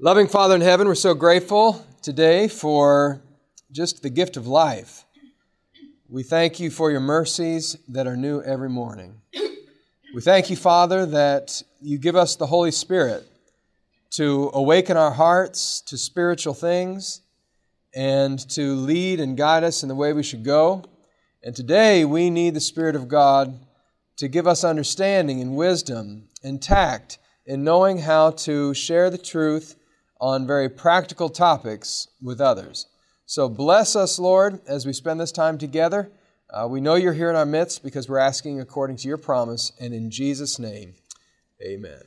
Loving Father in heaven, we're so grateful today for just the gift of life. We thank you for your mercies that are new every morning. We thank you, Father, that you give us the Holy Spirit to awaken our hearts to spiritual things and to lead and guide us in the way we should go. And today we need the Spirit of God to give us understanding and wisdom and tact in knowing how to share the truth on very practical topics with others. So bless us, Lord, as we spend this time together. Uh, we know you're here in our midst because we're asking according to your promise, and in Jesus' name, amen.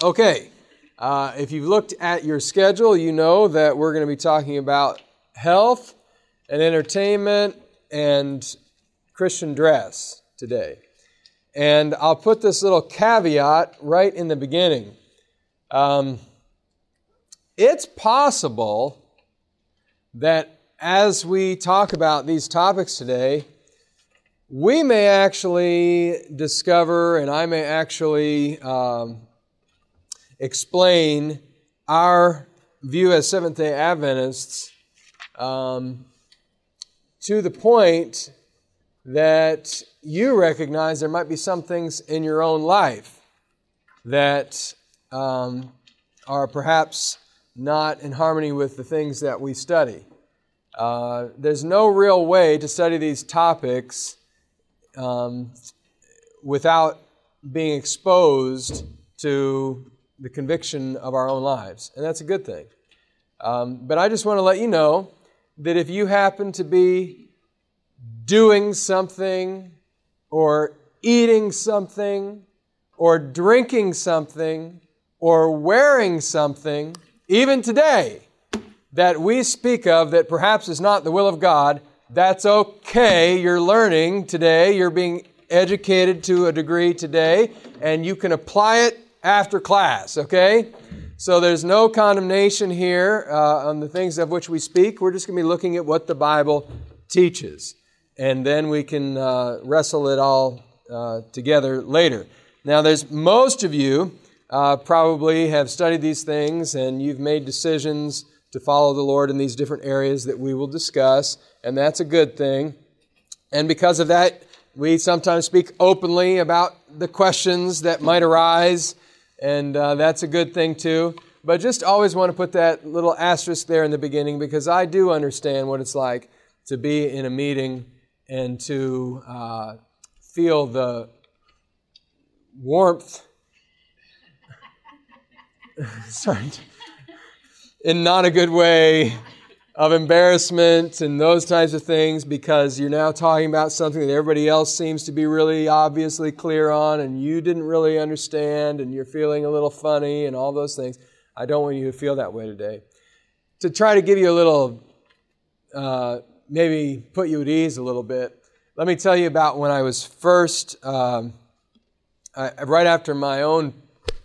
Okay, uh, if you've looked at your schedule, you know that we're going to be talking about health and entertainment and Christian dress today. And I'll put this little caveat right in the beginning. Um, it's possible that as we talk about these topics today, we may actually discover, and I may actually um, explain our view as Seventh day Adventists um, to the point that you recognize there might be some things in your own life that um, are perhaps not in harmony with the things that we study. Uh, there's no real way to study these topics um, without being exposed to the conviction of our own lives, and that's a good thing. Um, but I just want to let you know that if you happen to be doing something or eating something or drinking something or wearing something even today, that we speak of that perhaps is not the will of God, that's okay. You're learning today, you're being educated to a degree today, and you can apply it after class, okay? So there's no condemnation here uh, on the things of which we speak. We're just going to be looking at what the Bible teaches, and then we can uh, wrestle it all uh, together later. Now, there's most of you uh, probably have studied these things and you've made decisions to follow the Lord in these different areas that we will discuss, and that's a good thing. And because of that, we sometimes speak openly about the questions that might arise, and uh, that's a good thing too. But just always want to put that little asterisk there in the beginning because I do understand what it's like to be in a meeting and to uh, feel the warmth sorry, in not a good way of embarrassment and those types of things because you're now talking about something that everybody else seems to be really obviously clear on and you didn't really understand and you're feeling a little funny and all those things. I don't want you to feel that way today. To try to give you a little, uh, maybe put you at ease a little bit, let me tell you about when I was first, um, I, right after my own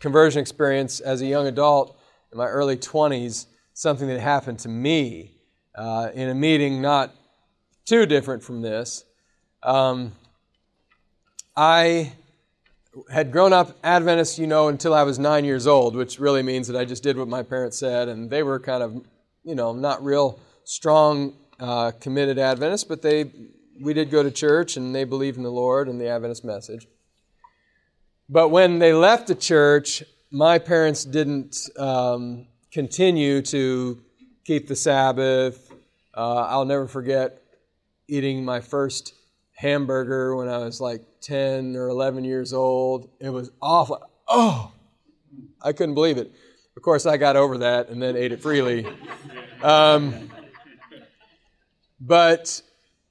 conversion experience as a young adult in my early 20s, something that happened to me uh, in a meeting not too different from this. Um, I had grown up Adventist, you know, until I was nine years old, which really means that I just did what my parents said, and they were kind of, you know, not real strong, uh, committed Adventists, but they, we did go to church, and they believed in the Lord and the Adventist message. But when they left the church, my parents didn't um, continue to keep the Sabbath. Uh, I'll never forget eating my first hamburger when I was like 10 or 11 years old. It was awful. Oh, I couldn't believe it. Of course, I got over that and then ate it freely. Um, but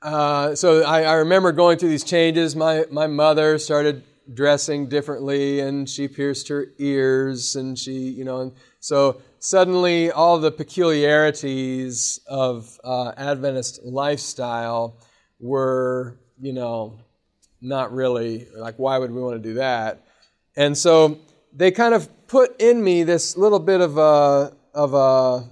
uh, so I, I remember going through these changes. My, my mother started dressing differently and she pierced her ears and she, you know, and so suddenly all the peculiarities of uh, Adventist lifestyle were, you know, not really like, why would we want to do that? And so they kind of put in me this little bit of a, of a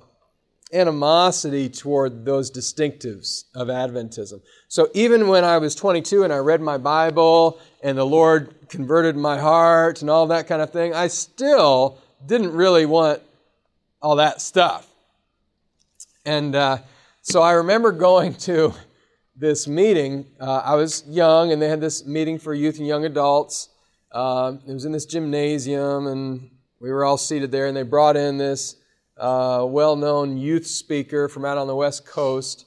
animosity toward those distinctives of Adventism. So even when I was 22 and I read my Bible and the Lord converted my heart and all that kind of thing, I still didn't really want all that stuff. And uh, so I remember going to this meeting. Uh, I was young, and they had this meeting for youth and young adults. Uh, it was in this gymnasium, and we were all seated there, and they brought in this uh, well known youth speaker from out on the West Coast.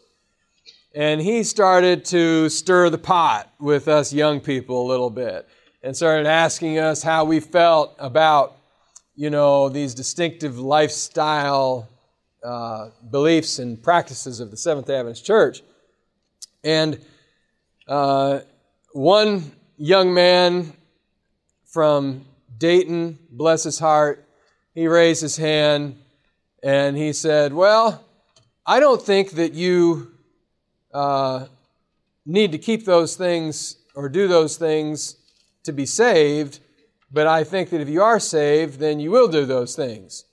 And he started to stir the pot with us young people a little bit and started asking us how we felt about, you know, these distinctive lifestyle uh, beliefs and practices of the Seventh day Adventist Church. And uh, one young man from Dayton, bless his heart, he raised his hand and he said, Well, I don't think that you uh, need to keep those things or do those things to be saved, but I think that if you are saved, then you will do those things.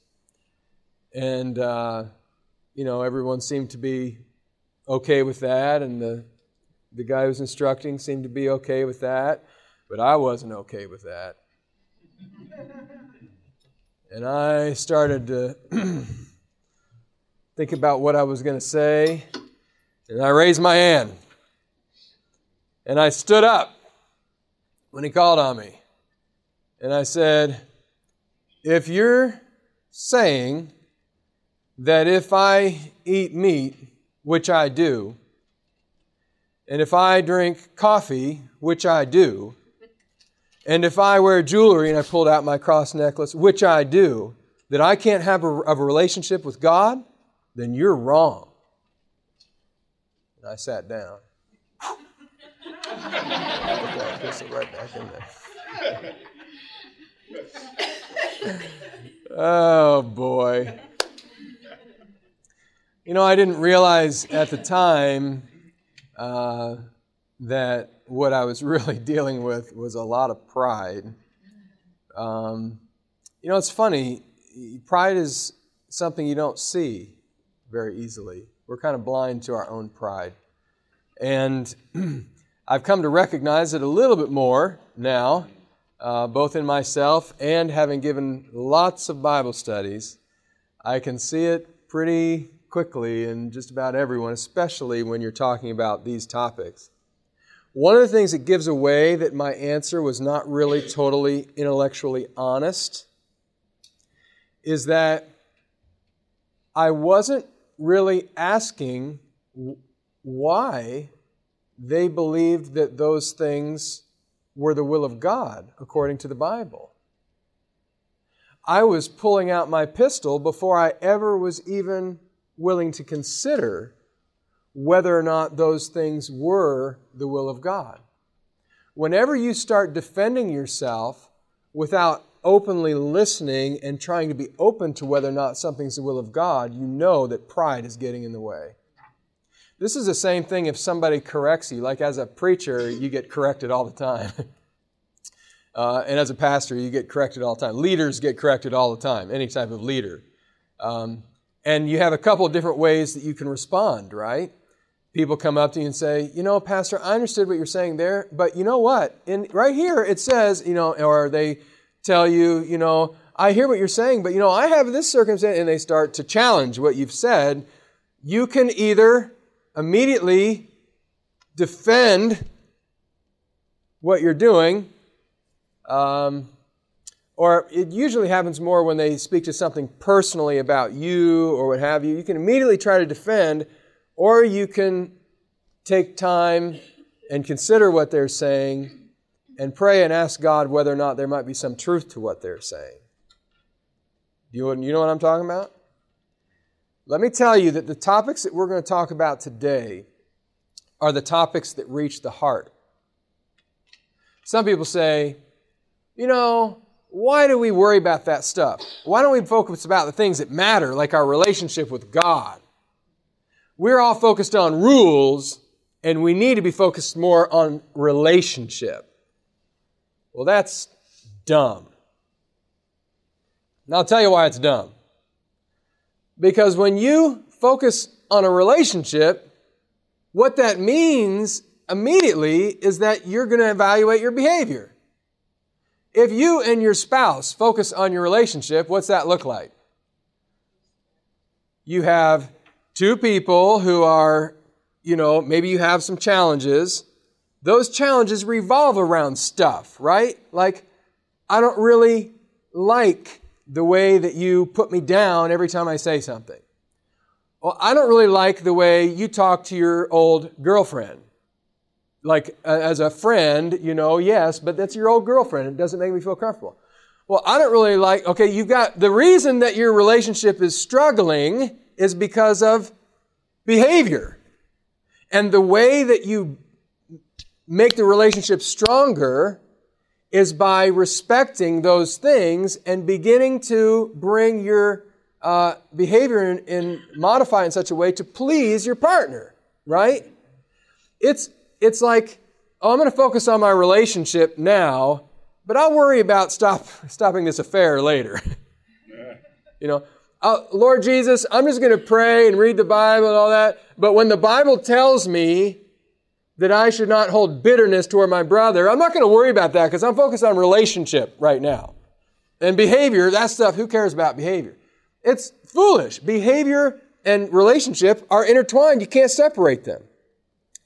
And, uh, you know, everyone seemed to be okay with that, and the, the guy who was instructing seemed to be okay with that, but I wasn't okay with that. And I started to think about what I was going to say, and I raised my hand. And I stood up when he called on me. And I said, If you're saying that if I eat meat, which I do, and if I drink coffee, which I do, and if I wear jewelry and I pulled out my cross necklace, which I do, that I can't have a, a relationship with God, then you're wrong. And I sat down. right back in there. oh boy. You know, I didn't realize at the time uh, that what I was really dealing with was a lot of pride. Um, you know, it's funny. Pride is something you don't see very easily. We're kind of blind to our own pride. And I've come to recognize it a little bit more now, uh, both in myself and having given lots of Bible studies. I can see it pretty quickly in just about everyone, especially when you're talking about these topics. One of the things that gives away that my answer was not really totally intellectually honest is that I wasn't really asking why they believed that those things were the will of God according to the Bible. I was pulling out my pistol before I ever was even willing to consider whether or not those things were the will of God. Whenever you start defending yourself without openly listening and trying to be open to whether or not something's the will of God, you know that pride is getting in the way. This is the same thing if somebody corrects you. Like as a preacher, you get corrected all the time. uh, and as a pastor, you get corrected all the time. Leaders get corrected all the time, any type of leader. Um, and you have a couple of different ways that you can respond, right? People come up to you and say, you know, Pastor, I understood what you're saying there, but you know what? In right here it says, you know, or they tell you, you know, I hear what you're saying, but you know, I have this circumstance, and they start to challenge what you've said. You can either immediately defend what you're doing, um, or it usually happens more when they speak to something personally about you or what have you. You can immediately try to defend, or you can take time and consider what they're saying and pray and ask God whether or not there might be some truth to what they're saying. You, you know what I'm talking about? Let me tell you that the topics that we're going to talk about today are the topics that reach the heart. Some people say, you know, why do we worry about that stuff? Why don't we focus about the things that matter, like our relationship with God? We're all focused on rules, and we need to be focused more on relationship. Well, that's dumb. And I'll tell you why it's dumb. Because when you focus on a relationship, what that means immediately is that you're going to evaluate your behavior. If you and your spouse focus on your relationship, what's that look like? you have two people who are, you know, maybe you have some challenges. Those challenges revolve around stuff, right? Like, I don't really like the way that you put me down every time I say something. Well, I don't really like the way you talk to your old girlfriend. Like, as a friend, you know, yes, but that's your old girlfriend. It doesn't make me feel comfortable. Well, I don't really like, okay, you've got the reason that your relationship is struggling is because of behavior. And the way that you make the relationship stronger is by respecting those things and beginning to bring your uh, behavior and, and modify in such a way to please your partner, right? It's, it's like, oh, I'm going to focus on my relationship now, but I'll worry about stop, stopping this affair later. you know, uh, Lord Jesus, I'm just going to pray and read the Bible and all that, but when the Bible tells me that I should not hold bitterness toward my brother. I'm not going to worry about that because I'm focused on relationship right now. And behavior, that stuff, who cares about behavior? It's foolish. Behavior and relationship are intertwined. You can't separate them.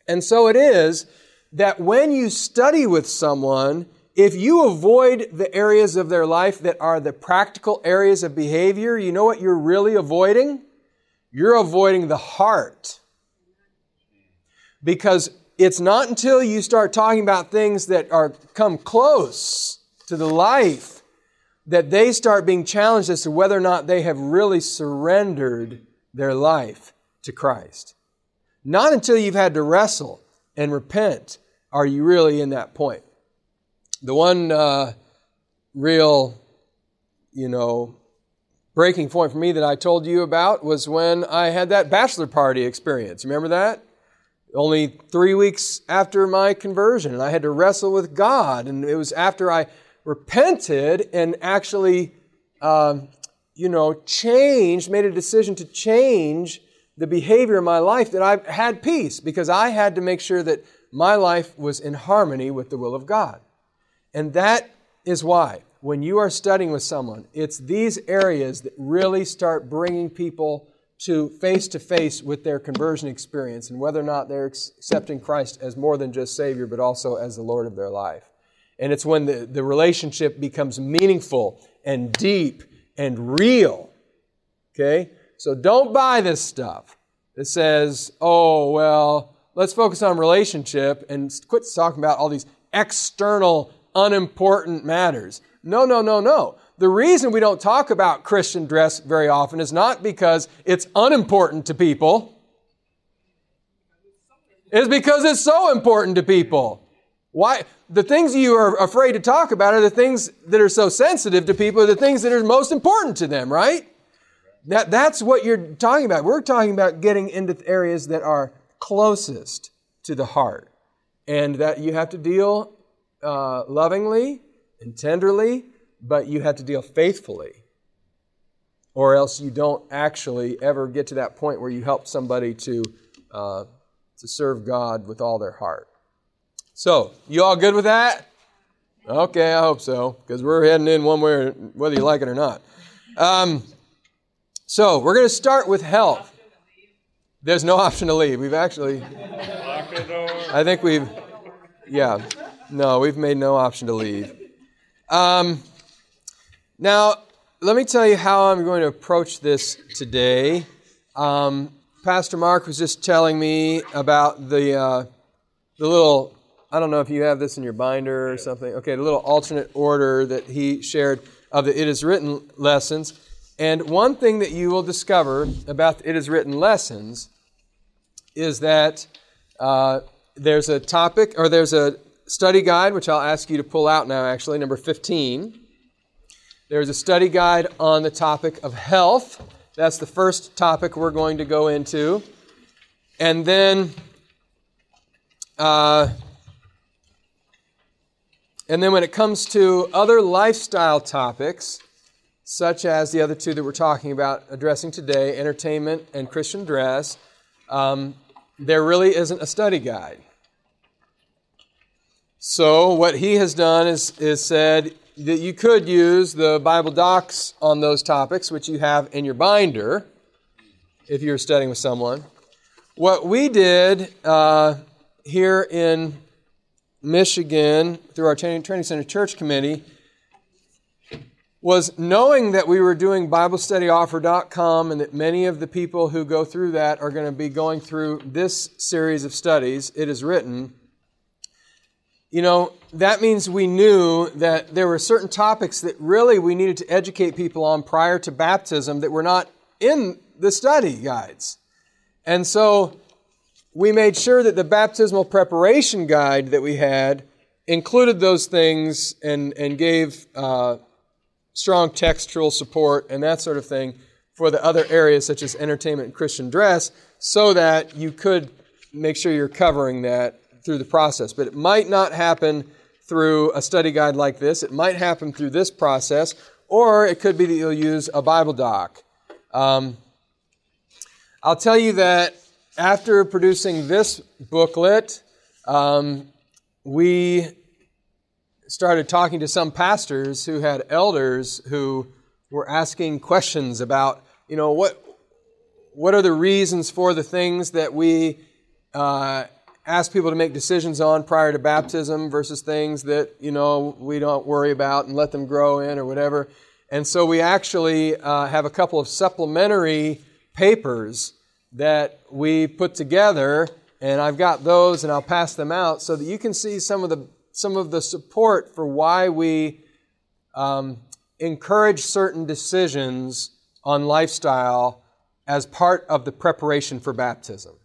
And so it is that when you study with someone, if you avoid the areas of their life that are the practical areas of behavior, you know what you're really avoiding? You're avoiding the heart. Because it's not until you start talking about things that are come close to the life that they start being challenged as to whether or not they have really surrendered their life to Christ. Not until you've had to wrestle and repent are you really in that point. The one uh, real, you know, breaking point for me that I told you about was when I had that bachelor party experience. Remember that? only three weeks after my conversion, and I had to wrestle with God. And it was after I repented and actually, um, you know, changed, made a decision to change the behavior of my life that I had peace because I had to make sure that my life was in harmony with the will of God. And that is why, when you are studying with someone, it's these areas that really start bringing people to face to face with their conversion experience and whether or not they're accepting Christ as more than just Savior, but also as the Lord of their life. And it's when the, the relationship becomes meaningful and deep and real. Okay? So don't buy this stuff that says, oh, well, let's focus on relationship and quit talking about all these external, unimportant matters. No, no, no, no. The reason we don't talk about Christian dress very often is not because it's unimportant to people. It's because it's so important to people. Why? The things you are afraid to talk about are the things that are so sensitive to people, are the things that are most important to them, right? That, that's what you're talking about. We're talking about getting into areas that are closest to the heart. And that you have to deal uh, lovingly and tenderly but you have to deal faithfully. Or else you don't actually ever get to that point where you help somebody to, uh, to serve God with all their heart. So, you all good with that? Okay, I hope so, because we're heading in one way, whether you like it or not. Um, so, we're going to start with health. There's no option to leave. We've actually, I think we've, yeah, no, we've made no option to leave. Um, now, let me tell you how I'm going to approach this today. Um, Pastor Mark was just telling me about the uh, the little. I don't know if you have this in your binder or something. Okay, the little alternate order that he shared of the It Is Written lessons. And one thing that you will discover about the It Is Written lessons is that uh, there's a topic or there's a study guide, which I'll ask you to pull out now, actually, number 15. There's a study guide on the topic of health. That's the first topic we're going to go into. And then, uh, and then when it comes to other lifestyle topics, such as the other two that we're talking about addressing today, entertainment and Christian dress, um, there really isn't a study guide. So what he has done is, is said, that you could use the Bible docs on those topics, which you have in your binder. if you're studying with someone. What we did uh, here in Michigan through our Training Center Church Committee was knowing that we were doing BibleStudyOffer.com and that many of the people who go through that are going to be going through this series of studies. It is written. You know, that means we knew that there were certain topics that really we needed to educate people on prior to baptism that were not in the study guides. And so we made sure that the baptismal preparation guide that we had included those things and, and gave uh, strong textual support and that sort of thing for the other areas such as entertainment and Christian dress so that you could make sure you're covering that through the process. But it might not happen through a study guide like this. It might happen through this process, or it could be that you'll use a Bible doc. Um, I'll tell you that after producing this booklet, um, we started talking to some pastors who had elders who were asking questions about, you know, what what are the reasons for the things that we uh, ask people to make decisions on prior to baptism versus things that you know we don't worry about and let them grow in or whatever. And so we actually uh, have a couple of supplementary papers that we put together, and I've got those, and I'll pass them out so that you can see some of the some of the support for why we um, encourage certain decisions on lifestyle as part of the preparation for baptism.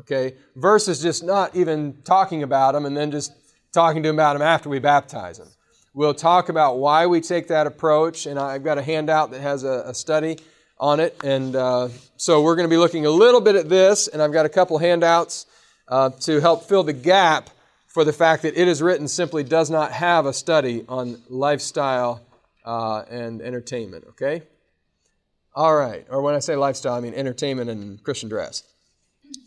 Okay? Versus just not even talking about them and then just talking to them about them after we baptize them. We'll talk about why we take that approach, and I've got a handout that has a, a study on it. And uh, so we're going to be looking a little bit at this, and I've got a couple handouts uh, to help fill the gap for the fact that it is written simply does not have a study on lifestyle uh, and entertainment, okay? All right, or when I say lifestyle, I mean entertainment and Christian dress.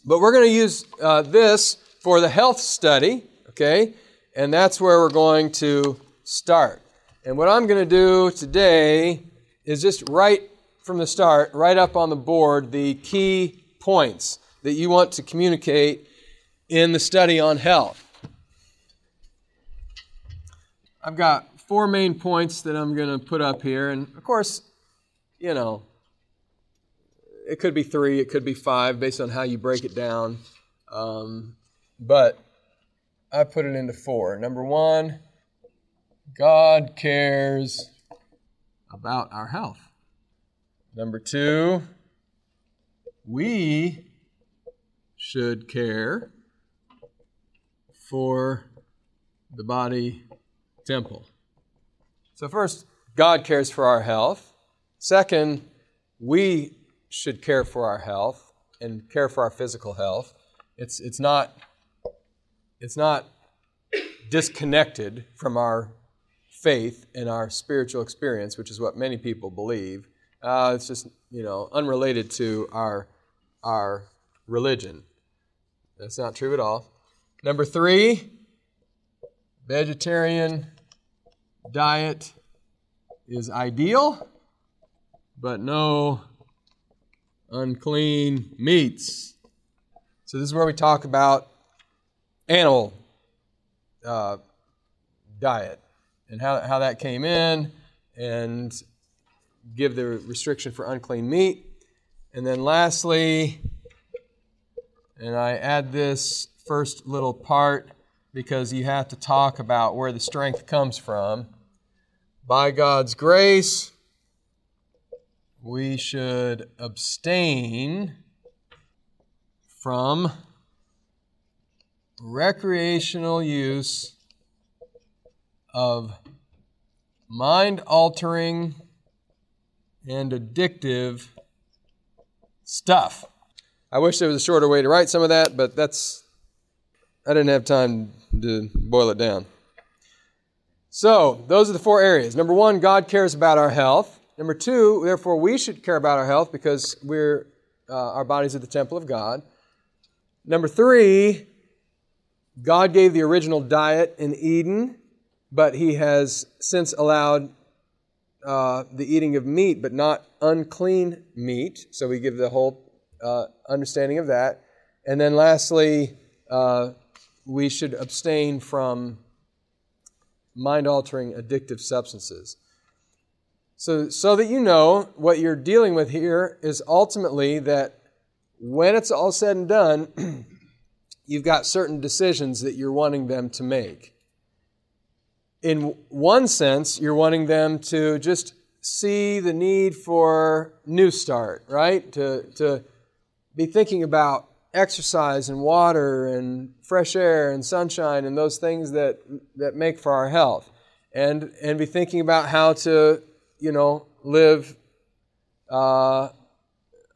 But we're going to use uh, this for the health study, okay? And that's where we're going to start. And what I'm going to do today is just write from the start, right up on the board, the key points that you want to communicate in the study on health. I've got four main points that I'm going to put up here. And of course, you know, it could be three, it could be five, based on how you break it down. Um, but I put it into four. Number one, God cares about our health. Number two, we should care for the body temple. So, first, God cares for our health. Second, we should care for our health and care for our physical health. It's, it's, not, it's not disconnected from our faith and our spiritual experience, which is what many people believe. Uh, it's just, you know, unrelated to our, our religion. That's not true at all. Number three, vegetarian diet is ideal, but no unclean meats. So, this is where we talk about animal uh, diet and how, how that came in and give the restriction for unclean meat. And then, lastly, and I add this first little part because you have to talk about where the strength comes from. By God's grace, we should abstain from recreational use of mind altering and addictive stuff. I wish there was a shorter way to write some of that, but that's I didn't have time to boil it down. So, those are the four areas. Number one, God cares about our health. Number two, therefore, we should care about our health because we're, uh, our bodies are the temple of God. Number three, God gave the original diet in Eden, but He has since allowed uh, the eating of meat, but not unclean meat. So we give the whole uh, understanding of that. And then lastly, uh, we should abstain from mind altering addictive substances. So, so that you know what you're dealing with here is ultimately that when it's all said and done, you've got certain decisions that you're wanting them to make. In one sense, you're wanting them to just see the need for new start, right? To, to be thinking about exercise and water and fresh air and sunshine and those things that, that make for our health. And, and be thinking about how to, you know, live uh,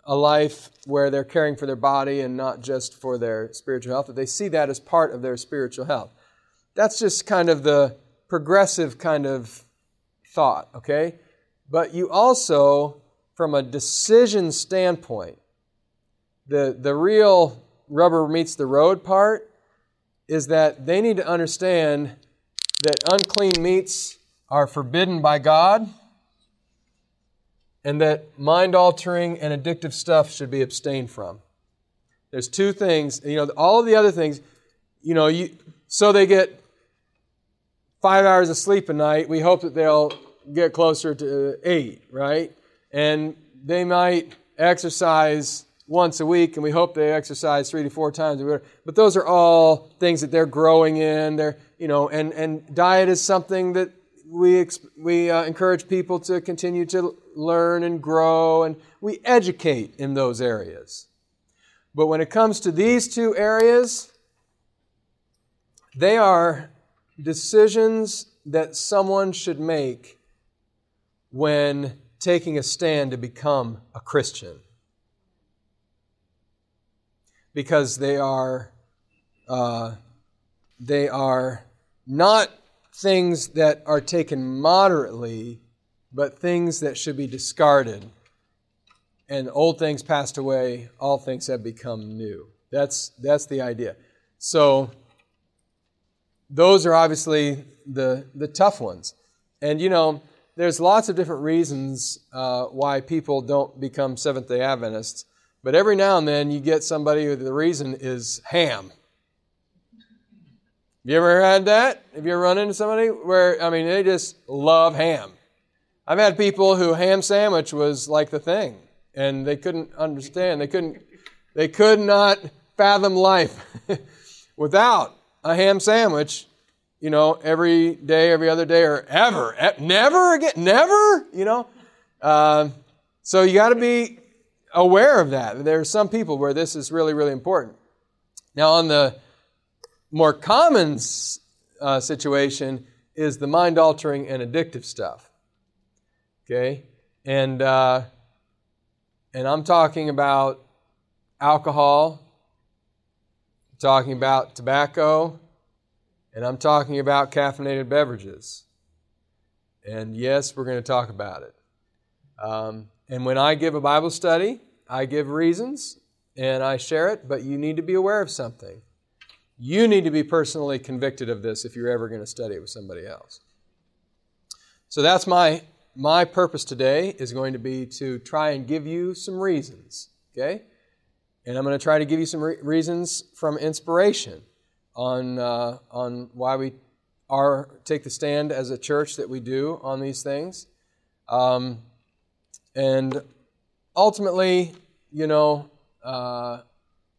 a life where they're caring for their body and not just for their spiritual health, that they see that as part of their spiritual health. That's just kind of the progressive kind of thought, okay? But you also, from a decision standpoint, the, the real rubber meets the road part is that they need to understand that unclean meats are forbidden by God and that mind altering and addictive stuff should be abstained from. There's two things, you know, all of the other things, you know, you, so they get five hours of sleep a night, we hope that they'll get closer to eight, right? And they might exercise once a week, and we hope they exercise three to four times. A week. But those are all things that they're growing in. They're, you know, and, and diet is something that we, we uh, encourage people to continue to learn and grow, and we educate in those areas. But when it comes to these two areas, they are decisions that someone should make when taking a stand to become a Christian because they are uh, they are not things that are taken moderately, but things that should be discarded. And old things passed away; all things have become new. That's that's the idea. So those are obviously the the tough ones, and you know. There's lots of different reasons uh, why people don't become Seventh day Adventists. But every now and then you get somebody who the reason is ham. Have you ever had that? Have you ever run into somebody where, I mean, they just love ham? I've had people who ham sandwich was like the thing, and they couldn't understand. They couldn't, they could not fathom life without a ham sandwich, you know, every day, every other day, or ever. Never again, never, you know. Uh, so you got to be aware of that. There are some people where this is really, really important. Now, on the more common uh, situation is the mind altering and addictive stuff. Okay? And, uh, and I'm talking about alcohol, I'm talking about tobacco, and I'm talking about caffeinated beverages. And yes, we're going to talk about it. Um, and when I give a Bible study, I give reasons and I share it, but you need to be aware of something. You need to be personally convicted of this if you're ever going to study it with somebody else. So that's my my purpose today is going to be to try and give you some reasons, okay? And I'm going to try to give you some re- reasons from inspiration on uh, on why we are take the stand as a church that we do on these things. Um, and ultimately, you know, uh,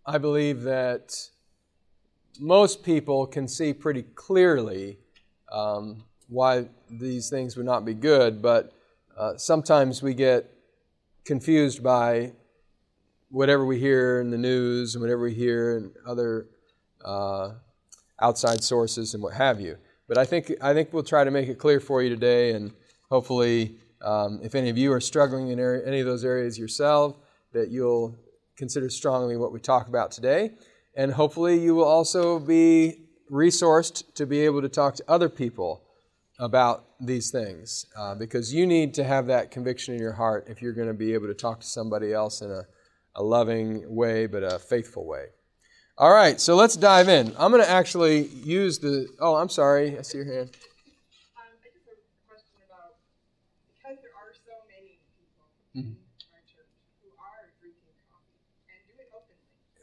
I believe that most people can see pretty clearly um, why these things would not be good, but uh, sometimes we get confused by whatever we hear in the news and whatever we hear in other uh, outside sources and what have you. But I think I think we'll try to make it clear for you today, and hopefully um, if any of you are struggling in any of those areas yourself, that you'll consider strongly what we talk about today. And hopefully, you will also be resourced to be able to talk to other people about these things uh, because you need to have that conviction in your heart if you're going to be able to talk to somebody else in a, a loving way but a faithful way. All right, so let's dive in. I'm going to actually use the. Oh, I'm sorry. I see your hand.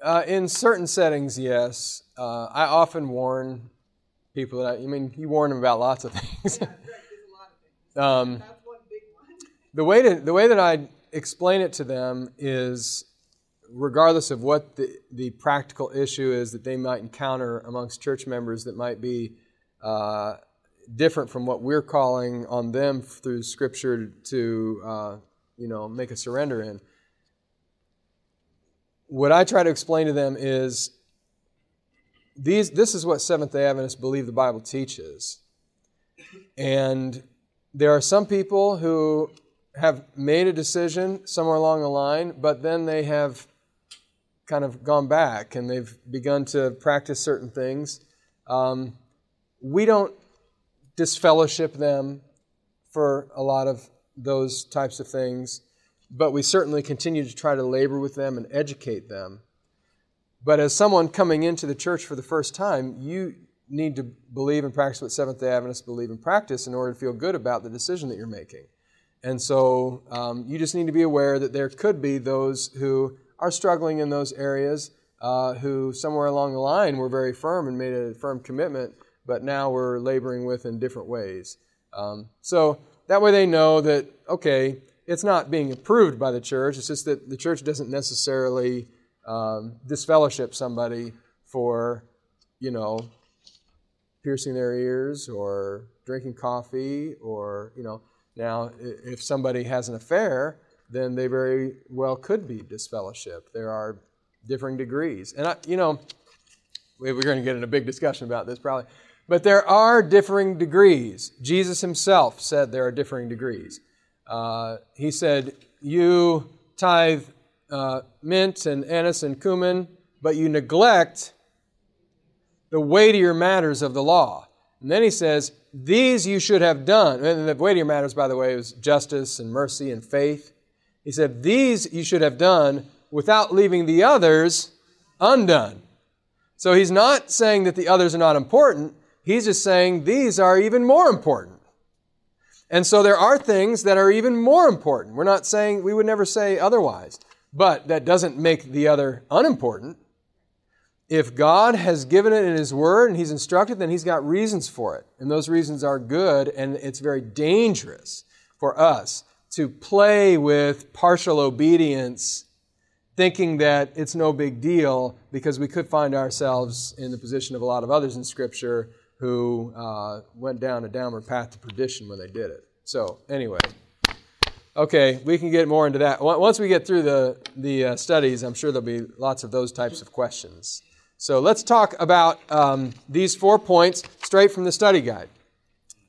Uh, in certain settings, yes. Uh, I often warn people that I, I mean, you warn them about lots of things. um, the way to the way that I explain it to them is, regardless of what the the practical issue is that they might encounter amongst church members that might be uh, different from what we're calling on them through Scripture to uh, you know make a surrender in. What I try to explain to them is these, this is what Seventh day Adventists believe the Bible teaches. And there are some people who have made a decision somewhere along the line, but then they have kind of gone back and they've begun to practice certain things. Um, we don't disfellowship them for a lot of those types of things, but we certainly continue to try to labor with them and educate them. But as someone coming into the church for the first time, you need to believe and practice what Seventh day Adventists believe and practice in order to feel good about the decision that you're making. And so um, you just need to be aware that there could be those who are struggling in those areas, uh, who somewhere along the line were very firm and made a firm commitment, but now we're laboring with in different ways. Um, so that way they know that, okay, it's not being approved by the church, it's just that the church doesn't necessarily um, disfellowship somebody for, you know, piercing their ears or drinking coffee or, you know, now if somebody has an affair, then they very well could be disfellowship. There are differing degrees. And, I, you know, we're going to get in a big discussion about this probably. But there are differing degrees. Jesus himself said there are differing degrees. Uh, he said, You tithe uh, mint and anise and cumin, but you neglect the weightier matters of the law. And then he says, These you should have done. And the weightier matters, by the way, was justice and mercy and faith. He said, These you should have done without leaving the others undone. So he's not saying that the others are not important. He's just saying these are even more important. And so there are things that are even more important. We're not saying, we would never say otherwise. But that doesn't make the other unimportant. If God has given it in His Word and He's instructed, then He's got reasons for it. And those reasons are good, and it's very dangerous for us to play with partial obedience, thinking that it's no big deal, because we could find ourselves in the position of a lot of others in Scripture who uh, went down a downward path to perdition when they did it. So, anyway. Okay, we can get more into that. Once we get through the, the uh, studies, I'm sure there'll be lots of those types of questions. So let's talk about um, these four points straight from the study guide.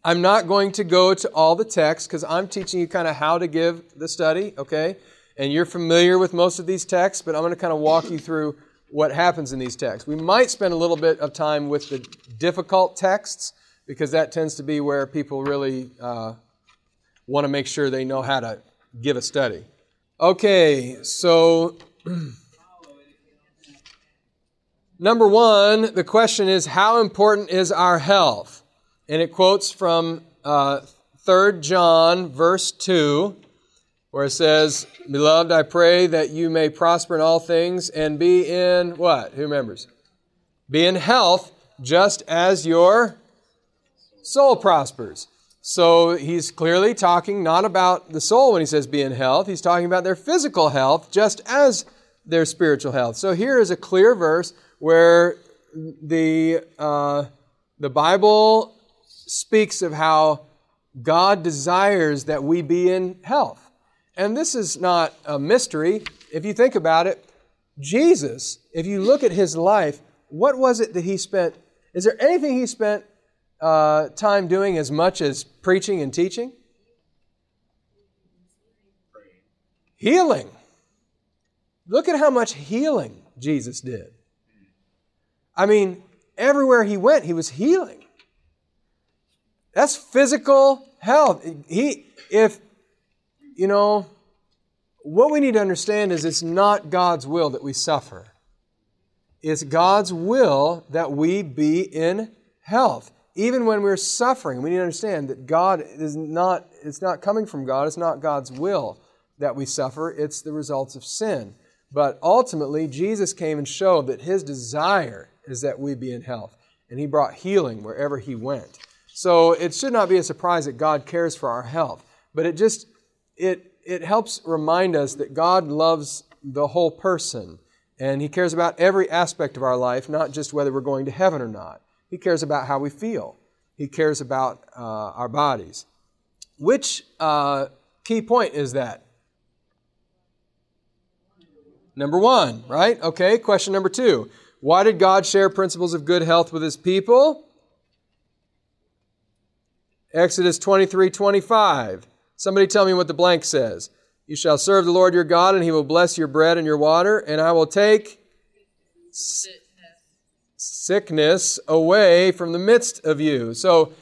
I'm not going to go to all the texts because I'm teaching you kind of how to give the study, okay? And you're familiar with most of these texts, but I'm going to kind of walk you through what happens in these texts. We might spend a little bit of time with the difficult texts because that tends to be where people really uh, want to make sure they know how to give a study. Okay, so number one, the question is how important is our health? And it quotes from uh, 3 John, verse 2 where it says, Beloved, I pray that you may prosper in all things and be in what? Who remembers? Be in health just as your soul prospers. So he's clearly talking not about the soul when he says be in health, he's talking about their physical health just as their spiritual health. So here is a clear verse where the, uh, the Bible speaks of how God desires that we be in health. And this is not a mystery. If you think about it, Jesus, if you look at his life, what was it that he spent? Is there anything he spent uh, time doing as much as preaching and teaching? Healing. Look at how much healing Jesus did. I mean, everywhere he went, he was healing. That's physical health. He, if you know, what we need to understand is it's not God's will that we suffer. It's God's will that we be in health. Even when we're suffering, we need to understand that God is not, it's not coming from God, it's not God's will that we suffer, it's the results of sin. But ultimately, Jesus came and showed that his desire is that we be in health. And he brought healing wherever he went. So it should not be a surprise that God cares for our health. But it just it it helps remind us that God loves the whole person. And he cares about every aspect of our life, not just whether we're going to heaven or not. He cares about how we feel. He cares about uh, our bodies. Which uh, key point is that? Number one, right? Okay, question number two. Why did God share principles of good health with his people? Exodus 23 25. Somebody tell me what the blank says. You shall serve the Lord your God, and he will bless your bread and your water, and I will take sickness away from the midst of you. So,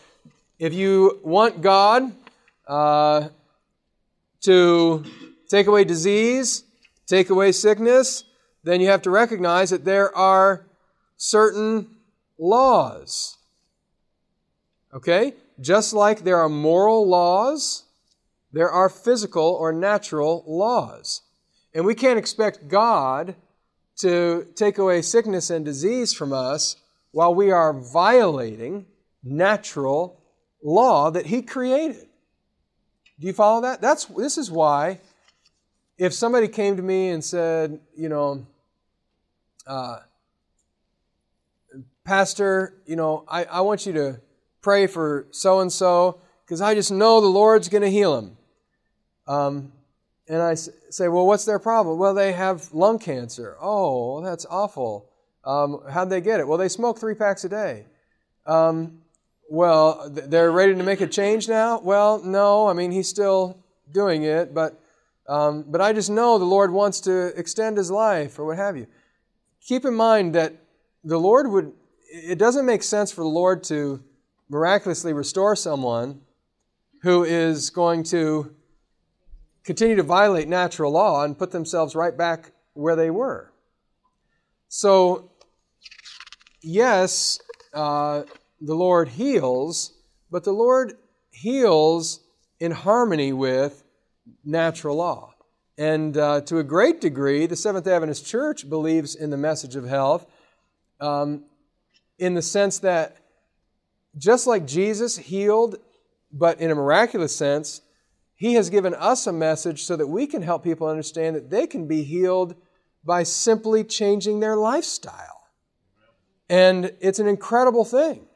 if you want God uh, to take away disease, take away sickness, then you have to recognize that there are certain laws. Okay? Just like there are moral laws, there are physical or natural laws. And we can't expect God to take away sickness and disease from us while we are violating natural law that He created. Do you follow that? That's, this is why if somebody came to me and said, you know, uh, Pastor, you know, I, I want you to pray for so and so because I just know the Lord's going to heal him. Um, and I say, well, what's their problem? Well, they have lung cancer. Oh, that's awful. Um, how'd they get it? Well, they smoke three packs a day. Um, well, they're ready to make a change now? Well, no. I mean, he's still doing it, but, um, but I just know the Lord wants to extend his life or what have you. Keep in mind that the Lord would, it doesn't make sense for the Lord to miraculously restore someone who is going to continue to violate natural law and put themselves right back where they were. So, yes, uh, the Lord heals, but the Lord heals in harmony with natural law. And uh, to a great degree, the Seventh Adventist Church believes in the message of health um, in the sense that just like Jesus healed, but in a miraculous sense, he has given us a message so that we can help people understand that they can be healed by simply changing their lifestyle. And it's an incredible thing.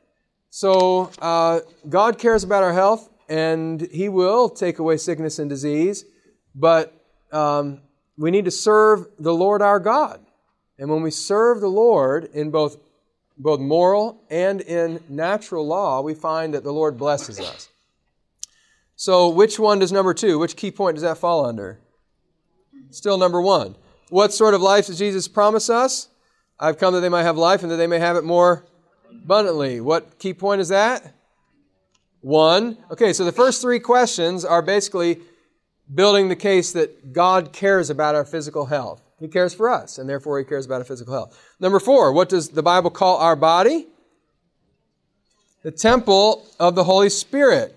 So, uh, God cares about our health, and He will take away sickness and disease, but um, we need to serve the Lord our God. And when we serve the Lord in both, both moral and in natural law, we find that the Lord blesses us. So, which one does number two, which key point does that fall under? Still number one. What sort of life does Jesus promise us? I've come that they might have life and that they may have it more abundantly. What key point is that? One. Okay, so the first three questions are basically building the case that God cares about our physical health. He cares for us, and therefore He cares about our physical health. Number four, what does the Bible call our body? The temple of the Holy Spirit.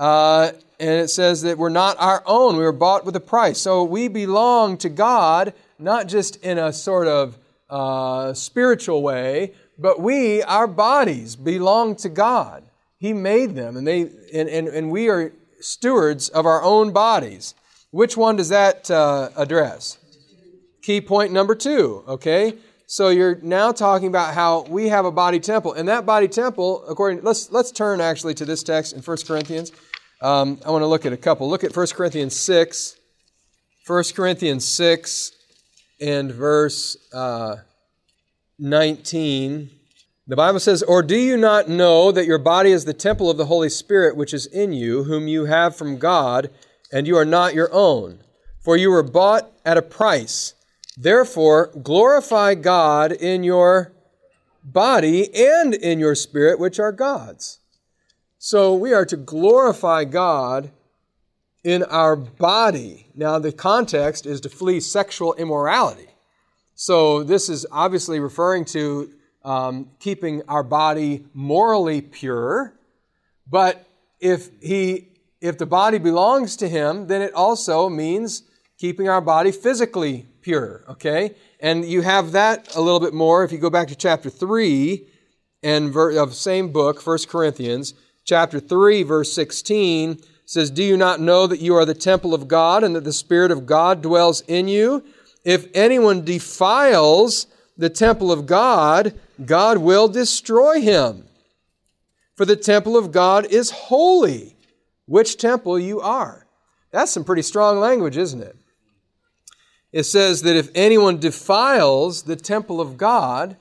Uh, and it says that we're not our own. We were bought with a price. So we belong to God, not just in a sort of uh, spiritual way, but we, our bodies, belong to God. He made them, and, they, and, and, and we are stewards of our own bodies. Which one does that uh, address? Key point number two, okay? So you're now talking about how we have a body temple, and that body temple, according let's let's turn actually to this text in 1 Corinthians. Um, I want to look at a couple. Look at 1 Corinthians 6. 1 Corinthians 6 and verse uh, 19. The Bible says, Or do you not know that your body is the temple of the Holy Spirit which is in you, whom you have from God, and you are not your own? For you were bought at a price. Therefore, glorify God in your body and in your spirit, which are God's. So we are to glorify God in our body. Now, the context is to flee sexual immorality. So this is obviously referring to um, keeping our body morally pure. But if he, if the body belongs to him, then it also means keeping our body physically pure, okay? And you have that a little bit more if you go back to chapter 3 and ver- of same book, 1 Corinthians, chapter 3 verse 16 says, "Do you not know that you are the temple of God and that the spirit of God dwells in you? If anyone defiles the temple of God, God will destroy him. For the temple of God is holy, which temple you are." That's some pretty strong language, isn't it? It says that if anyone defiles the temple of God,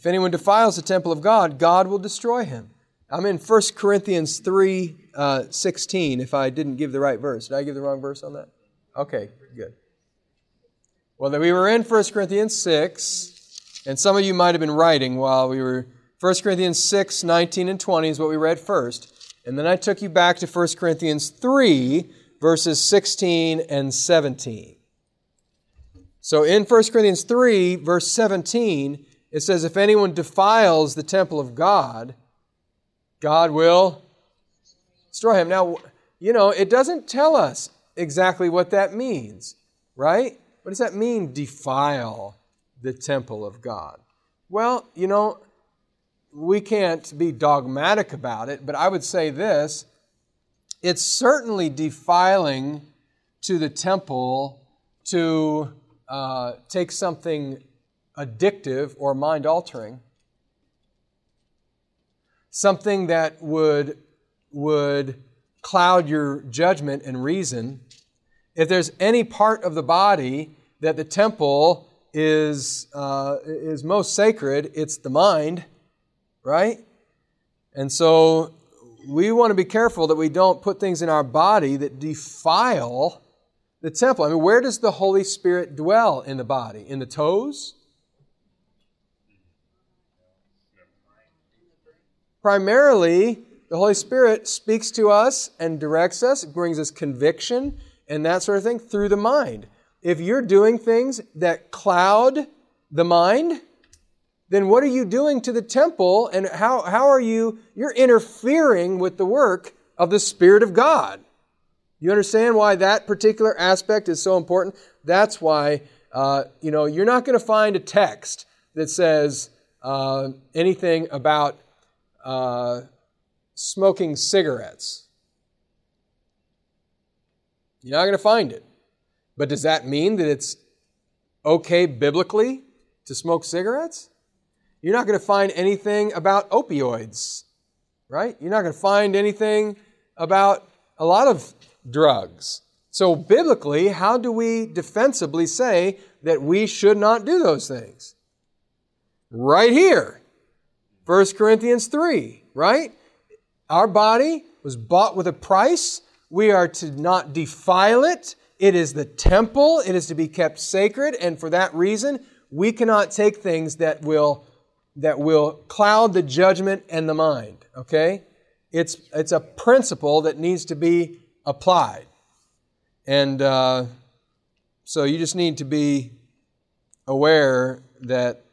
if anyone defiles the temple of God, God will destroy him. I'm in 1 Corinthians 3 uh, 16, if I didn't give the right verse. Did I give the wrong verse on that? Okay, good. Well, then we were in 1 Corinthians 6, and some of you might have been writing while we were. 1 Corinthians 6, 19 and 20 is what we read first. And then I took you back to 1 Corinthians 3, verses 16 and 17. So in 1 Corinthians 3, verse 17, it says, If anyone defiles the temple of God, God will destroy him. Now, you know, it doesn't tell us exactly what that means, right? What does that mean, defile the temple of God? Well, you know, we can't be dogmatic about it, but I would say this it's certainly defiling to the temple to uh, take something addictive or mind altering, something that would, would cloud your judgment and reason. If there's any part of the body that the temple is, uh, is most sacred, it's the mind, right? And so we want to be careful that we don't put things in our body that defile the temple. I mean, where does the Holy Spirit dwell in the body? In the toes? Primarily, the Holy Spirit speaks to us and directs us, brings us conviction and that sort of thing through the mind. If you're doing things that cloud the mind, then what are you doing to the temple and how, how are you, you're interfering with the work of the Spirit of God. You understand why that particular aspect is so important? That's why, uh, you know, you're not going to find a text that says uh, anything about uh, smoking cigarettes. You're not going to find it. But does that mean that it's okay biblically to smoke cigarettes? You're not going to find anything about opioids, right? You're not going to find anything about a lot of drugs. So, biblically, how do we defensively say that we should not do those things? Right here, 1 Corinthians 3, right? Our body was bought with a price. We are to not defile it. It is the temple. It is to be kept sacred. And for that reason, we cannot take things that will that will cloud the judgment and the mind, okay? It's, it's a principle that needs to be applied. And uh, so you just need to be aware that,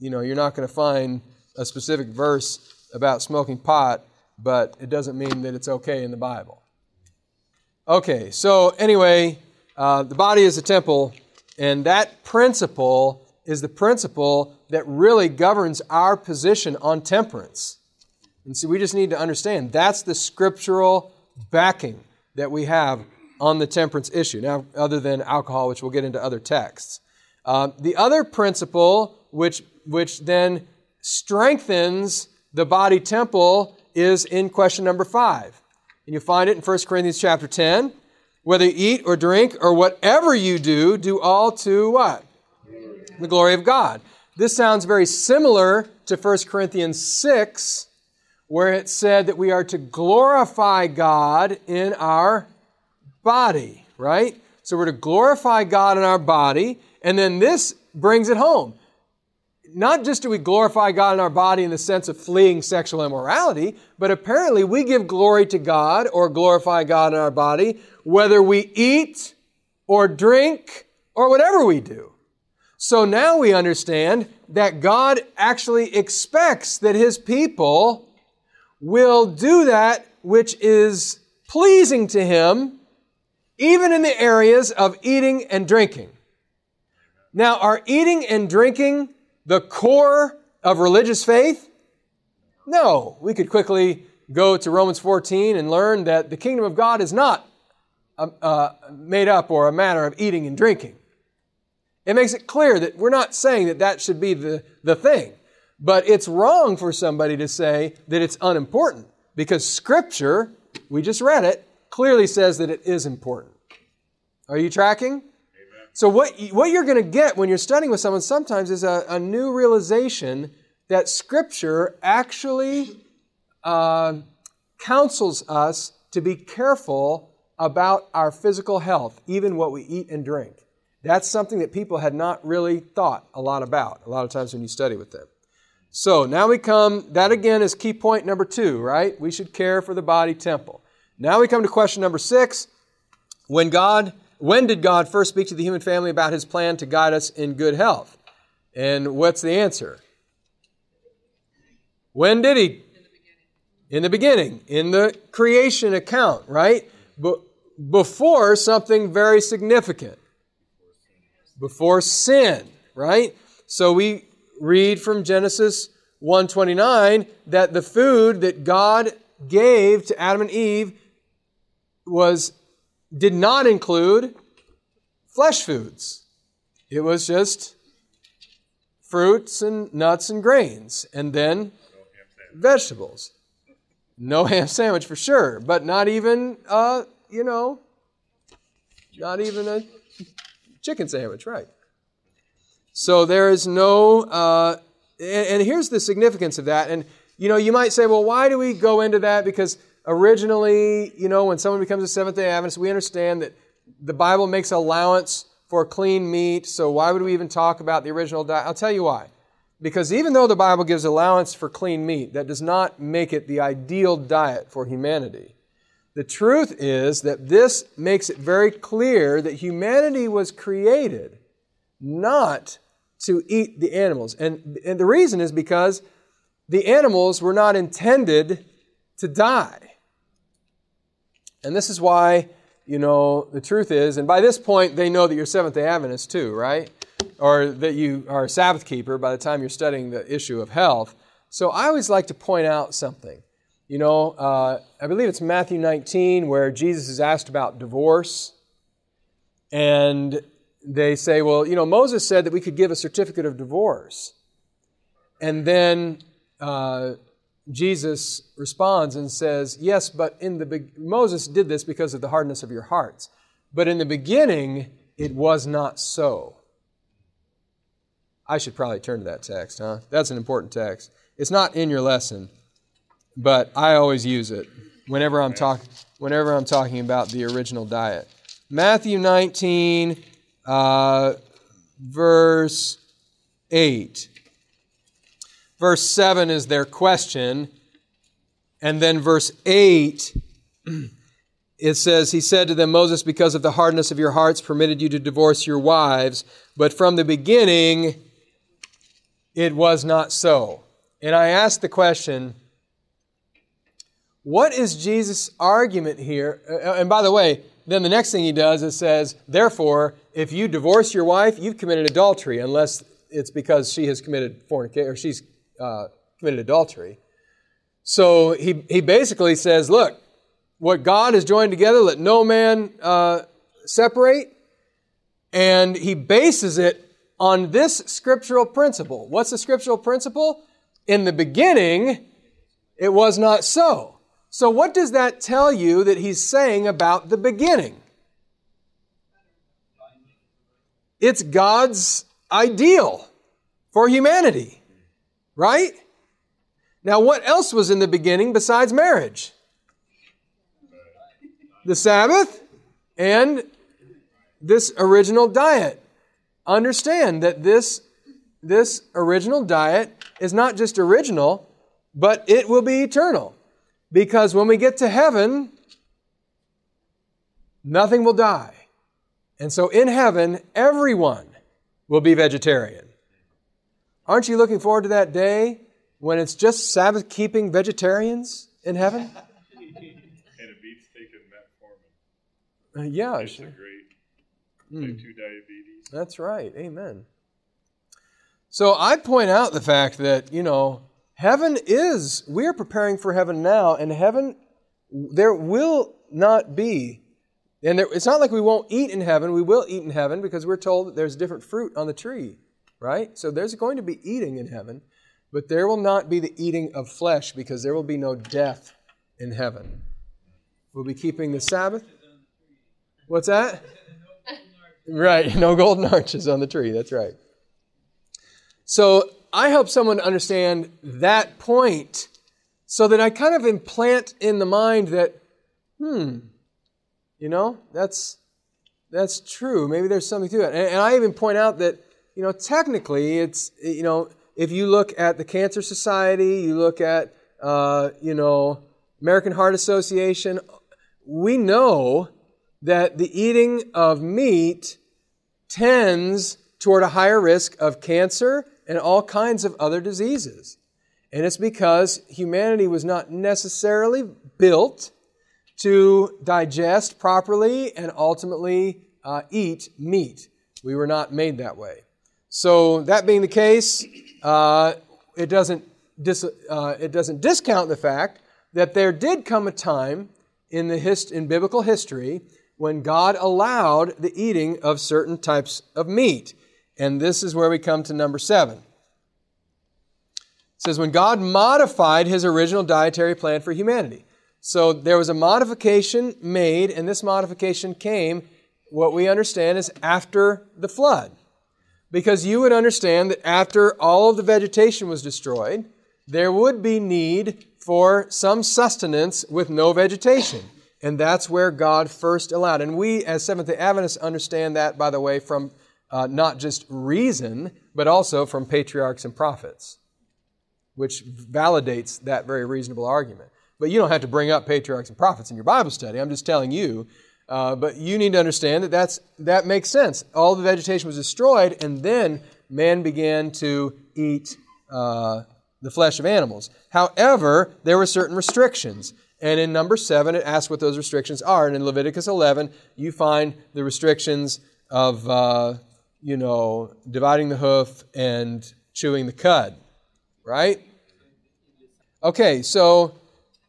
you know, you're not going to find a specific verse about smoking pot, but it doesn't mean that it's okay in the Bible. Okay, so anyway, uh, the body is a temple, and that principle is the principle that really governs our position on temperance. And so we just need to understand that's the scriptural backing that we have on the temperance issue. Now, other than alcohol, which we'll get into other texts. Uh, the other principle, which, which then strengthens the body temple, is in question number five. And you find it in 1 Corinthians chapter 10. Whether you eat or drink or whatever you do, do all to what? the glory of God. This sounds very similar to 1 Corinthians 6, where it said that we are to glorify God in our body, right? So we're to glorify God in our body, and then this brings it home. Not just do we glorify God in our body in the sense of fleeing sexual immorality, but apparently we give glory to God or glorify God in our body whether we eat or drink or whatever we do. So now we understand that God actually expects that His people will do that which is pleasing to Him even in the areas of eating and drinking. Now, are eating and drinking the core of religious faith? No. We could quickly go to Romans 14 and learn that the kingdom of God is not uh, uh, made up or a matter of eating and drinking. It makes it clear that we're not saying that that should be the, the thing. But it's wrong for somebody to say that it's unimportant because Scripture, we just read it, clearly says that it is important. Are you tracking? So, what, what you're going to get when you're studying with someone sometimes is a, a new realization that Scripture actually uh, counsels us to be careful about our physical health, even what we eat and drink. That's something that people had not really thought a lot about, a lot of times when you study with them. So now we come, that again is key point number two, right? We should care for the body temple. Now we come to question number six. When God, when did God first speak to the human family about his plan to guide us in good health? And what's the answer? When did he? In the beginning, in the creation account, right? But before something very significant. Before sin, right? So we read from Genesis 1:29 that the food that God gave to Adam and Eve was did not include flesh foods. It was just fruits and nuts and grains and then vegetables. No ham sandwich for sure, but not even uh, you know, not even a chicken sandwich, right? So there is no, uh, and, and here's the significance of that. And, you know, you might say, well, why do we go into that? Because originally, you know, when someone becomes a Seventh day Adventist, we understand that the Bible makes allowance for clean meat, so why would we even talk about the original diet? I'll tell you why. Because even though the Bible gives allowance for clean meat, that does not make it the ideal diet for humanity. The truth is that this makes it very clear that humanity was created not to eat the animals. And, and the reason is because the animals were not intended to die. And this is why, you know, the truth is, and by this point, they know that you're Seventh day Adventist too, right? Or that you are a Sabbath keeper by the time you're studying the issue of health. So I always like to point out something. You know, uh, I believe it's Matthew 19 where Jesus is asked about divorce. And they say, well, you know, Moses said that we could give a certificate of divorce. And then uh, Jesus responds and says, yes, but in the be- Moses did this because of the hardness of your hearts. But in the beginning, it was not so. I should probably turn to that text, huh? That's an important text. It's not in your lesson, but I always use it whenever I'm talking whenever I'm talking about the original diet. Matthew 19 uh, verse 8. Verse 7 is their question. And then verse 8, it says, He said to them, Moses, because of the hardness of your hearts, permitted you to divorce your wives, but from the beginning it was not so. And I asked the question, what is Jesus' argument here? Uh, and by the way, then the next thing he does is says, therefore, if you divorce your wife, you've committed adultery, unless it's because she has committed fornication or she's uh, committed adultery. So he, he basically says, look, what God has joined together, let no man uh, separate. And he bases it on this scriptural principle. What's the scriptural principle? In the beginning, it was not so. So, what does that tell you that he's saying about the beginning? It's God's ideal for humanity, right? Now, what else was in the beginning besides marriage? The Sabbath and this original diet. Understand that this, this original diet is not just original, but it will be eternal. Because when we get to heaven, nothing will die. And so in heaven, everyone will be vegetarian. Aren't you looking forward to that day when it's just Sabbath keeping vegetarians in heaven? Uh, yeah, Types sure. of great Mm. type 2 diabetes. That's right. Amen. So I point out the fact that, you know, heaven is, we are preparing for heaven now, and heaven, there will not be, and there, it's not like we won't eat in heaven. We will eat in heaven because we're told that there's different fruit on the tree, right? So there's going to be eating in heaven, but there will not be the eating of flesh because there will be no death in heaven. We'll be keeping the Sabbath. What's that? Right, no golden arches on the tree. That's right. So I help someone understand that point so that I kind of implant in the mind that, hmm, you know, that's that's true. Maybe there's something to it. And, and I even point out that, you know, technically it's, you know, if you look at the Cancer Society, you look at, uh, you know, American Heart Association, we know that the eating of meat tends toward a higher risk of cancer and all kinds of other diseases. And it's because humanity was not necessarily built to digest properly and ultimately uh, eat meat. We were not made that way. So, that being the case, uh, it, doesn't dis- uh, it doesn't discount the fact that there did come a time in, the hist- in biblical history when God allowed the eating of certain types of meat. And this is where we come to number seven. It says, when God modified his original dietary plan for humanity. So there was a modification made, and this modification came, what we understand is after the flood. Because you would understand that after all of the vegetation was destroyed, there would be need for some sustenance with no vegetation. And that's where God first allowed. And we, as Seventh day Adventists, understand that, by the way, from uh, not just reason, but also from patriarchs and prophets, which validates that very reasonable argument. But you don't have to bring up patriarchs and prophets in your Bible study. I'm just telling you. Uh, but you need to understand that that's, that makes sense. All the vegetation was destroyed, and then man began to eat uh, the flesh of animals. However, there were certain restrictions. And in number seven, it asks what those restrictions are. And in Leviticus 11, you find the restrictions of, uh, you know, dividing the hoof and chewing the cud, right? Okay, so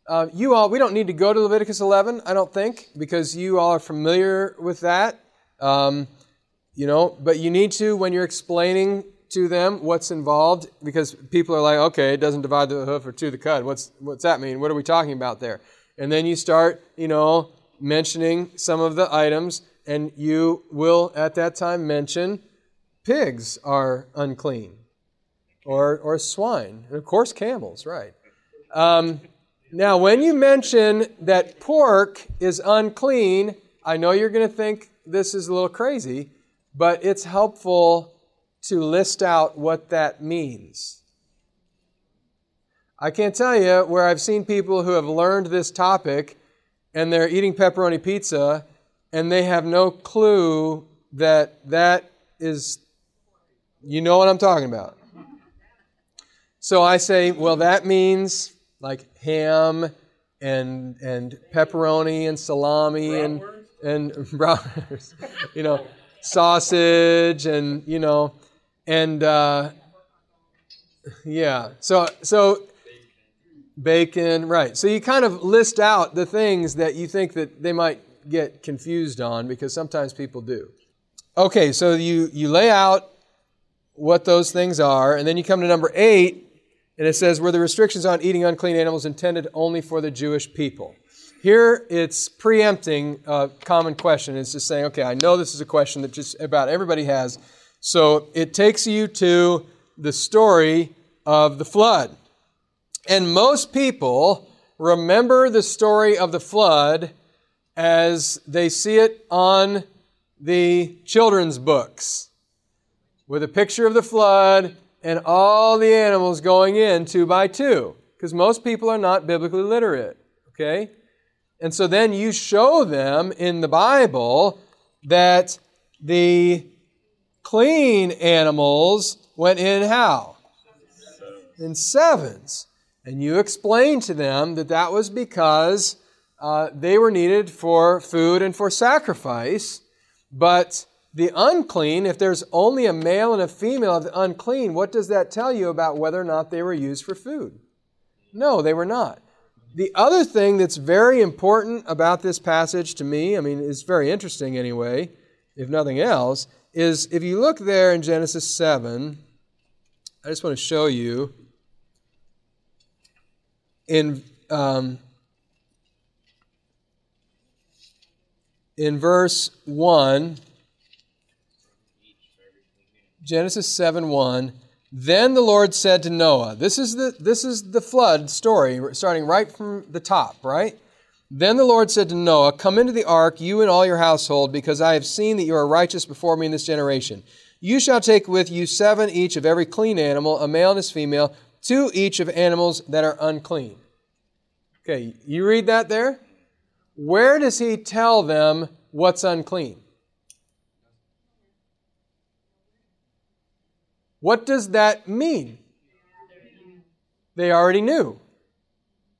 uh, you all, we don't need to go to Leviticus 11, I don't think, because you all are familiar with that. Um, you know, but you need to when you're explaining to them what's involved, because people are like, okay, it doesn't divide the hoof or chew the cud. What's what's that mean? What are we talking about there? And then you start, you know, mentioning some of the items, and you will at that time mention pigs are unclean, or or swine, and of course camels, right? Um, now, when you mention that pork is unclean, I know you're going to think this is a little crazy, but it's helpful to list out what that means. I can't tell you where I've seen people who have learned this topic and they're eating pepperoni pizza and they have no clue that that is, you know what I'm talking about. So I say, well, that means like ham and and pepperoni and salami and and bratwurst, you know, sausage and you know, and uh, yeah. So so bacon, right? So you kind of list out the things that you think that they might get confused on because sometimes people do. Okay, so you you lay out what those things are, and then you come to number eight, and it says, Were the restrictions on eating unclean animals intended only for the Jewish people? Here it's preempting a common question. It's just saying, okay, I know this is a question that just about everybody has. So it takes you to the story of the flood. And most people remember the story of the flood as they see it on the children's books with a picture of the flood and all the animals going in two by two, because most people are not biblically literate, okay? And so then you show them in the Bible that the clean animals went in how? In sevens. And you explain to them that that was because uh, they were needed for food and for sacrifice. But the unclean, if there's only a male and a female of the unclean, what does that tell you about whether or not they were used for food? No, they were not. The other thing that's very important about this passage to me, I mean, it's very interesting anyway, if nothing else, is if you look there in Genesis 7, I just want to show you in um, in verse 1 Genesis 7 1 then the Lord said to Noah, this is the, this is the flood story, starting right from the top, right? Then the Lord said to Noah, Come into the ark, you and all your household, because I have seen that you are righteous before me in this generation. You shall take with you seven each of every clean animal, a male and his female, two each of animals that are unclean. Okay, you read that there? Where does he tell them what's unclean? What does that mean? They already knew.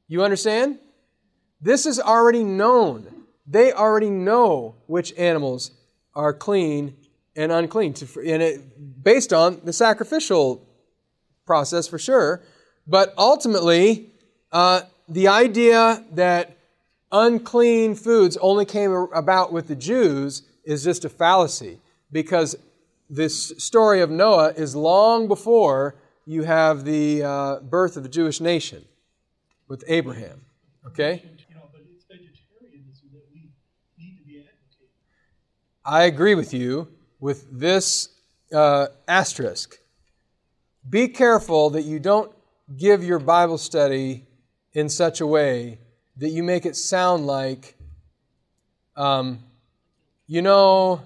You understand? This is already known. They already know which animals are clean and unclean, and it, based on the sacrificial process for sure. But ultimately, uh, the idea that unclean foods only came about with the Jews is just a fallacy because this story of Noah is long before you have the uh, birth of the Jewish nation with Abraham. Okay? I agree with you with this uh, asterisk. Be careful that you don't give your Bible study in such a way that you make it sound like, um, you know,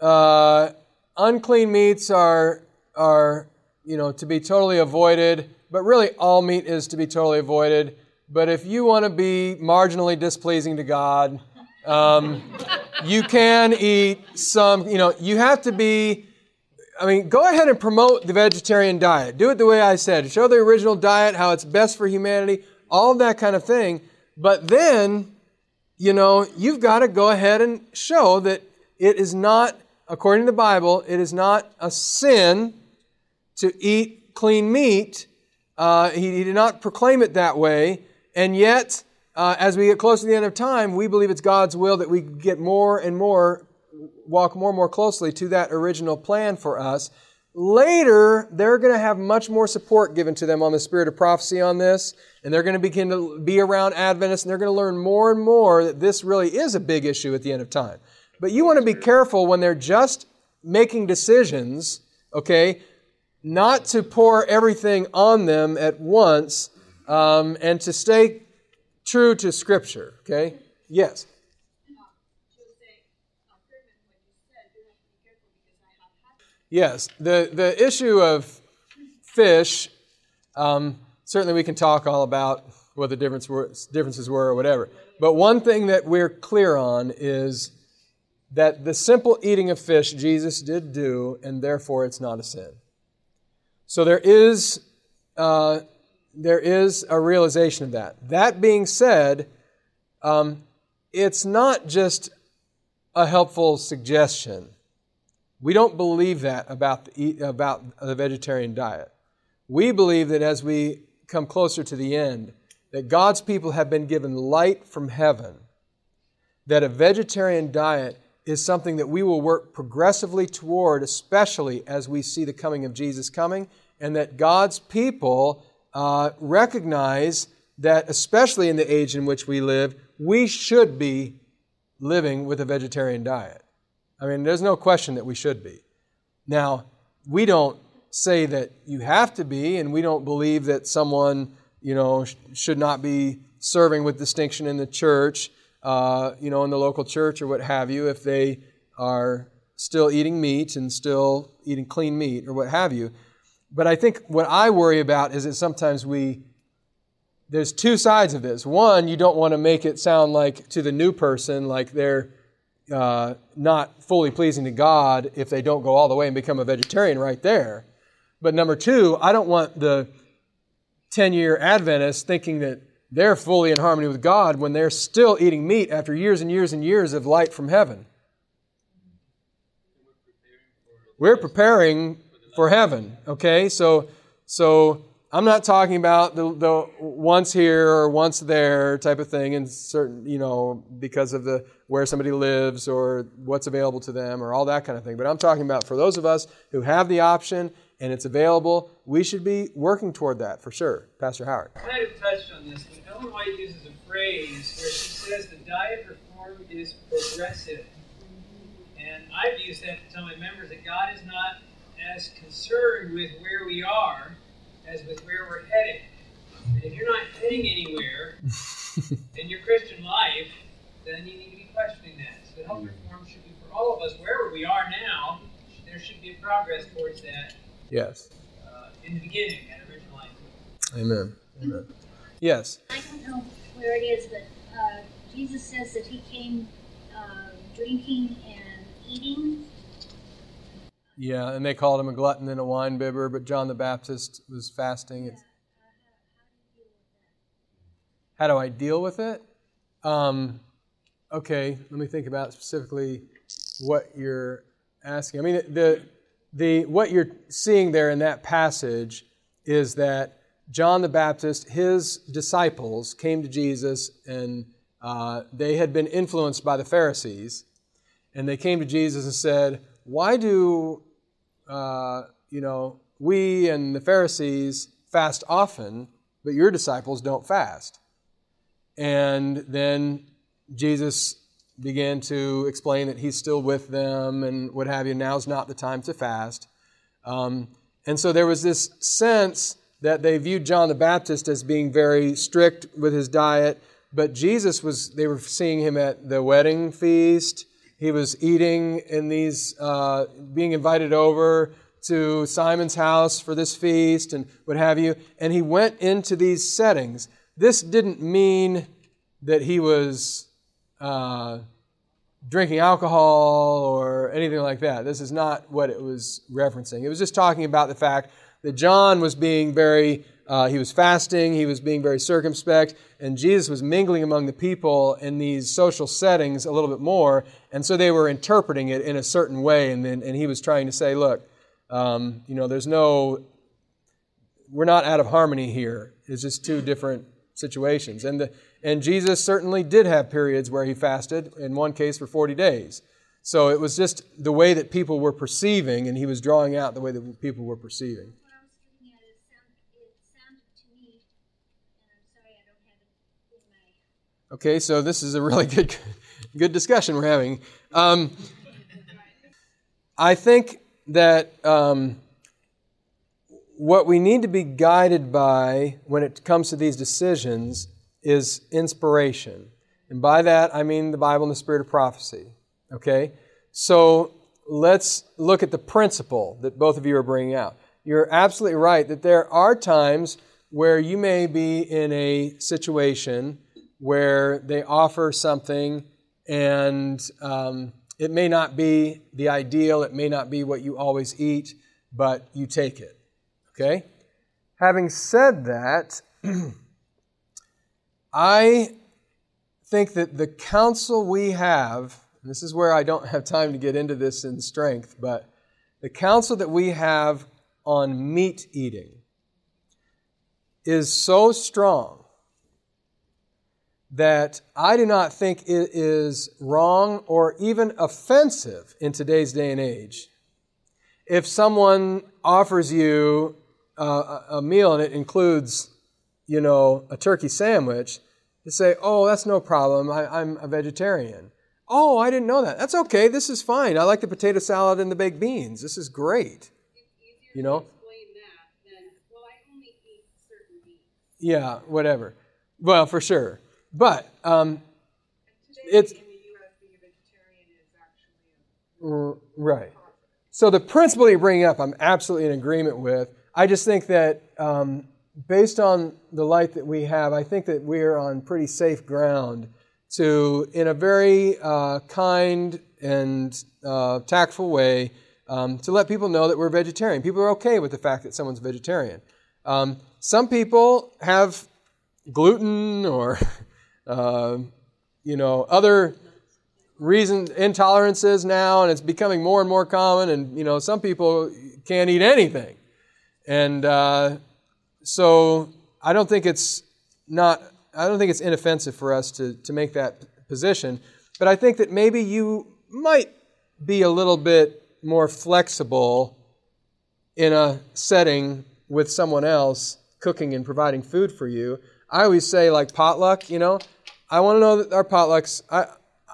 uh, unclean meats are, are, you know, to be totally avoided, but really all meat is to be totally avoided. But if you want to be marginally displeasing to God, um, you can eat some, you know, you have to be, I mean, go ahead and promote the vegetarian diet. Do it the way I said. Show the original diet, how it's best for humanity, all of that kind of thing. But then, you know, you've got to go ahead and show that it is not according to the Bible, it is not a sin to eat clean meat. Uh, he, he, did not proclaim it that way. And yet, uh, as we get close to the end of time, we believe it's God's will that we get more and more, walk more and more closely to that original plan for us. Later, they're going to have much more support given to them on the spirit of prophecy on this, and they're going to begin to be around Adventists, and they're going to learn more and more that this really is a big issue at the end of time. But you want to be careful when they're just making decisions, okay, not to pour everything on them at once um, and to stay true to Scripture, okay? Yes. Yes, the, the issue of fish, um, certainly we can talk all about what the difference were, differences were or whatever. But one thing that we're clear on is that the simple eating of fish Jesus did do, and therefore it's not a sin. So there is, uh, there is a realization of that. That being said, um, it's not just a helpful suggestion. We don't believe that about the, about the vegetarian diet. We believe that as we come closer to the end, that God's people have been given light from heaven, that a vegetarian diet is something that we will work progressively toward, especially as we see the coming of Jesus coming, and that God's people uh, recognize that, especially in the age in which we live, we should be living with a vegetarian diet. I mean, there's no question that we should be. Now, we don't say that you have to be, and we don't believe that someone, you know, should not be serving with distinction in the church uh, you know, in the local church or what have you, if they are still eating meat and still eating clean meat or what have you. But I think what I worry about is that sometimes we, there's two sides of this. One, you don't want to make it sound like to the new person, like they're uh, not fully pleasing to God if they don't go all the way and become a vegetarian right there. But number two, I don't want the 10 year Adventist thinking that they're fully in harmony with God when they're still eating meat after years and years and years of light from heaven. We're preparing for heaven, okay? So, so I'm not talking about the, the once here or once there type of thing, and certain, you know, because of the where somebody lives or what's available to them or all that kind of thing. But I'm talking about for those of us who have the option and it's available, we should be working toward that for sure. Pastor Howard. I kind of touched on this, but Ellen White uses a phrase where she says the diet reform is progressive. And I've used that to tell my members that God is not as concerned with where we are as with where we're headed. And if you're not heading anywhere in your Christian life, then you need to be questioning that. So the health reform should be for all of us, wherever we are now, there should be a progress towards that Yes. uh, in the beginning, that original life. Amen. Amen. Yes. I don't know where it is, but uh, Jesus says that he came uh, drinking and eating. Yeah, and they called him a glutton and a wine bibber, but John the Baptist was fasting. It's, how do I deal with it? Um, okay, let me think about specifically what you're asking. I mean, the the what you're seeing there in that passage is that John the Baptist, his disciples came to Jesus, and uh, they had been influenced by the Pharisees, and they came to Jesus and said, "Why do uh, you know we and the Pharisees fast often, but your disciples don't fast?" And then Jesus began to explain that he's still with them and what have you. Now's not the time to fast. Um, and so there was this sense that they viewed John the Baptist as being very strict with his diet, but Jesus was, they were seeing him at the wedding feast. He was eating in these, uh, being invited over to Simon's house for this feast and what have you. And he went into these settings. This didn't mean that he was uh, drinking alcohol or anything like that. This is not what it was referencing. It was just talking about the fact that John was being very, uh, he was fasting, he was being very circumspect, and Jesus was mingling among the people in these social settings a little bit more, and so they were interpreting it in a certain way, and, then, and he was trying to say, look, um, you know, there's no, we're not out of harmony here. It's just two different situations. And, the, and Jesus certainly did have periods where he fasted, in one case for 40 days. So it was just the way that people were perceiving, and he was drawing out the way that people were perceiving. What I was looking at is sound, it sounded to me, and I'm sorry I don't have it in my. Okay, so this is a really good, good discussion we're having. Um, I think that um, what we need to be guided by when it comes to these decisions is inspiration. And by that, I mean the Bible and the spirit of prophecy. Okay? So let's look at the principle that both of you are bringing out. You're absolutely right that there are times where you may be in a situation where they offer something and um, it may not be the ideal, it may not be what you always eat, but you take it. Okay? Having said that, I think that the counsel we have, this is where I don't have time to get into this in strength, but the counsel that we have on meat eating is so strong that I do not think it is wrong or even offensive in today's day and age if someone offers you uh, a meal and it includes, you know, a turkey sandwich, to say, oh, that's no problem. I, am a vegetarian. Oh, I didn't know that. That's okay. This is fine. I like the potato salad and the baked beans. This is great. You know? Yeah, whatever. Well, for sure. But um, it's right. So the principle you're bringing up, I'm absolutely in agreement with. I just think that um, based on the light that we have, I think that we're on pretty safe ground to, in a very uh, kind and uh, tactful way, um, to let people know that we're vegetarian. People are okay with the fact that someone's vegetarian. Um, some people have gluten or, uh, you know, other reason intolerances now, and it's becoming more and more common. And you know, some people can't eat anything, and uh, so I don't think it's not. I don't think it's inoffensive for us to to make that position, but I think that maybe you might be a little bit more flexible in a setting with someone else cooking and providing food for you. I always say like potluck, you know. I want to know that our potlucks. I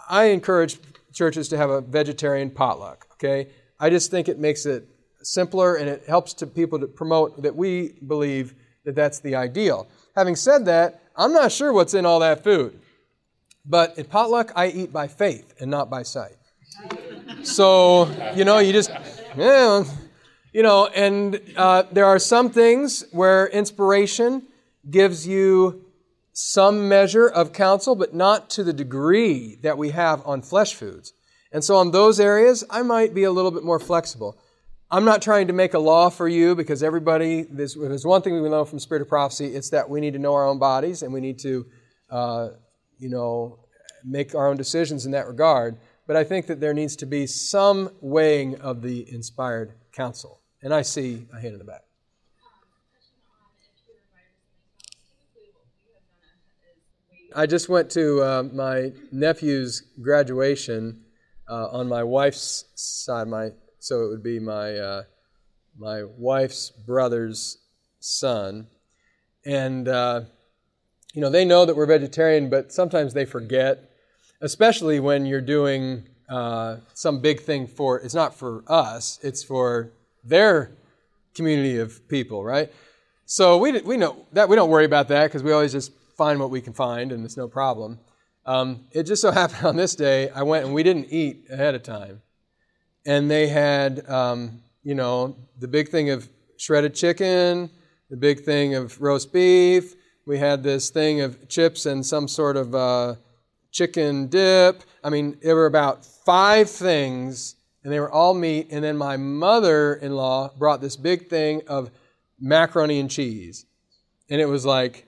I encourage churches to have a vegetarian potluck. Okay, I just think it makes it simpler and it helps to people to promote that we believe that that's the ideal. Having said that, I'm not sure what's in all that food, but at potluck I eat by faith and not by sight. So you know, you just yeah, you know, and uh, there are some things where inspiration gives you some measure of counsel, but not to the degree that we have on flesh foods. And so, on those areas, I might be a little bit more flexible. I'm not trying to make a law for you because everybody, there's, there's one thing we know from Spirit of Prophecy, it's that we need to know our own bodies and we need to, uh, you know, make our own decisions in that regard. But I think that there needs to be some weighing of the inspired counsel. And I see a hand in the back. I just went to uh, my nephew's graduation uh, on my wife's side. My so it would be my uh, my wife's brother's son, and uh, you know they know that we're vegetarian, but sometimes they forget, especially when you're doing uh, some big thing for. It's not for us; it's for their community of people, right? So we we know that we don't worry about that because we always just find what we can find, and it's no problem. Um, it just so happened on this day, I went and we didn't eat ahead of time. And they had, um, you know, the big thing of shredded chicken, the big thing of roast beef. We had this thing of chips and some sort of uh, chicken dip. I mean, there were about five things, and they were all meat. And then my mother in law brought this big thing of macaroni and cheese. And it was like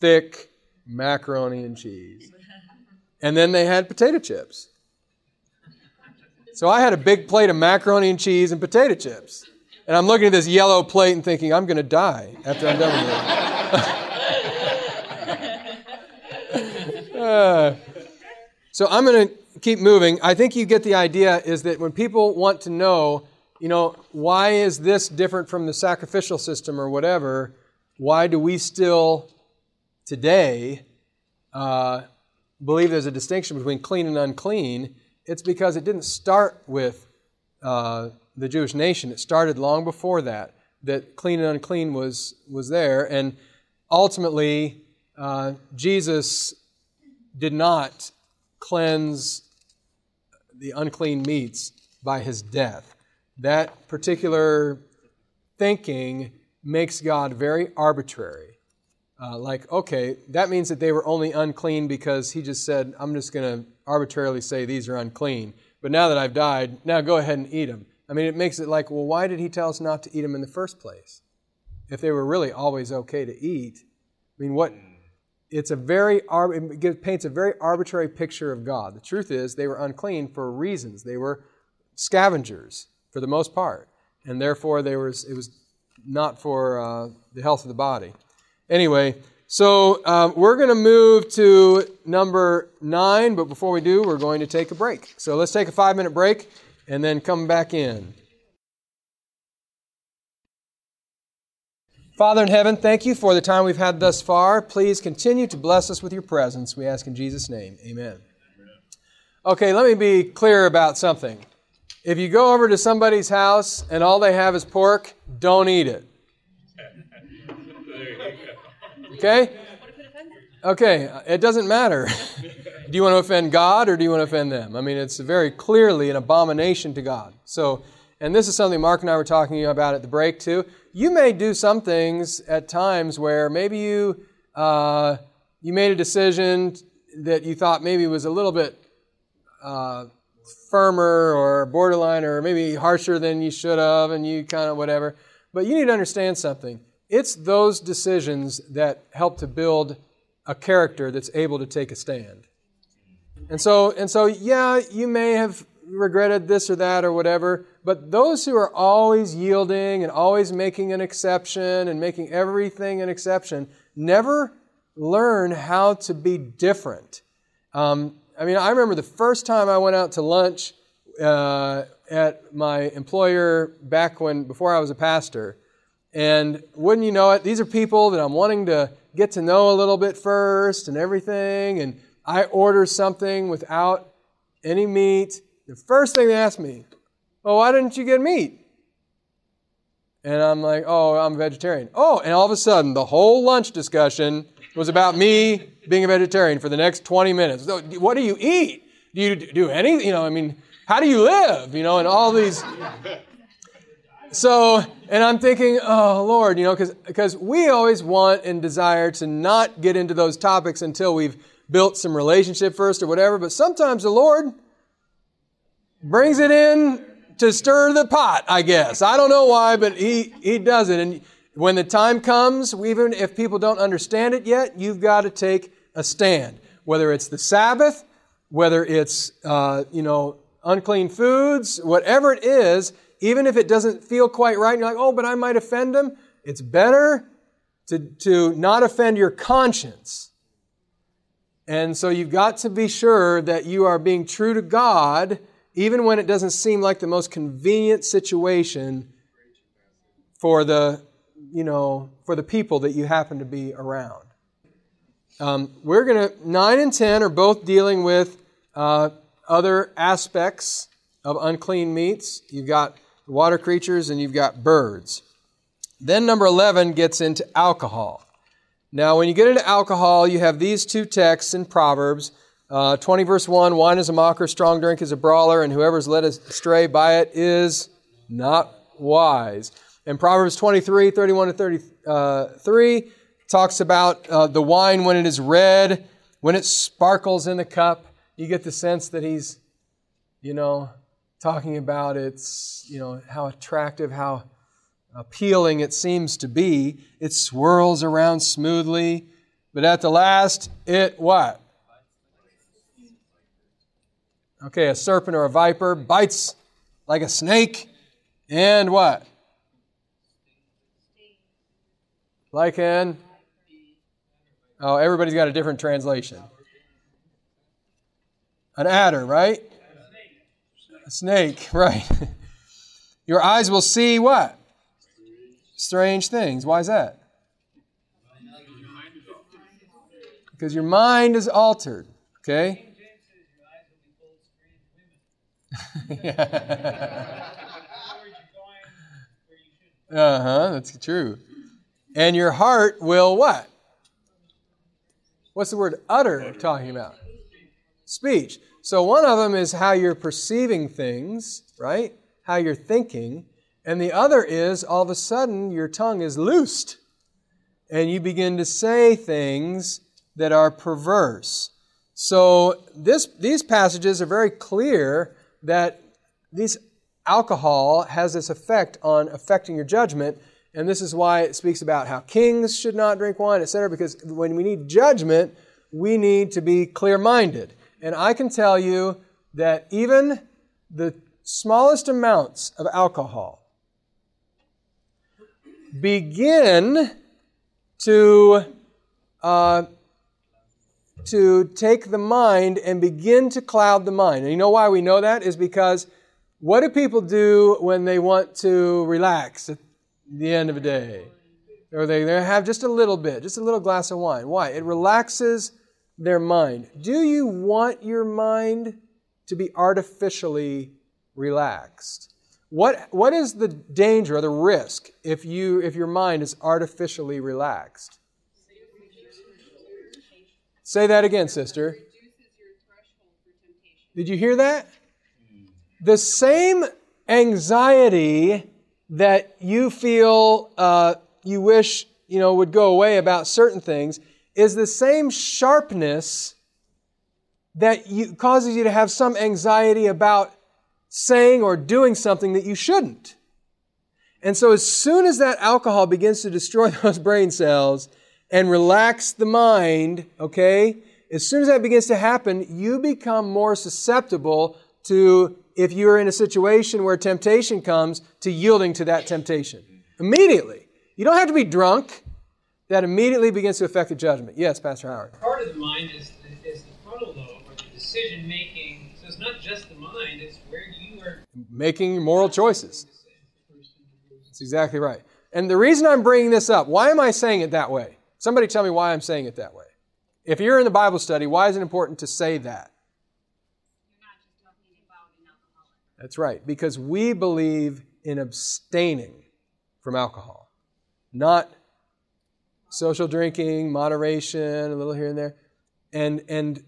thick macaroni and cheese. And then they had potato chips. So I had a big plate of macaroni and cheese and potato chips. And I'm looking at this yellow plate and thinking, I'm going to die after I'm done with it. uh, so I'm going to keep moving. I think you get the idea is that when people want to know, you know, why is this different from the sacrificial system or whatever, why do we still today uh, believe there's a distinction between clean and unclean, it's because it didn't start with uh, the Jewish nation. It started long before that, that clean and unclean was, was there. And ultimately, uh, Jesus did not cleanse the unclean meats by his death. That particular thinking makes God very arbitrary. Uh, like, okay, that means that they were only unclean because he just said, I'm just going to arbitrarily say these are unclean. But now that I've died, now go ahead and eat them. I mean, it makes it like, well, why did he tell us not to eat them in the first place? If they were really always okay to eat. I mean, what? It's a very, it paints a very arbitrary picture of God. The truth is, they were unclean for reasons. They were scavengers for the most part. And therefore, they were, it was not for uh, the health of the body. Anyway, so um, we're going to move to number nine, but before we do, we're going to take a break. So let's take a five minute break and then come back in. Father in heaven, thank you for the time we've had thus far. Please continue to bless us with your presence. We ask in Jesus' name. Amen. Okay, let me be clear about something. If you go over to somebody's house and all they have is pork, don't eat it. Okay? Okay, it doesn't matter. do you want to offend God or do you want to offend them? I mean, it's very clearly an abomination to God. So, and this is something Mark and I were talking about at the break too. You may do some things at times where maybe you uh, you made a decision that you thought maybe was a little bit uh, firmer or borderline or maybe harsher than you should have, and you kind of whatever. But you need to understand something it's those decisions that help to build a character that's able to take a stand. And so, and so, yeah, you may have regretted this or that or whatever, but those who are always yielding and always making an exception and making everything an exception never learn how to be different. Um, I mean, I remember the first time I went out to lunch uh, at my employer back when, before I was a pastor. And wouldn't you know it, these are people that I'm wanting to get to know a little bit first and everything. And I order something without any meat. The first thing they ask me, Oh, why didn't you get meat? And I'm like, Oh, I'm a vegetarian. Oh, and all of a sudden, the whole lunch discussion was about me being a vegetarian for the next 20 minutes. What do you eat? Do you do anything? You know, I mean, how do you live? You know, and all these. So, and I'm thinking, oh, Lord, you know, because we always want and desire to not get into those topics until we've built some relationship first or whatever. But sometimes the Lord brings it in to stir the pot, I guess. I don't know why, but He, he does it. And when the time comes, even if people don't understand it yet, you've got to take a stand. Whether it's the Sabbath, whether it's, uh, you know, unclean foods, whatever it is, even if it doesn't feel quite right, you're like, oh, but I might offend them, it's better to, to not offend your conscience. And so you've got to be sure that you are being true to God, even when it doesn't seem like the most convenient situation for the, you know, for the people that you happen to be around. Um, we're going to, 9 and 10 are both dealing with uh, other aspects of unclean meats. You've got water creatures and you've got birds. Then number 11 gets into alcohol. Now, when you get into alcohol, you have these two texts in Proverbs uh, 20, verse 1 Wine is a mocker, strong drink is a brawler, and whoever is led astray by it is not wise. And Proverbs 23, 31 to 33 talks about uh, the wine when it is red, when it sparkles in the cup you get the sense that he's, you know, talking about its, you know, how attractive, how appealing it seems to be. It swirls around smoothly, but at the last, it what? Okay, a serpent or a viper bites like a snake, and what? Like an. Oh, everybody's got a different translation. An adder, right? A snake, right. Your eyes will see what? Strange things. Why is that? Because your mind is altered. Okay? uh huh, that's true. And your heart will what? What's the word utter talking about? Speech. So one of them is how you're perceiving things, right? How you're thinking. And the other is all of a sudden your tongue is loosed and you begin to say things that are perverse. So this, these passages are very clear that this alcohol has this effect on affecting your judgment. And this is why it speaks about how kings should not drink wine, etc. Because when we need judgment, we need to be clear minded. And I can tell you that even the smallest amounts of alcohol begin to, uh, to take the mind and begin to cloud the mind. And you know why we know that? Is because what do people do when they want to relax at the end of a day? Or they, they have just a little bit, just a little glass of wine. Why? It relaxes their mind. Do you want your mind to be artificially relaxed? What, what is the danger or the risk if, you, if your mind is artificially relaxed? Say that again, sister. Did you hear that? The same anxiety that you feel uh, you wish you know would go away about certain things is the same sharpness that you, causes you to have some anxiety about saying or doing something that you shouldn't. And so, as soon as that alcohol begins to destroy those brain cells and relax the mind, okay, as soon as that begins to happen, you become more susceptible to, if you're in a situation where temptation comes, to yielding to that temptation. Immediately. You don't have to be drunk. That immediately begins to affect the judgment. Yes, Pastor Howard. Part of the mind is, is the frontal lobe, or the decision making. So it's not just the mind, it's where you are Making moral choices. That's exactly right. And the reason I'm bringing this up, why am I saying it that way? Somebody tell me why I'm saying it that way. If you're in the Bible study, why is it important to say that? That's right, because we believe in abstaining from alcohol, not social drinking, moderation, a little here and there. And, and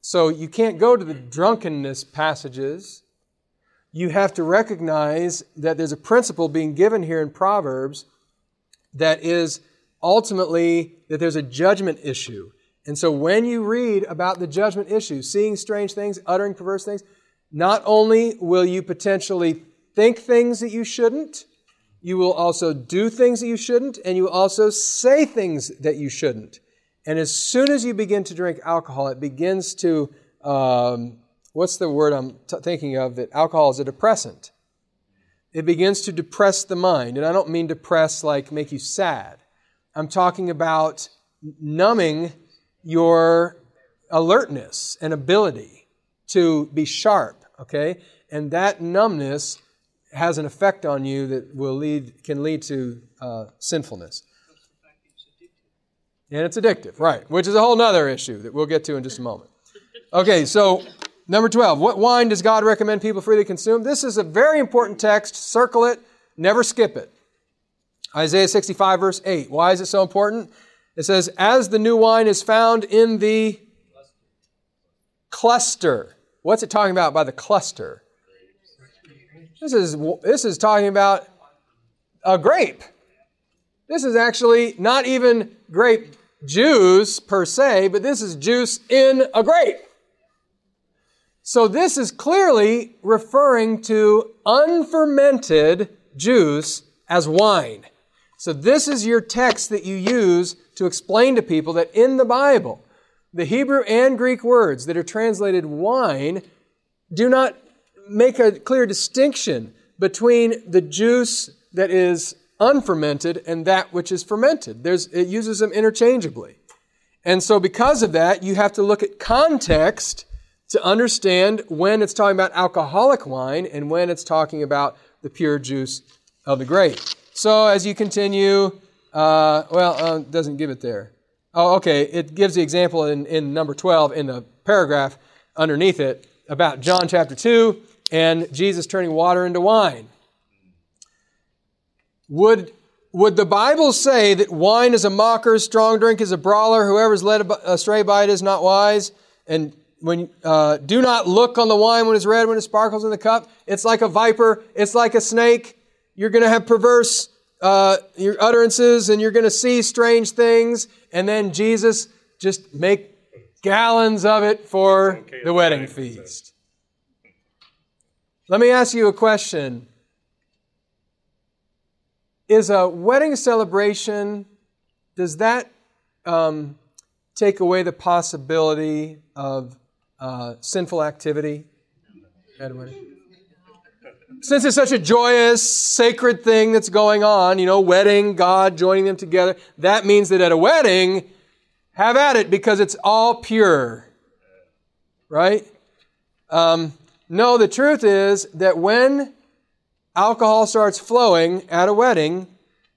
so you can't go to the drunkenness passages. You have to recognize that there's a principle being given here in Proverbs that is ultimately that there's a judgment issue. And so when you read about the judgment issue, seeing strange things, uttering perverse things, not only will you potentially think things that you shouldn't, you will also do things that you shouldn't, and you will also say things that you shouldn't. And as soon as you begin to drink alcohol, it begins to, um, what's the word I'm t- thinking of? That alcohol is a depressant. It begins to depress the mind. And I don't mean depress like make you sad. I'm talking about numbing your alertness and ability to be sharp, okay? And that numbness has an effect on you that will lead can lead to uh, sinfulness. And it's addictive, right? Which is a whole other issue that we'll get to in just a moment. Okay, so number 12. What wine does God recommend people freely consume? This is a very important text. Circle it, never skip it. Isaiah 65, verse 8. Why is it so important? It says, As the new wine is found in the cluster. What's it talking about by the cluster? This is, this is talking about a grape. This is actually not even grape juice per se, but this is juice in a grape. So this is clearly referring to unfermented juice as wine. So this is your text that you use to explain to people that in the Bible, the Hebrew and Greek words that are translated wine do not make a clear distinction between the juice that is unfermented and that which is fermented. There's, it uses them interchangeably. And so, because of that, you have to look at context to understand when it's talking about alcoholic wine and when it's talking about the pure juice of the grape. So, as you continue, uh, well, uh, doesn't give it there. Oh, okay. It gives the example in, in number 12 in the paragraph underneath it about John chapter 2 and Jesus turning water into wine. Would, would the Bible say that wine is a mocker, strong drink is a brawler, whoever is led astray by it is not wise? And when uh, do not look on the wine when it's red, when it sparkles in the cup. It's like a viper. It's like a snake. You're going to have perverse uh, your utterances, and you're going to see strange things. And then Jesus just make gallons of it for the wedding feast. Let me ask you a question. Is a wedding celebration, does that um, take away the possibility of uh, sinful activity wedding? Since it's such a joyous, sacred thing that's going on, you know, wedding, God joining them together, that means that at a wedding, have at it because it's all pure. Right? Um, no, the truth is that when alcohol starts flowing at a wedding,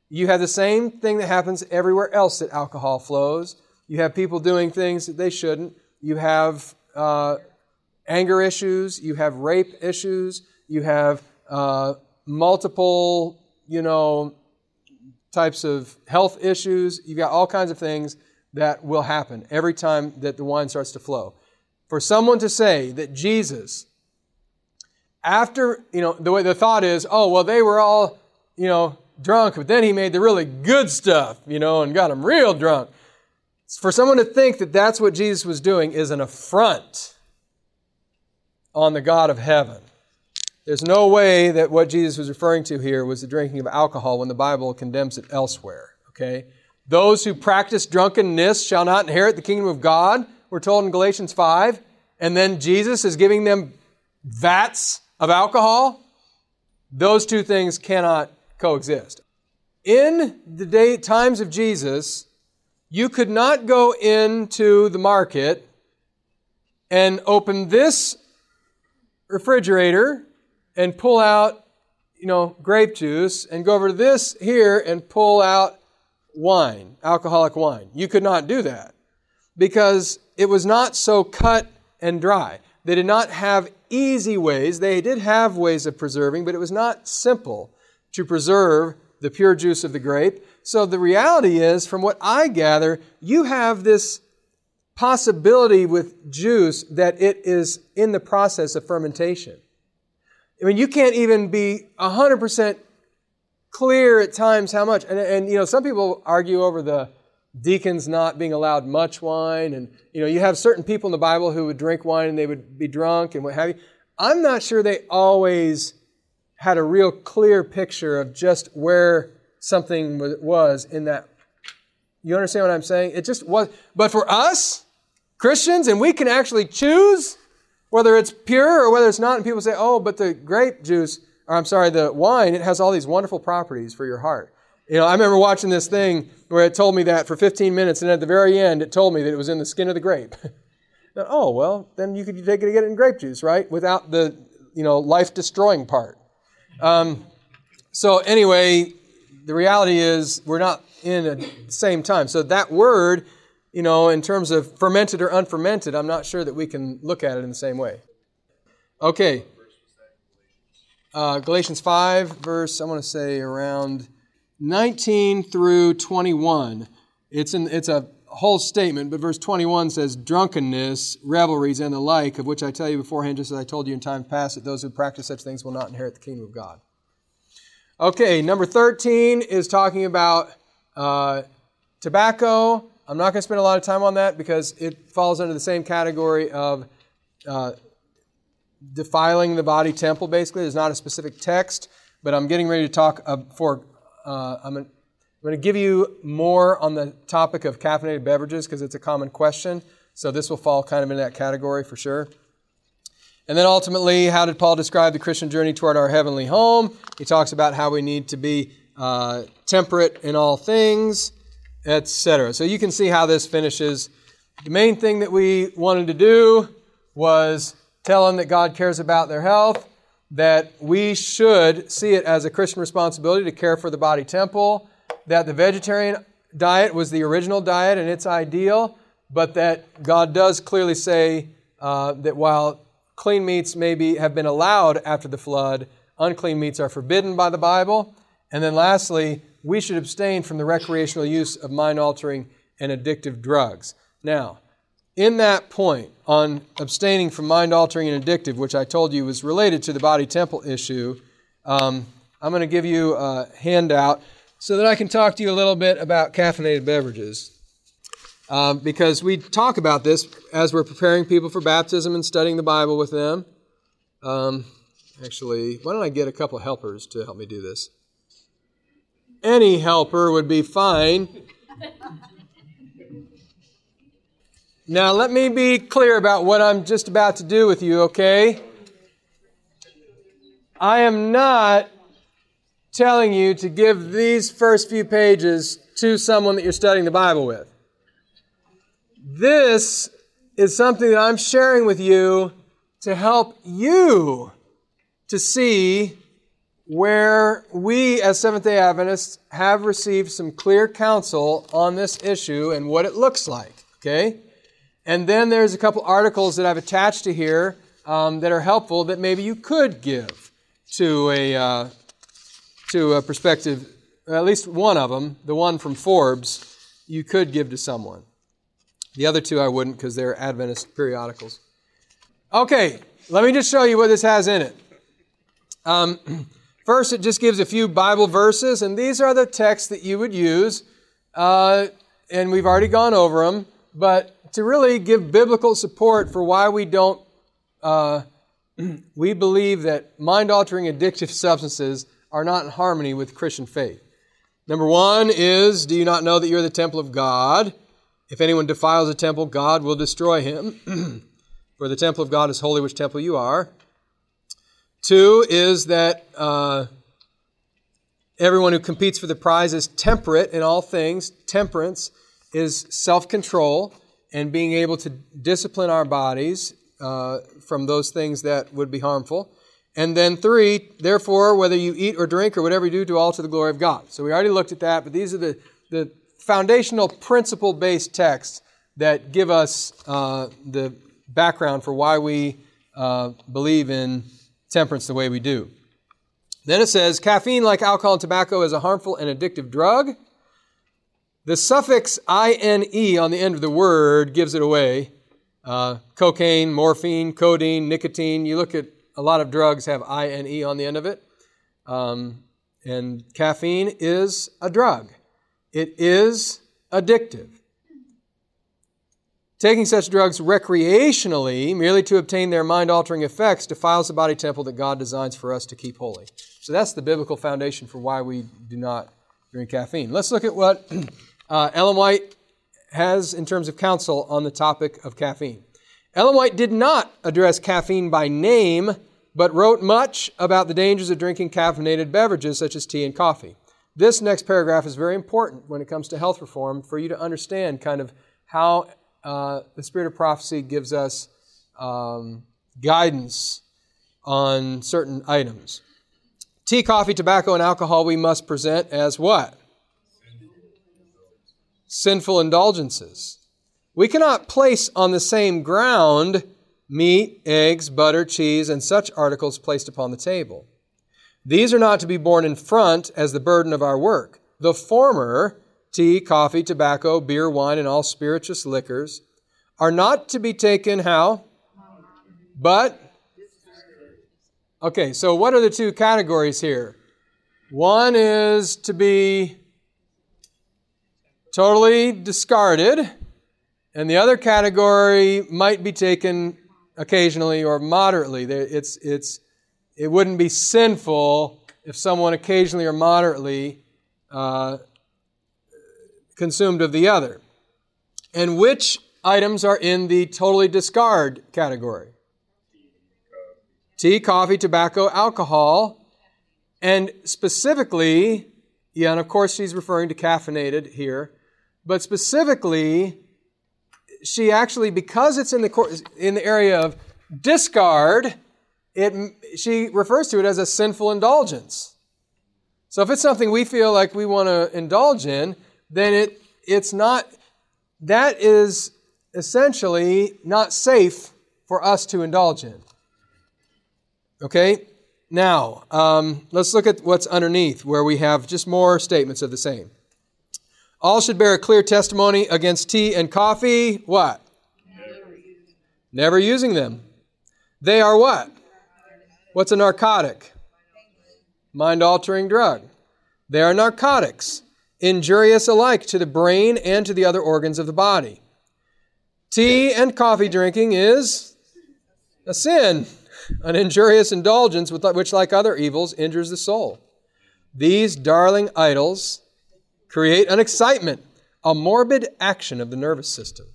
you have the same thing that happens everywhere else that alcohol flows. You have people doing things that they shouldn't. You have uh, anger issues. You have rape issues. You have uh, multiple, you know, types of health issues. You've got all kinds of things that will happen every time that the wine starts to flow. For someone to say that Jesus after, you know, the way the thought is, oh, well, they were all, you know, drunk, but then he made the really good stuff, you know, and got them real drunk. For someone to think that that's what Jesus was doing is an affront on the God of heaven. There's no way that what Jesus was referring to here was the drinking of alcohol when the Bible condemns it elsewhere. Okay? Those who practice drunkenness shall not inherit the kingdom of God, we're told in Galatians 5. And then Jesus is giving them vats of alcohol. Those two things cannot coexist. In the day, times of Jesus, you could not go into the market and open this refrigerator and pull out, you know, grape juice and go over to this here and pull out wine, alcoholic wine. You could not do that because it was not so cut and dry. They did not have easy ways. They did have ways of preserving, but it was not simple to preserve the pure juice of the grape. So the reality is, from what I gather, you have this possibility with juice that it is in the process of fermentation. I mean, you can't even be 100% clear at times how much. And, and, you know, some people argue over the deacons not being allowed much wine. And, you know, you have certain people in the Bible who would drink wine and they would be drunk and what have you. I'm not sure they always had a real clear picture of just where something was in that. You understand what I'm saying? It just was. But for us, Christians, and we can actually choose whether it's pure or whether it's not. And people say, oh, but the grape juice, or I'm sorry, the wine, it has all these wonderful properties for your heart. You know, I remember watching this thing where it told me that for 15 minutes, and at the very end, it told me that it was in the skin of the grape. now, oh, well, then you could take it and get it in grape juice, right? Without the, you know, life destroying part. Um, so, anyway, the reality is we're not in the same time. So, that word you know, in terms of fermented or unfermented, I'm not sure that we can look at it in the same way. Okay. Uh, Galatians 5, verse, I want to say around 19 through 21. It's, in, it's a whole statement, but verse 21 says, Drunkenness, revelries, and the like, of which I tell you beforehand, just as I told you in time past, that those who practice such things will not inherit the kingdom of God. Okay, number 13 is talking about uh, tobacco I'm not going to spend a lot of time on that because it falls under the same category of uh, defiling the body temple, basically. There's not a specific text, but I'm getting ready to talk uh, for, uh, I'm, going to give you more on the topic of caffeinated beverages because it's a common question. So this will fall kind of in that category for sure. And then ultimately, how did Paul describe the Christian journey toward our heavenly home? He talks about how we need to be uh, temperate in all things etc. So you can see how this finishes. The main thing that we wanted to do was tell them that God cares about their health, that we should see it as a Christian responsibility to care for the body temple, that the vegetarian diet was the original diet and it's ideal, but that God does clearly say uh, that while clean meats maybe have been allowed after the flood, unclean meats are forbidden by the Bible. And then lastly, we should abstain from the recreational use of mind altering and addictive drugs. Now, in that point on abstaining from mind altering and addictive, which I told you was related to the body temple issue, um, I'm going to give you a handout so that I can talk to you a little bit about caffeinated beverages. Um, because we talk about this as we're preparing people for baptism and studying the Bible with them. Um, actually, why don't I get a couple helpers to help me do this? any helper would be fine. Now, let me be clear about what I'm just about to do with you, okay? I am not telling you to give these first few pages to someone that you're studying the Bible with. This is something that I'm sharing with you to help you to see where we as Seventh day Adventists have received some clear counsel on this issue and what it looks like. Okay? And then there's a couple articles that I've attached to here um, that are helpful that maybe you could give to a, uh, to a perspective, at least one of them, the one from Forbes, you could give to someone. The other two I wouldn't because they're Adventist periodicals. Okay, let me just show you what this has in it. Um, First, it just gives a few Bible verses, and these are the texts that you would use, uh, and we've already gone over them, but to really give biblical support for why we don't uh, we believe that mind altering addictive substances are not in harmony with Christian faith. Number one is Do you not know that you're the temple of God? If anyone defiles the temple, God will destroy him. For the temple of God is holy, which temple you are. Two is that uh, everyone who competes for the prize is temperate in all things. Temperance is self control and being able to discipline our bodies uh, from those things that would be harmful. And then three, therefore, whether you eat or drink or whatever you do, do all to the glory of God. So we already looked at that, but these are the, the foundational principle based texts that give us uh, the background for why we uh, believe in temperance the way we do. Then it says caffeine, like alcohol and tobacco, is a harmful and addictive drug. The suffix ine on the end of the word gives it away. Uh, cocaine, morphine, codeine, nicotine. You look at a lot of drugs have ine on the end of it. Um, and caffeine is a drug. It is addictive. Taking such drugs recreationally, merely to obtain their mind altering effects, defiles the body temple that God designs for us to keep holy. So that's the biblical foundation for why we do not drink caffeine. Let's look at what uh, Ellen White has in terms of counsel on the topic of caffeine. Ellen White did not address caffeine by name, but wrote much about the dangers of drinking caffeinated beverages such as tea and coffee. This next paragraph is very important when it comes to health reform for you to understand kind of how uh, the Spirit of Prophecy gives us um, guidance on certain items. Tea, coffee, tobacco, and alcohol we must present as what? Sinful indulgences. We cannot place on the same ground meat, eggs, butter, cheese, and such articles placed upon the table. These are not to be borne in front as the burden of our work. The former tea, coffee, tobacco, beer, wine, and all spirituous liquors, are not to be taken how? But, okay, so what are the two categories here? One is to be totally discarded, and the other category might be taken occasionally or moderately. It's, it's, it wouldn't be sinful if someone occasionally or moderately uh, consumed of the other. And which items are in the totally discard category? Tea, coffee, tobacco, alcohol, and specifically, yeah, and of course she's referring to caffeinated here, but specifically, she actually, because it's in the in the area of discard, it she refers to it as a sinful indulgence. So if it's something we feel like we want to indulge in, then it, it's not, that is essentially not safe for us to indulge in. Okay? Now, um, let's look at what's underneath, where we have just more statements of the same. All should bear a clear testimony against tea and coffee. What? Never, using them. They are what? What's a narcotic? Mind altering drug. They are narcotics injurious alike to the brain and to the other organs of the body. Tea and coffee drinking is a sin, an injurious indulgence which, like other evils, injures the soul. These darling idols create an excitement, a morbid action of the nervous system.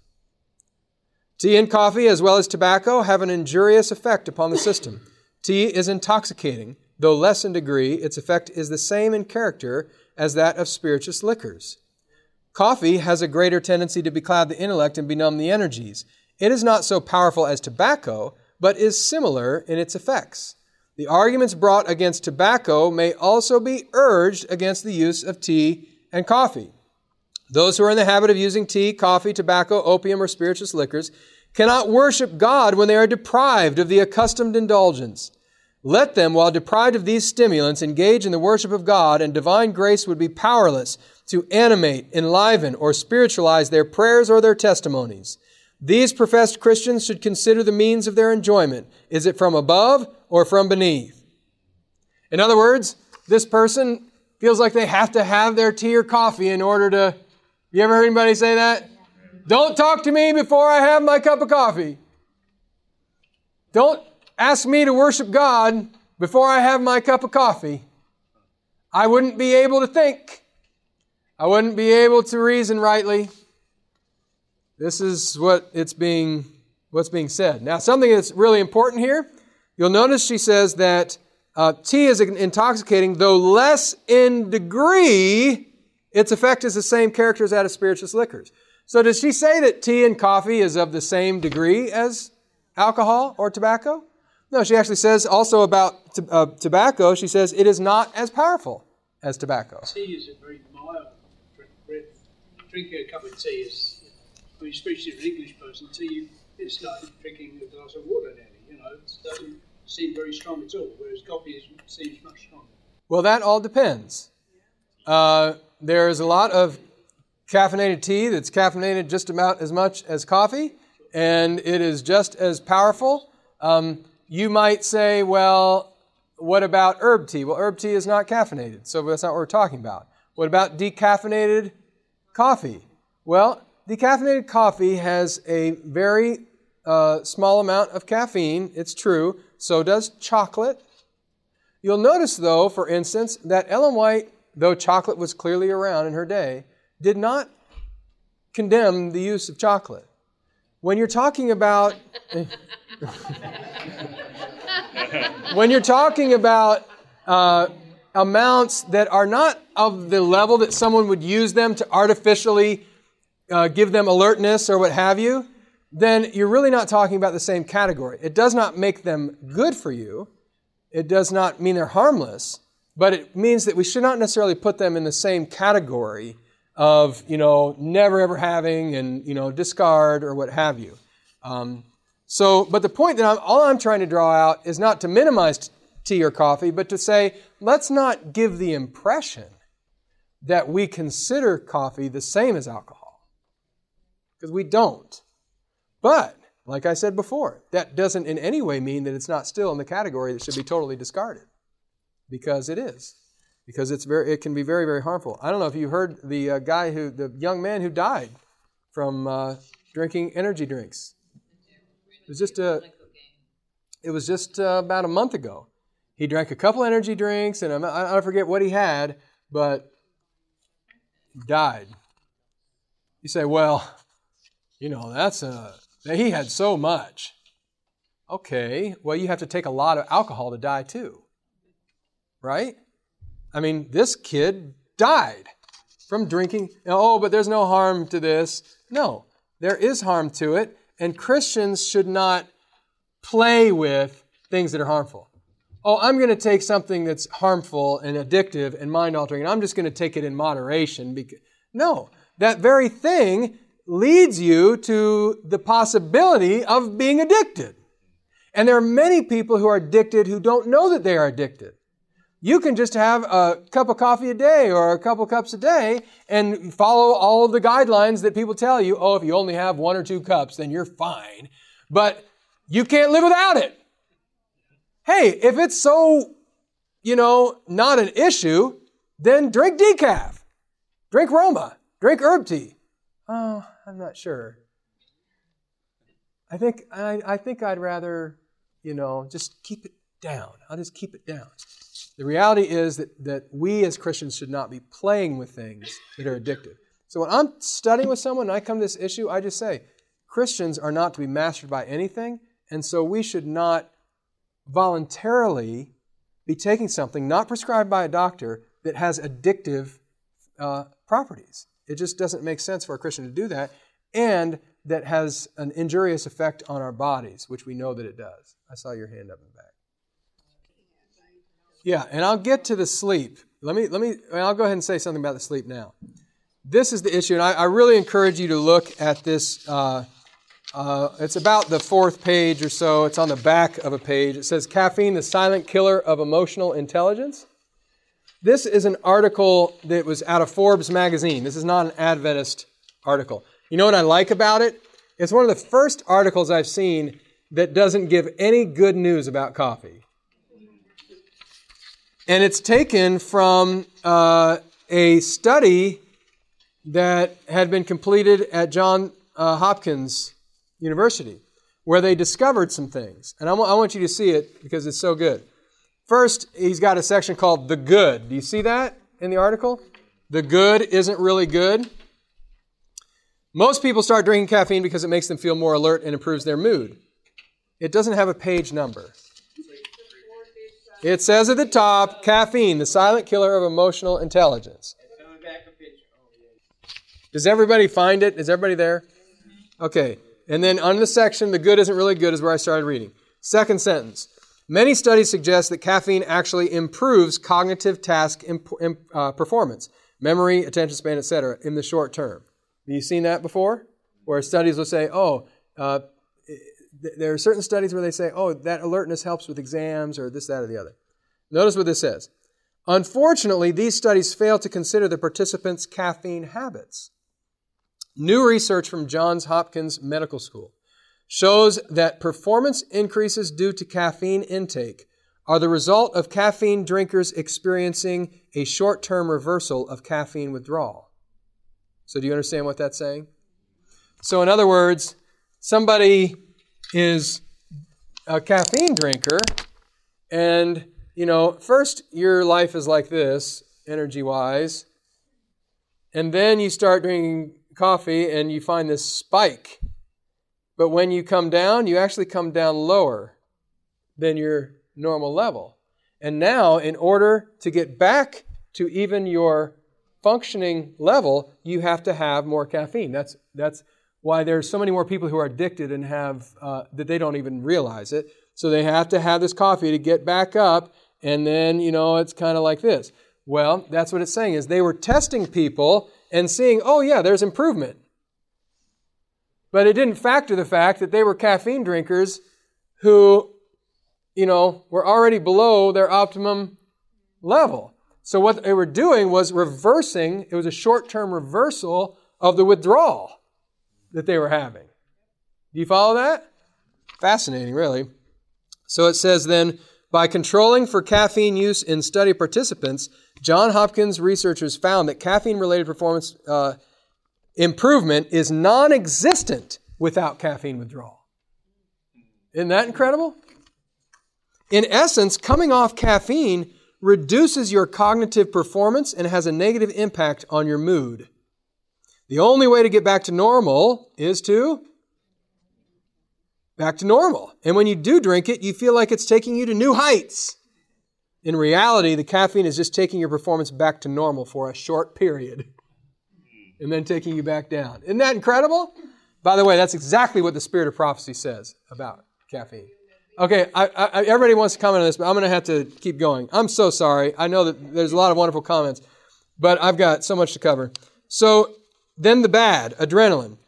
Tea and coffee, as well as tobacco, have an injurious effect upon the system. Tea is intoxicating, though less in degree, its effect is the same in character as that of spirituous liquors. Coffee has a greater tendency to becloud the intellect and benumb the energies. It is not so powerful as tobacco, but is similar in its effects. The arguments brought against tobacco may also be urged against the use of tea and coffee. Those who are in the habit of using tea, coffee, tobacco, opium, or spirituous liquors cannot worship God when they are deprived of the accustomed indulgence. Let them, while deprived of these stimulants, engage in the worship of God, and divine grace would be powerless to animate, enliven, or spiritualize their prayers or their testimonies. These professed Christians should consider the means of their enjoyment. Is it from above or from beneath? In other words, this person feels like they have to have their tea or coffee in order to. You ever heard anybody say that? Don't talk to me before I have my cup of coffee. Don't ask me to worship God before I have my cup of coffee, I wouldn't be able to think. I wouldn't be able to reason rightly. This is what it's being what's being said. Now, something that's really important here. You'll notice she says that uh, tea is intoxicating, though less in degree. Its effect is the same character as that of spirituous liquors. So, does she say that tea and coffee is of the same degree as alcohol or tobacco? No, she actually says also about t- uh, tobacco, she says it is not as powerful as tobacco. Tea is a very mild drink. Drinking a cup of tea is, especially an English person, tea it's like drinking a glass of water nearly. You know, it doesn't seem very strong at all, whereas coffee is, seems much stronger. Well, that all depends. Uh, there's a lot of caffeinated tea that's caffeinated just about as much as coffee, and it is just as powerful. Um, you might say, well, what about herb tea? Well, herb tea is not caffeinated, so that's not what we're talking about. What about decaffeinated coffee? Well, decaffeinated coffee has a very uh, small amount of caffeine, it's true. So does chocolate. You'll notice, though, for instance, that Ellen White, though chocolate was clearly around in her day, did not condemn the use of chocolate. When you're talking about when you're talking about uh, amounts that are not of the level that someone would use them to artificially uh, give them alertness or what have you, then you're really not talking about the same category. It does not make them good for you. It does not mean they're harmless, but it means that we should not necessarily put them in the same category of, you know, never ever having and, you know, discard or what have you. Um, so, but the point that I'm, all I'm trying to draw out is not to minimize tea or coffee, but to say, let's not give the impression that we consider coffee the same as alcohol. Because we don't. But, like I said before, that doesn't in any way mean that it's not still in the category that should be totally discarded. Because it is. Because it's very, it can be very, very harmful. I don't know if you heard the uh, guy who, the young man who died from uh, drinking energy drinks. It was just a, it was just uh, about a month ago. He drank a couple energy drinks, and I, I forget what he had, but died. You say, well, you know, that's a, he had so much. Okay, well, you have to take a lot of alcohol to die too. Right? I mean, this kid died from drinking. Oh, but there's no harm to this. No, there is harm to it and Christians should not play with things that are harmful. Oh, I'm going to take something that's harmful and addictive and mind altering, and I'm just going to take it in moderation. Because... No, that very thing leads you to the possibility of being addicted. And there are many people who are addicted who don't know that they are addicted. You can just have a cup of coffee a day or a couple cups a day and follow all of the guidelines that people tell you. Oh, if you only have one or two cups, then you're fine. But you can't live without it. Hey, if it's so, you know, not an issue, then drink decaf. Drink Roma. Drink herb tea. Oh, I'm not sure. I think I, I think I'd rather, you know, just keep it down. I'll just keep it down. The reality is that, that we as Christians should not be playing with things that are addictive. So when I'm studying with someone and I come to this issue, I just say, Christians are not to be mastered by anything, and so we should not voluntarily be taking something not prescribed by a doctor that has addictive uh, properties. It just doesn't make sense for a Christian to do that, and that has an injurious effect on our bodies, which we know that it does. I saw your hand up in the back. Yeah, and I'll get to the sleep. Let me let me. I'll go ahead and say something about the sleep now. This is the issue, and I, I really encourage you to look at this. Uh, uh, it's about the fourth page or so. It's on the back of a page. It says "Caffeine: The Silent Killer of Emotional Intelligence." This is an article that was out of Forbes magazine. This is not an Adventist article. You know what I like about it? It's one of the first articles I've seen that doesn't give any good news about coffee. And it's taken from uh, a study that had been completed at John uh, Hopkins University, where they discovered some things. And I wa- I want you to see it because it's so good. First, he's got a section called The Good. Do you see that in the article? The good isn't really good. Most people start drinking caffeine because it makes them feel more alert and improves their mood. It doesn't have a page number. It says at the top caffeine, the silent killer of emotional intelligence. Does everybody find it? Is everybody there? Okay. And then on the section, the good isn't really good, is where I started reading. Second sentence. Many studies suggest that caffeine actually improves cognitive task imp- imp- uh, performance, memory, attention span, etc., in the short term. Have you seen that before? Where studies will say, oh, uh, th- there are certain studies where they say, oh, that alertness helps with exams or this, that, or the other. Notice what this says. Unfortunately, these studies fail to consider the participants' caffeine habits. New research from Johns Hopkins Medical School shows that performance increases due to caffeine intake are the result of caffeine drinkers experiencing a short term reversal of caffeine withdrawal. So, do you understand what that's saying? So, in other words, somebody is a caffeine drinker, and, you know, first your life is like this, energy wise, and then you start drinking coffee and you find this spike. But when you come down, you actually come down lower than your normal level. And now, in order to get back to even your functioning level, you have to have more caffeine. That's, that's why there's so many more people who are addicted and have uh, that they don't even realize it. So they have to have this coffee to get back up, and then you know it's kind of like this. Well, that's what it's saying is they were testing people and seeing, oh yeah, there's improvement. But it didn't factor the fact that they were caffeine drinkers who, you know, were already below their optimum level. So what they were doing was reversing, it was a short-term reversal of the withdrawal that they were having. Do you follow that? Fascinating, really. So it says then, by controlling for caffeine use in study participants, John Hopkins researchers found that caffeine related performance uh, improvement is non existent without caffeine withdrawal. Isn't that incredible? In essence, coming off caffeine reduces your cognitive performance and has a negative impact on your mood. The only way to get back to normal is to back to normal. And when you do drink it, you feel like it's taking you to new heights. In reality, the caffeine is just taking your performance back to normal for a short period and then taking you back down. Isn't that incredible? By the way, that's exactly what the spirit of prophecy says about caffeine. Okay, I, I, everybody wants to comment on this, but I'm going to have to keep going. I'm so sorry. I know that there's a lot of wonderful comments, but I've got so much to cover. So, then the bad adrenaline.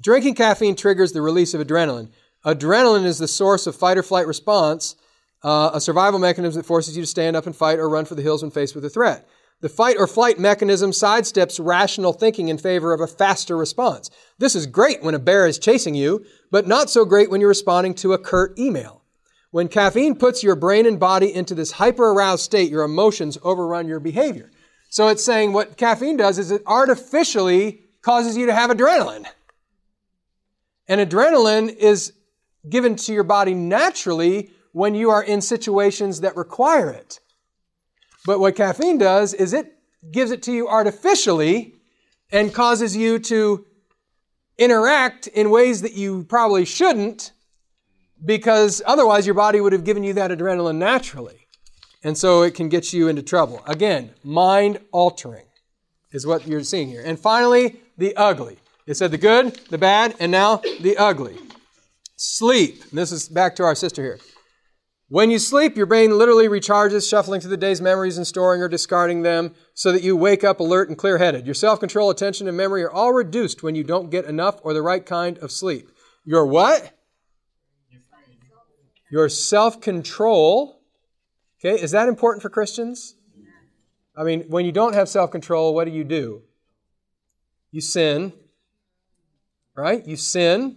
Drinking caffeine triggers the release of adrenaline. Adrenaline is the source of fight or flight response, uh, a survival mechanism that forces you to stand up and fight or run for the hills when faced with a threat. The fight or flight mechanism sidesteps rational thinking in favor of a faster response. This is great when a bear is chasing you, but not so great when you're responding to a curt email. When caffeine puts your brain and body into this hyper aroused state, your emotions overrun your behavior. So it's saying what caffeine does is it artificially causes you to have adrenaline. And adrenaline is given to your body naturally when you are in situations that require it. But what caffeine does is it gives it to you artificially and causes you to interact in ways that you probably shouldn't because otherwise your body would have given you that adrenaline naturally. And so it can get you into trouble. Again, mind altering is what you're seeing here. And finally, the ugly. It said the good, the bad, and now the ugly. Sleep. And this is back to our sister here. When you sleep, your brain literally recharges, shuffling through the day's memories and storing or discarding them so that you wake up alert and clear headed. Your self control, attention, and memory are all reduced when you don't get enough or the right kind of sleep. Your what? Your self control. Okay, is that important for Christians? I mean, when you don't have self control, what do you do? You sin, right? You sin.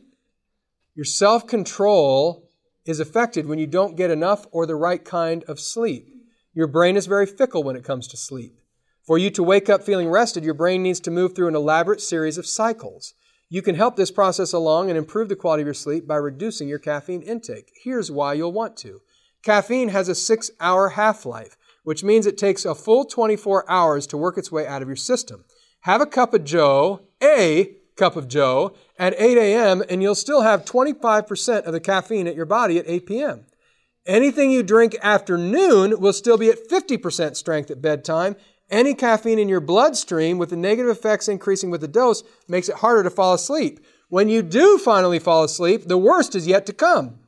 Your self control is affected when you don't get enough or the right kind of sleep. Your brain is very fickle when it comes to sleep. For you to wake up feeling rested, your brain needs to move through an elaborate series of cycles. You can help this process along and improve the quality of your sleep by reducing your caffeine intake. Here's why you'll want to. Caffeine has a six hour half life, which means it takes a full 24 hours to work its way out of your system. Have a cup of Joe, a cup of Joe, at 8 a.m., and you'll still have 25% of the caffeine at your body at 8 p.m. Anything you drink after noon will still be at 50% strength at bedtime. Any caffeine in your bloodstream, with the negative effects increasing with the dose, makes it harder to fall asleep. When you do finally fall asleep, the worst is yet to come.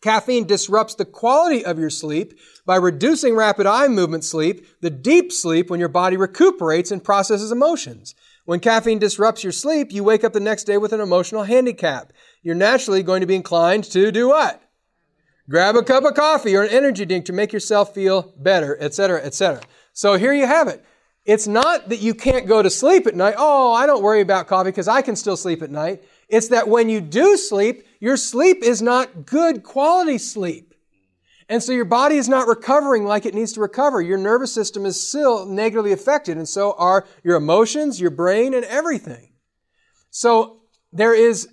Caffeine disrupts the quality of your sleep by reducing rapid eye movement sleep, the deep sleep when your body recuperates and processes emotions. When caffeine disrupts your sleep, you wake up the next day with an emotional handicap. You're naturally going to be inclined to do what? Grab a cup of coffee or an energy drink to make yourself feel better, etc., etc. So here you have it. It's not that you can't go to sleep at night. Oh, I don't worry about coffee because I can still sleep at night. It's that when you do sleep, your sleep is not good quality sleep. And so your body is not recovering like it needs to recover. Your nervous system is still negatively affected, and so are your emotions, your brain, and everything. So there is,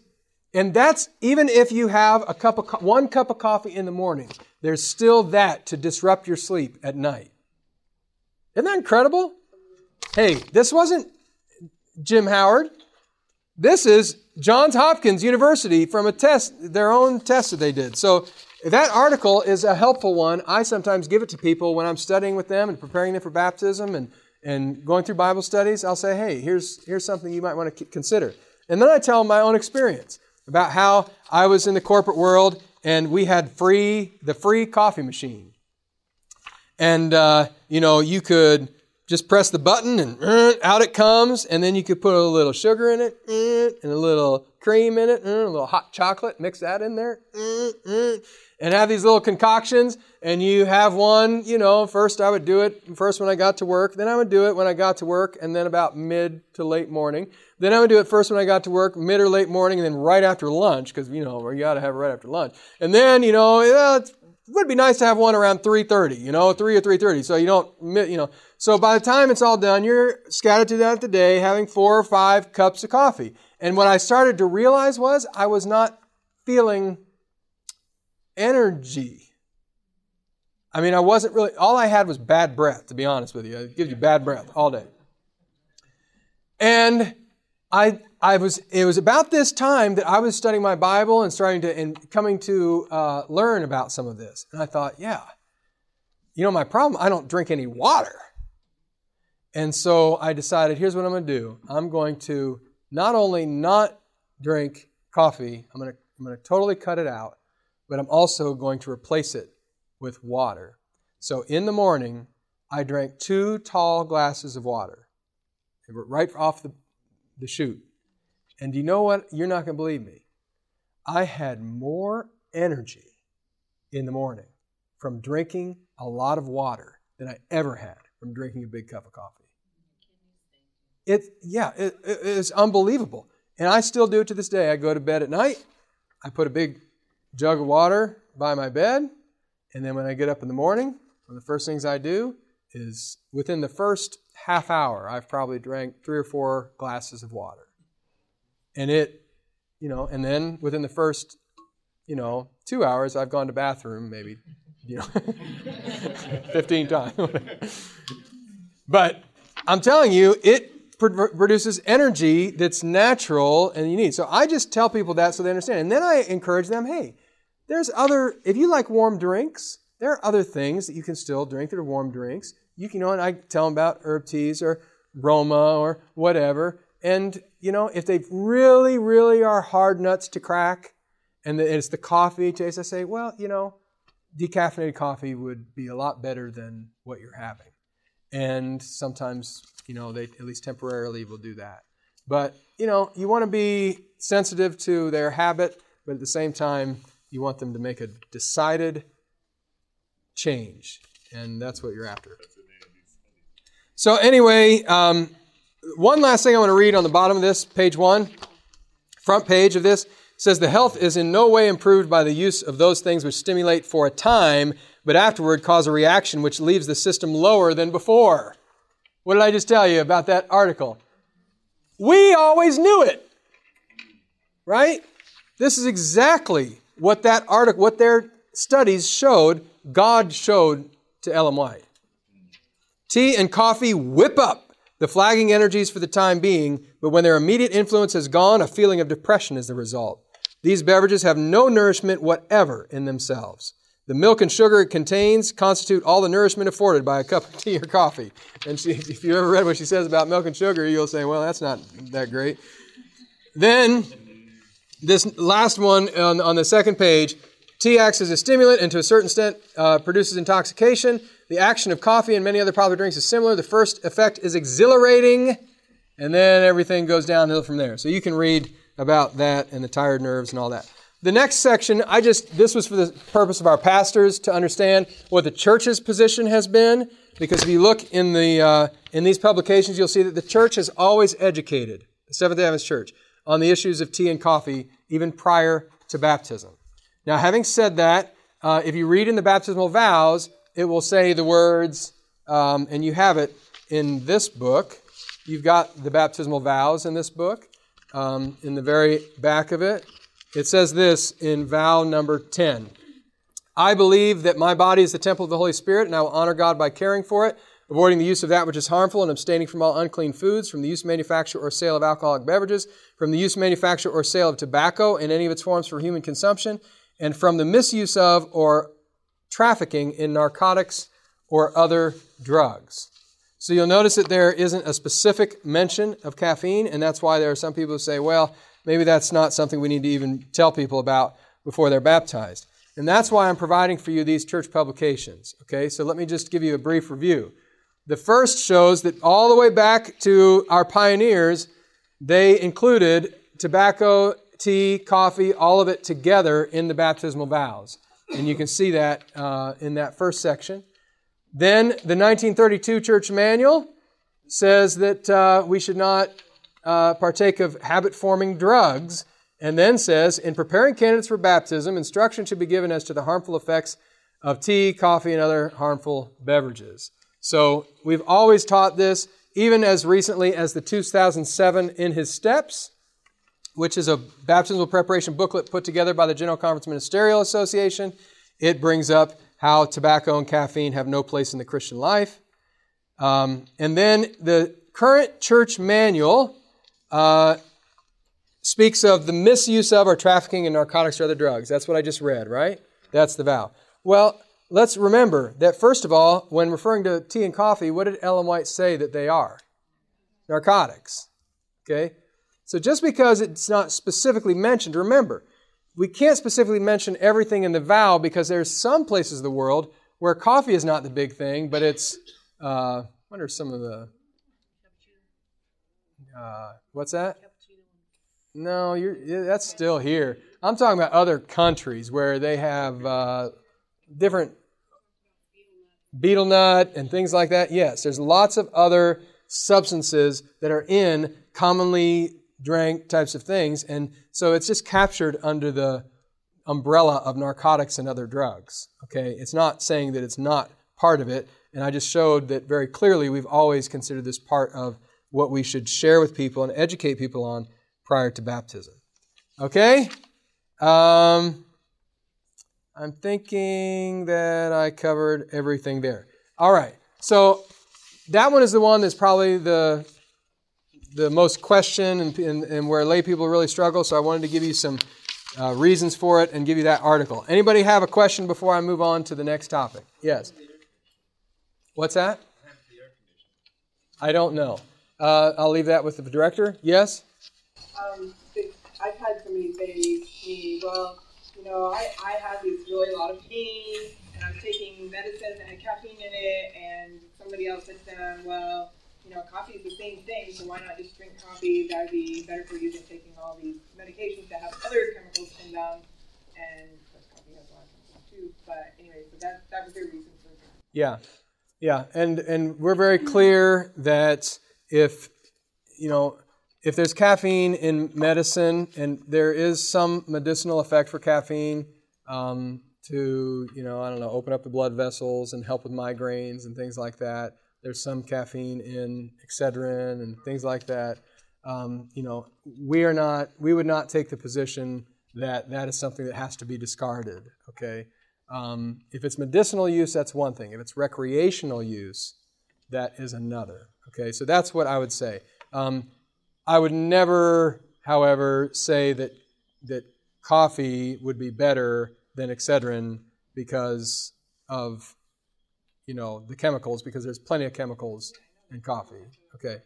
and that's even if you have a cup of one cup of coffee in the morning, there's still that to disrupt your sleep at night. Isn't that incredible? Hey, this wasn't Jim Howard. This is Johns Hopkins University from a test, their own test that they did. So that article is a helpful one. I sometimes give it to people when I'm studying with them and preparing them for baptism and, and going through Bible studies. I'll say, hey, here's, here's something you might want to consider. And then I tell them my own experience about how I was in the corporate world and we had free, the free coffee machine. And, uh, you know, you could just press the button and uh, out it comes. And then you could put a little sugar in it uh, and a little cream in it, uh, a little hot chocolate, mix that in there, and have these little concoctions. And you have one, you know, first I would do it first when I got to work, then I would do it when I got to work, and then about mid to late morning. Then I would do it first when I got to work, mid or late morning, and then right after lunch, because, you know, you got to have it right after lunch. And then, you know, it would be nice to have one around 3.30, you know, 3 or 3.30, so you don't, you know, so by the time it's all done, you're scattered throughout the day having four or five cups of coffee. And what I started to realize was I was not feeling energy. I mean, I wasn't really, all I had was bad breath, to be honest with you. It gives you bad breath all day. And I, I was, it was about this time that I was studying my Bible and starting to, and coming to uh, learn about some of this. And I thought, yeah, you know, my problem, I don't drink any water. And so I decided, here's what I'm going to do. I'm going to not only not drink coffee, I'm going to, I'm going to totally cut it out, but I'm also going to replace it with water. So in the morning, I drank two tall glasses of water. They were right off the, the chute. And do you know what? You're not going to believe me. I had more energy in the morning from drinking a lot of water than I ever had from drinking a big cup of coffee. It, yeah, it, it's unbelievable. And I still do it to this day. I go to bed at night, I put a big jug of water by my bed, and then when I get up in the morning, one of the first things I do is within the first half hour, I've probably drank three or four glasses of water. And it, you know, and then within the first, you know, two hours, I've gone to bathroom maybe, you know, 15 times. but I'm telling you, it produces energy that's natural and you need. So I just tell people that so they understand. And then I encourage them, hey, there's other, if you like warm drinks, there are other things that you can still drink that are warm drinks. You can, you know, and I tell them about herb teas or Roma or whatever. And, you know, if they really, really are hard nuts to crack and it's the coffee taste, I say, well, you know, decaffeinated coffee would be a lot better than what you're having. And sometimes you know, they at least temporarily will do that. But, you know, you want to be sensitive to their habit, but at the same time, you want them to make a decided change. And that's what you're after. So, anyway, um, one last thing I want to read on the bottom of this, page one, front page of this says the health is in no way improved by the use of those things which stimulate for a time, but afterward cause a reaction which leaves the system lower than before. What did I just tell you about that article? We always knew it. right? This is exactly what that article, what their studies showed, God showed to Ellen White. Tea and coffee whip up the flagging energies for the time being, but when their immediate influence has gone, a feeling of depression is the result. These beverages have no nourishment whatever in themselves. The milk and sugar it contains constitute all the nourishment afforded by a cup of tea or coffee. And she, if you ever read what she says about milk and sugar, you'll say, well, that's not that great. Then, this last one on, on the second page tea acts as a stimulant and to a certain extent uh, produces intoxication. The action of coffee and many other popular drinks is similar. The first effect is exhilarating, and then everything goes downhill from there. So you can read about that and the tired nerves and all that. The next section, I just, this was for the purpose of our pastors to understand what the church's position has been. Because if you look in, the, uh, in these publications, you'll see that the church has always educated, the Seventh day Adventist Church, on the issues of tea and coffee, even prior to baptism. Now, having said that, uh, if you read in the baptismal vows, it will say the words, um, and you have it in this book. You've got the baptismal vows in this book. Um, in the very back of it, it says this in vow number 10 I believe that my body is the temple of the Holy Spirit, and I will honor God by caring for it, avoiding the use of that which is harmful, and abstaining from all unclean foods, from the use, manufacture, or sale of alcoholic beverages, from the use, manufacture, or sale of tobacco in any of its forms for human consumption, and from the misuse of or trafficking in narcotics or other drugs. So you'll notice that there isn't a specific mention of caffeine, and that's why there are some people who say, well, maybe that's not something we need to even tell people about before they're baptized. And that's why I'm providing for you these church publications. Okay, so let me just give you a brief review. The first shows that all the way back to our pioneers, they included tobacco, tea, coffee, all of it together in the baptismal vows. And you can see that uh, in that first section. Then the 1932 Church Manual says that uh, we should not uh, partake of habit forming drugs, and then says, in preparing candidates for baptism, instruction should be given as to the harmful effects of tea, coffee, and other harmful beverages. So we've always taught this, even as recently as the 2007 In His Steps, which is a baptismal preparation booklet put together by the General Conference Ministerial Association. It brings up how tobacco and caffeine have no place in the Christian life. Um, and then the current church manual uh, speaks of the misuse of or trafficking in narcotics or other drugs. That's what I just read, right? That's the vow. Well, let's remember that first of all, when referring to tea and coffee, what did Ellen White say that they are? Narcotics. Okay? So just because it's not specifically mentioned, remember, we can't specifically mention everything in the vow because there's some places of the world where coffee is not the big thing, but it's, uh, what are some of the, uh, what's that? No, you're, that's still here. I'm talking about other countries where they have uh, different betel nut and things like that. Yes, there's lots of other substances that are in commonly drank types of things. And so it's just captured under the umbrella of narcotics and other drugs. Okay, it's not saying that it's not part of it. And I just showed that very clearly we've always considered this part of what we should share with people and educate people on prior to baptism. Okay? Um, I'm thinking that I covered everything there. All right. So that one is the one that's probably the the most question and, and, and, where lay people really struggle. So I wanted to give you some uh, reasons for it and give you that article. Anybody have a question before I move on to the next topic? Yes. What's that? I don't know. Uh, I'll leave that with the director. Yes. Um, I've had somebody say to me, "Well, you know, I, I have this really a lot of pain, and I'm taking medicine and caffeine in it," and somebody else said "Well." you know, coffee is the same thing, so why not just drink coffee? That would be better for you than taking all these medications that have other chemicals in them. And of course, coffee has a lot of chemicals too. But anyway, so that, that was their reason for it. Yeah, yeah, and and we're very clear that if you know if there's caffeine in medicine and there is some medicinal effect for caffeine um, to you know I don't know open up the blood vessels and help with migraines and things like that there's some caffeine in Excedrin and things like that. um, you know, we are not, we would not take the position that that is something that has to be discarded. Okay, um, if it's medicinal use, that's one thing. If it's recreational use, that is another. Okay, so that's what I would say. Um, I would never, however, say that that coffee would be better than Excedrin because of you know the chemicals, because there's plenty of chemicals in coffee. Okay.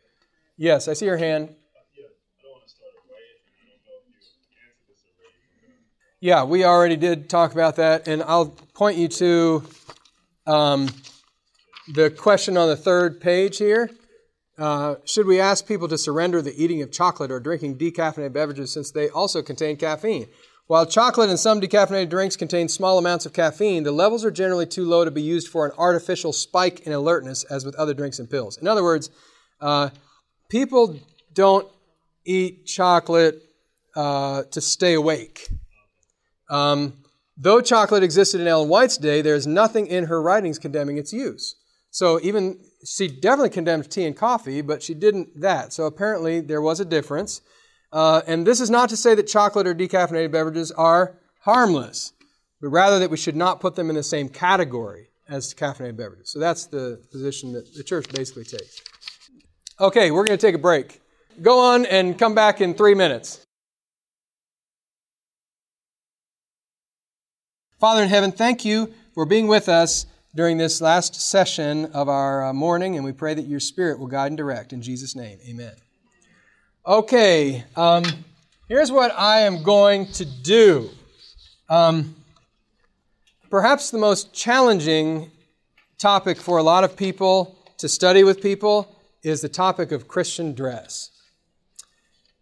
Yes, I see your hand. Yeah, we already did talk about that, and I'll point you to um, the question on the third page here. Uh, should we ask people to surrender the eating of chocolate or drinking decaffeinated beverages since they also contain caffeine? While chocolate and some decaffeinated drinks contain small amounts of caffeine, the levels are generally too low to be used for an artificial spike in alertness, as with other drinks and pills. In other words, uh, people don't eat chocolate uh, to stay awake. Um, though chocolate existed in Ellen White's day, there is nothing in her writings condemning its use. So even she definitely condemned tea and coffee, but she didn't that. So apparently there was a difference. Uh, and this is not to say that chocolate or decaffeinated beverages are harmless, but rather that we should not put them in the same category as caffeinated beverages. So that's the position that the church basically takes. Okay, we're going to take a break. Go on and come back in three minutes. Father in heaven, thank you for being with us during this last session of our uh, morning, and we pray that your Spirit will guide and direct. In Jesus' name, amen. Okay, um, here's what I am going to do. Um, perhaps the most challenging topic for a lot of people to study with people is the topic of Christian dress.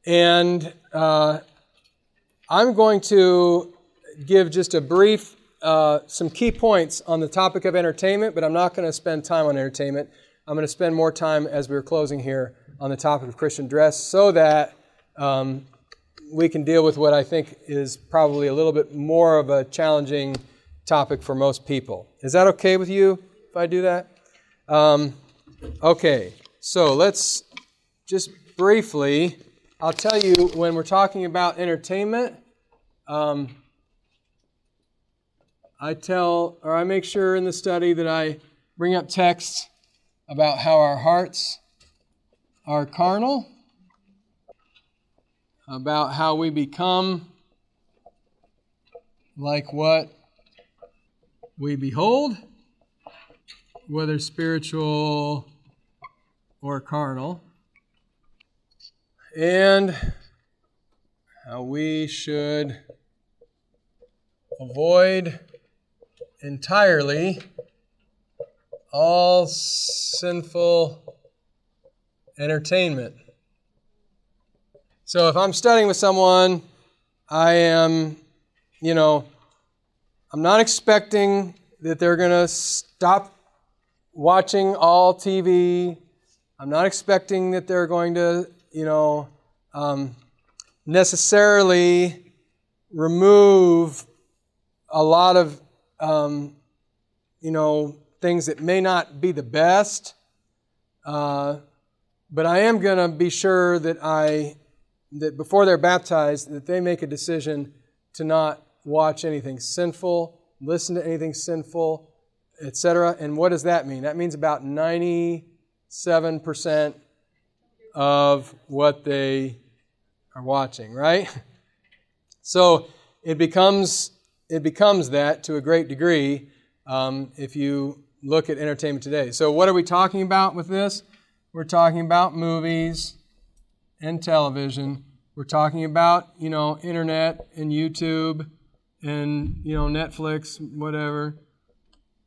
And uh, I'm going to give just a brief, uh, some key points on the topic of entertainment, but I'm not going to spend time on entertainment. I'm going to spend more time as we're closing here on the topic of Christian dress so that um, we can deal with what I think is probably a little bit more of a challenging topic for most people. Is that okay with you if I do that? Um, okay. So let's just briefly, I'll tell you when we're talking about entertainment, um, I tell, or I make sure in the study that I bring up texts about how our hearts are carnal, about how we become like what we behold, whether spiritual or carnal, and how we should avoid entirely all sinful entertainment. So if I'm studying with someone, I am, you know, I'm not expecting that they're going to stop watching all TV. I'm not expecting that they're going to, you know, um, necessarily remove a lot of, um, you know, things that may not be the best. Uh, but I am going to be sure that I, that before they're baptized, that they make a decision to not watch anything sinful, listen to anything sinful, etc. And what does that mean? That means about 97% of what they are watching, right? So it becomes it becomes that to a great degree um, if you look at entertainment today. So what are we talking about with this? We're talking about movies and television. We're talking about you know internet and YouTube and you know Netflix, whatever.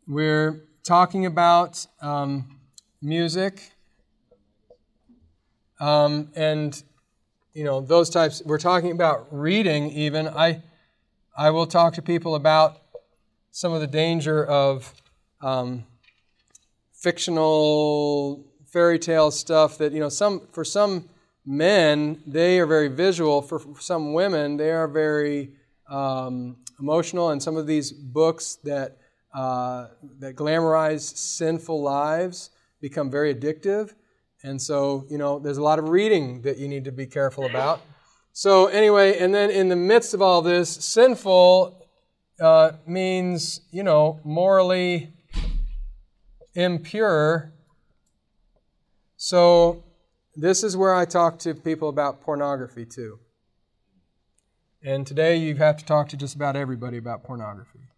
We're talking about um, music um, and you know those types. We're talking about reading. Even I, I will talk to people about some of the danger of um, fictional fairy tale stuff. That you know, some for some men they are very visual. For some women they are very um, emotional. And some of these books that uh, that glamorize sinful lives become very addictive. And so, you know, there's a lot of reading that you need to be careful about. So, anyway, and then in the midst of all this, sinful uh, means, you know, morally impure. So, this is where I talk to people about pornography too. And today you have to talk to just about everybody about pornography.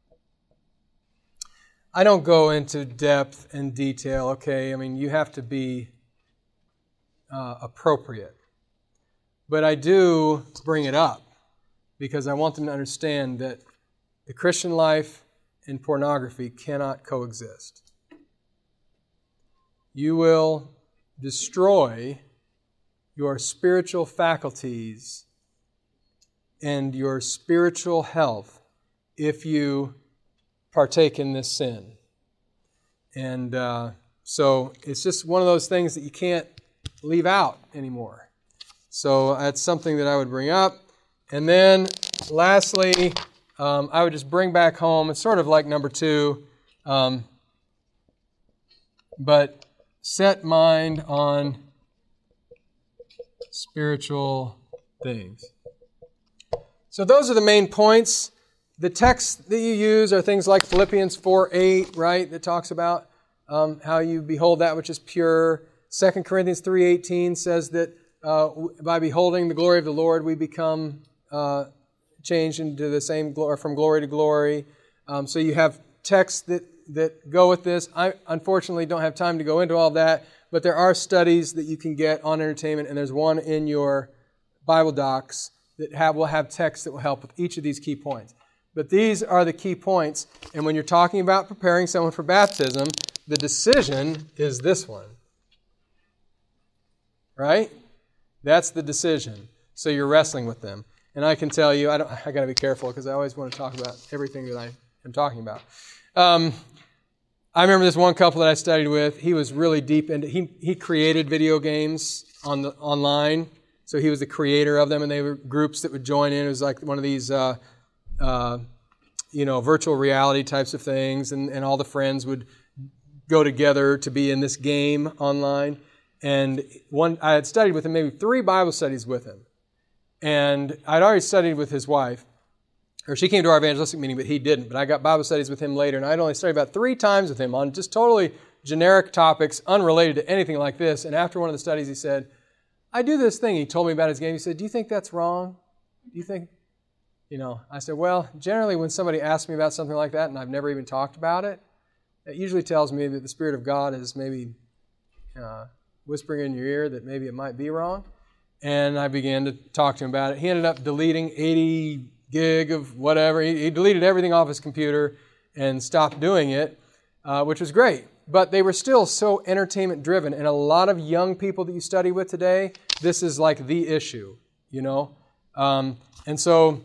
I don't go into depth and detail, okay? I mean, you have to be uh, appropriate. But I do bring it up because I want them to understand that the Christian life and pornography cannot coexist. You will destroy your spiritual faculties and your spiritual health if you partake in this sin. And uh, so it's just one of those things that you can't leave out anymore. So that's something that I would bring up. And then lastly, um, I would just bring back home, it's sort of like number two, um, but set mind on spiritual things. So those are the main points. The texts that you use are things like Philippians 4 8, right, that talks about um, how you behold that which is pure. 2 Corinthians 3.18 says that uh, by beholding the glory of the Lord, we become uh, changed into the same glory, from glory to glory. Um, so you have texts that, that go with this. I unfortunately don't have time to go into all that, but there are studies that you can get on entertainment, and there's one in your Bible docs that have, will have texts that will help with each of these key points. But these are the key points, and when you're talking about preparing someone for baptism, the decision is this one. Right? That's the decision. So you're wrestling with them. And I can tell you, I, don't, I got to be careful because I always want to talk about everything that I am talking about. Um, I remember this one couple that I studied with. He was really deep into. He he created video games on the online, so he was the creator of them, and they were groups that would join in. It was like one of these, uh, uh, you know, virtual reality types of things, and and all the friends would go together to be in this game online. And one, I had studied with him maybe three Bible studies with him, and I'd already studied with his wife, or she came to our evangelistic meeting, but he didn't. But I got Bible studies with him later, and I'd only studied about three times with him on just totally generic topics, unrelated to anything like this. And after one of the studies, he said, I do this thing. He told me about his game. He said, Do you think that's wrong? Do you think, you know? I said, Well, generally, when somebody asks me about something like that and I've never even talked about it, it usually tells me that the Spirit of God is maybe uh, whispering in your ear that maybe it might be wrong. And I began to talk to him about it. He ended up deleting 80 gig of whatever. He, he deleted everything off his computer and stopped doing it, uh, which was great. But they were still so entertainment driven. And a lot of young people that you study with today, this is like the issue, you know? Um, and so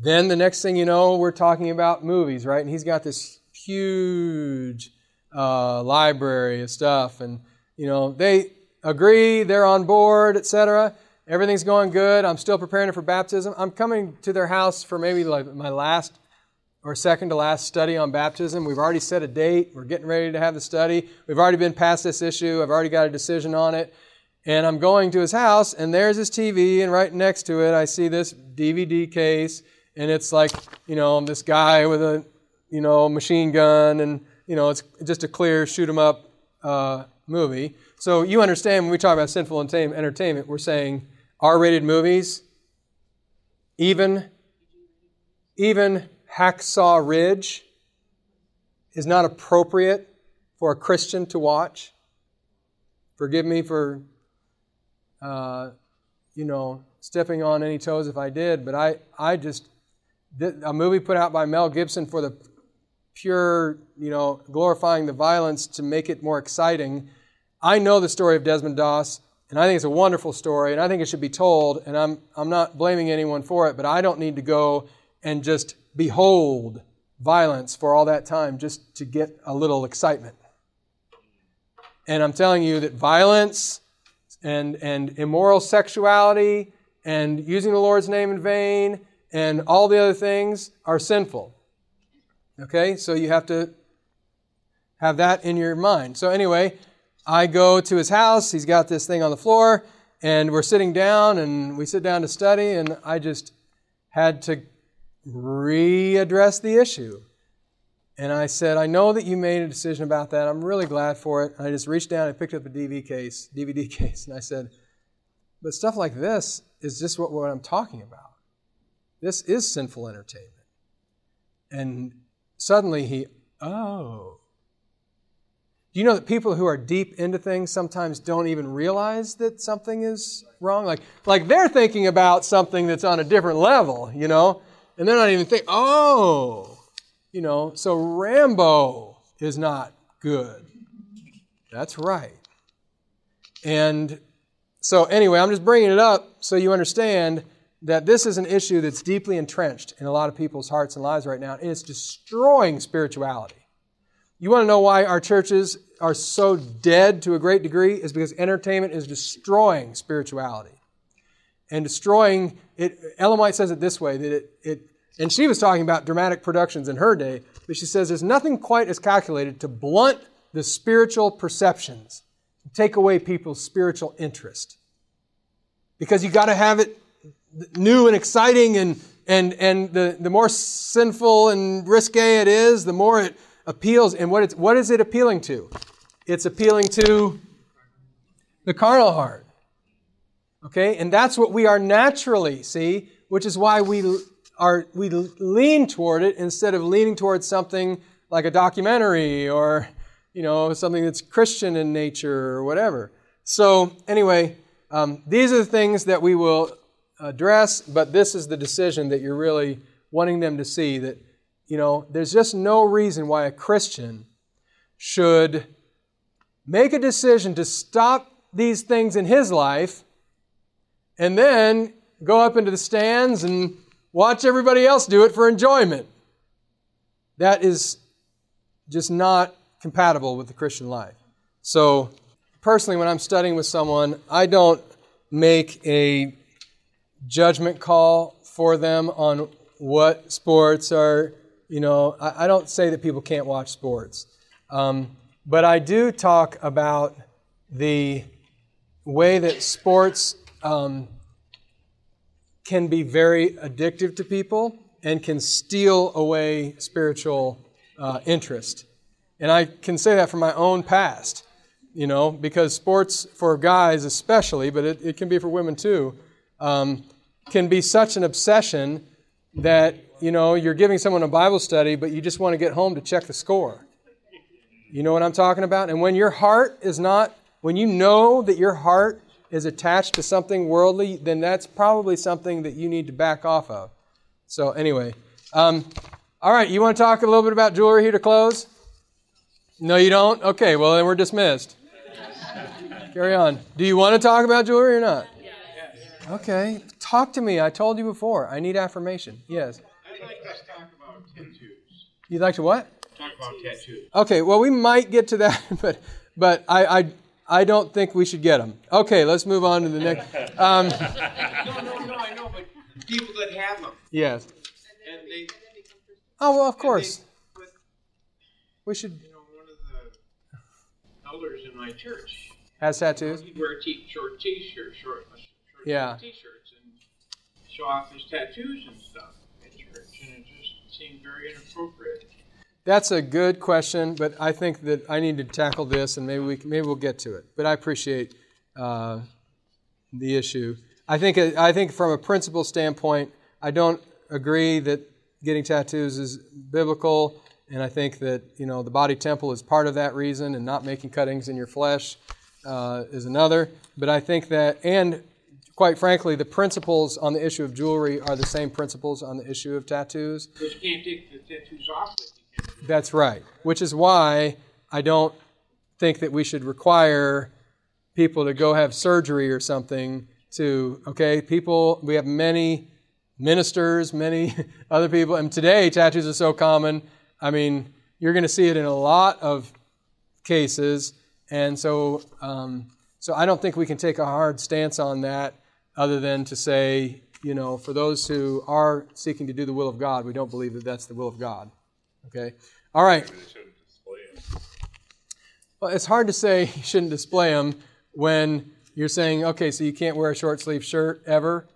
then the next thing you know, we're talking about movies, right? And he's got this huge uh, library of stuff, and you know they agree, they're on board, etc. Everything's going good. I'm still preparing for baptism. I'm coming to their house for maybe like my last or second to last study on baptism. We've already set a date. We're getting ready to have the study. We've already been past this issue. I've already got a decision on it. And I'm going to his house, and there's his TV, and right next to it, I see this DVD case, and it's like, you know, this guy with a you know, machine gun, and you know, it's just a clear shoot 'em up uh, movie. So you understand when we talk about sinful entertainment, we're saying R-rated movies, even even Hacksaw Ridge is not appropriate for a Christian to watch. Forgive me for, uh, you know, stepping on any toes if I did, but I, I just, a movie put out by Mel Gibson for the pure, you know, glorifying the violence to make it more exciting. I know the story of Desmond Doss, and I think it's a wonderful story, and I think it should be told, and I'm, I'm not blaming anyone for it, but I don't need to go and just behold violence for all that time just to get a little excitement. And I'm telling you that violence and, and immoral sexuality and using the Lord's name in vain and all the other things are sinful. Okay, so you have to have that in your mind. So, anyway, I go to his house. He's got this thing on the floor, and we're sitting down, and we sit down to study, and I just had to readdress the issue. And I said, I know that you made a decision about that. I'm really glad for it. And I just reached down and picked up a DVD case, DVD case, and I said, but stuff like this is just what, what I'm talking about. This is sinful entertainment. And suddenly he, oh. Do you know that people who are deep into things sometimes don't even realize that something is wrong? Like, like they're thinking about something that's on a different level, you know, and they're not even thinking, oh, you know, so Rambo is not good. That's right. And so, anyway, I'm just bringing it up so you understand that this is an issue that's deeply entrenched in a lot of people's hearts and lives right now, and it's destroying spirituality. You want to know why our churches are so dead to a great degree? Is because entertainment is destroying spirituality. And destroying it, Ellen White says it this way that it, it and she was talking about dramatic productions in her day, but she says there's nothing quite as calculated to blunt the spiritual perceptions take away people's spiritual interest. Because you got to have it new and exciting, and, and, and the, the more sinful and risque it is, the more it appeals. And what, it's, what is it appealing to? It's appealing to the carnal heart. Okay? And that's what we are naturally, see? Which is why we are we lean toward it instead of leaning towards something like a documentary or you know, something that's Christian in nature or whatever. So, anyway, um, these are the things that we will address, but this is the decision that you're really wanting them to see that, you know, there's just no reason why a Christian should make a decision to stop these things in his life and then go up into the stands and watch everybody else do it for enjoyment. That is just not compatible with the Christian life. So, personally, when I'm studying with someone, I don't make a judgment call for them on what sports are, you know, I, I don't say that people can't watch sports. Um, but I do talk about the way that sports um, can be very addictive to people and can steal away spiritual uh, interest. And I can say that from my own past, you know, because sports for guys especially, but it, it can be for women too, um, can be such an obsession that, you know, you're giving someone a Bible study, but you just want to get home to check the score. You know what I'm talking about? And when your heart is not, when you know that your heart is attached to something worldly, then that's probably something that you need to back off of. So, anyway, um, all right, you want to talk a little bit about jewelry here to close? No, you don't? Okay, well, then we're dismissed. Carry on. Do you want to talk about jewelry or not? Okay, talk to me. I told you before. I need affirmation. Yes. I'd like to talk about tattoos. You'd like to what? Talk about tattoos. Okay, well, we might get to that, but but I I, I don't think we should get them. Okay, let's move on to the next. Um, no, no, no, I know, but people that have them. Yes. And they. Oh well, of course. We should You know, one of the elders in my church. Has tattoos? He'd wear t- short t-shirts, short, short yeah. t-shirts, and show off his tattoos and stuff at church, and it just seemed very inappropriate. That's a good question, but I think that I need to tackle this, and maybe we maybe we'll get to it. But I appreciate uh, the issue. I think I think from a principle standpoint, I don't agree that getting tattoos is biblical. And I think that you know the body temple is part of that reason, and not making cuttings in your flesh uh, is another. But I think that, and quite frankly, the principles on the issue of jewelry are the same principles on the issue of tattoos. Because you can't take the tattoos off. That's right. Which is why I don't think that we should require people to go have surgery or something to okay people we have many ministers many other people and today tattoos are so common I mean, you're going to see it in a lot of cases, and so um, so I don't think we can take a hard stance on that, other than to say, you know, for those who are seeking to do the will of God, we don't believe that that's the will of God. Okay, all right. Well, it's hard to say you shouldn't display them when you're saying, okay, so you can't wear a short sleeve shirt ever,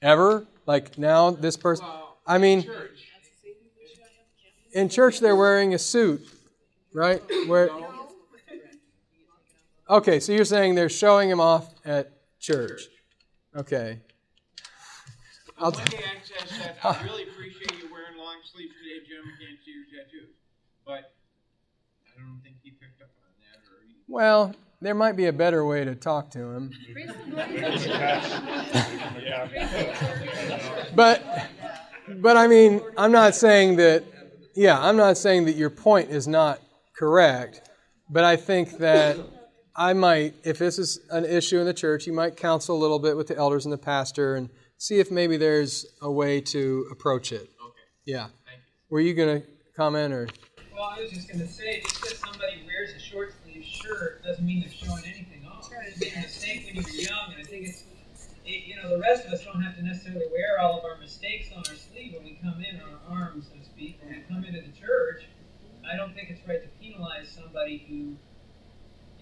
ever. Like now, this person. I mean, in church they're wearing a suit, right? Where? Okay, so you're saying they're showing him off at church. Okay. On one hand says that I really appreciate you wearing long sleeves today, Jim. I can't see your tattoos. But I don't think he picked up on that or he Well, there might be a better way to talk to him. But but I mean, I'm not saying that yeah, I'm not saying that your point is not correct, but I think that I might if this is an issue in the church, you might counsel a little bit with the elders and the pastor and see if maybe there's a way to approach it. Okay. Yeah. Thank you. Were you going to comment or Well, I was just going to say, just because somebody wears a short sleeve shirt doesn't mean they're showing anything off. It's made a mistake when you were young, and I think it's, it, you know, the rest of us don't have to necessarily wear all of our mistakes on our sleeve when we come in, or our arms, so to speak, when we come into the church. I don't think it's right to penalize somebody who, you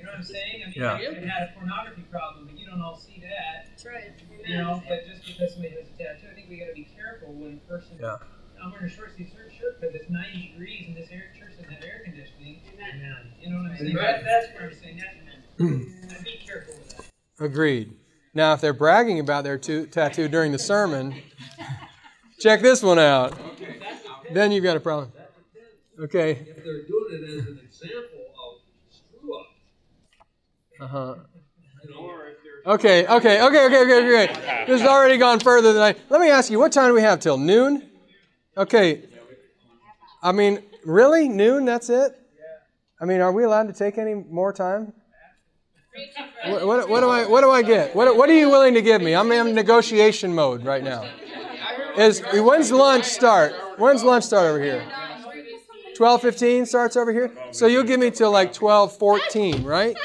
know what I'm saying? I mean, Yeah. you could have a pornography problem, but you don't all see that. That's right. You know, but just because somebody has a tattoo, I think we got to be careful when a person. Yeah. I'm wearing a short sleeve shirt, shirt because it's 90 degrees and this air, church doesn't have air conditioning. Amen. You know what I'm saying? Amen. That, that's where I'm saying that. Hmm. I'd be careful with that. Agreed. Now, if they're bragging about their tu- tattoo during the sermon, check this one out. Then you've got a problem. Okay. if they're doing it as an example of screw up, Uh huh. you know, or if there's Okay. Okay. Okay. Okay. Okay. Okay. This has already gone further than I. Let me ask you, what time do we have till noon? Okay. I mean, really, noon? That's it? I mean, are we allowed to take any more time? What, what, what do I what do I get? What, what are you willing to give me? I'm in negotiation mode right now. Is when's lunch start? When's lunch start over here? 12:15 starts over here. So you'll give me till like 12:14, right?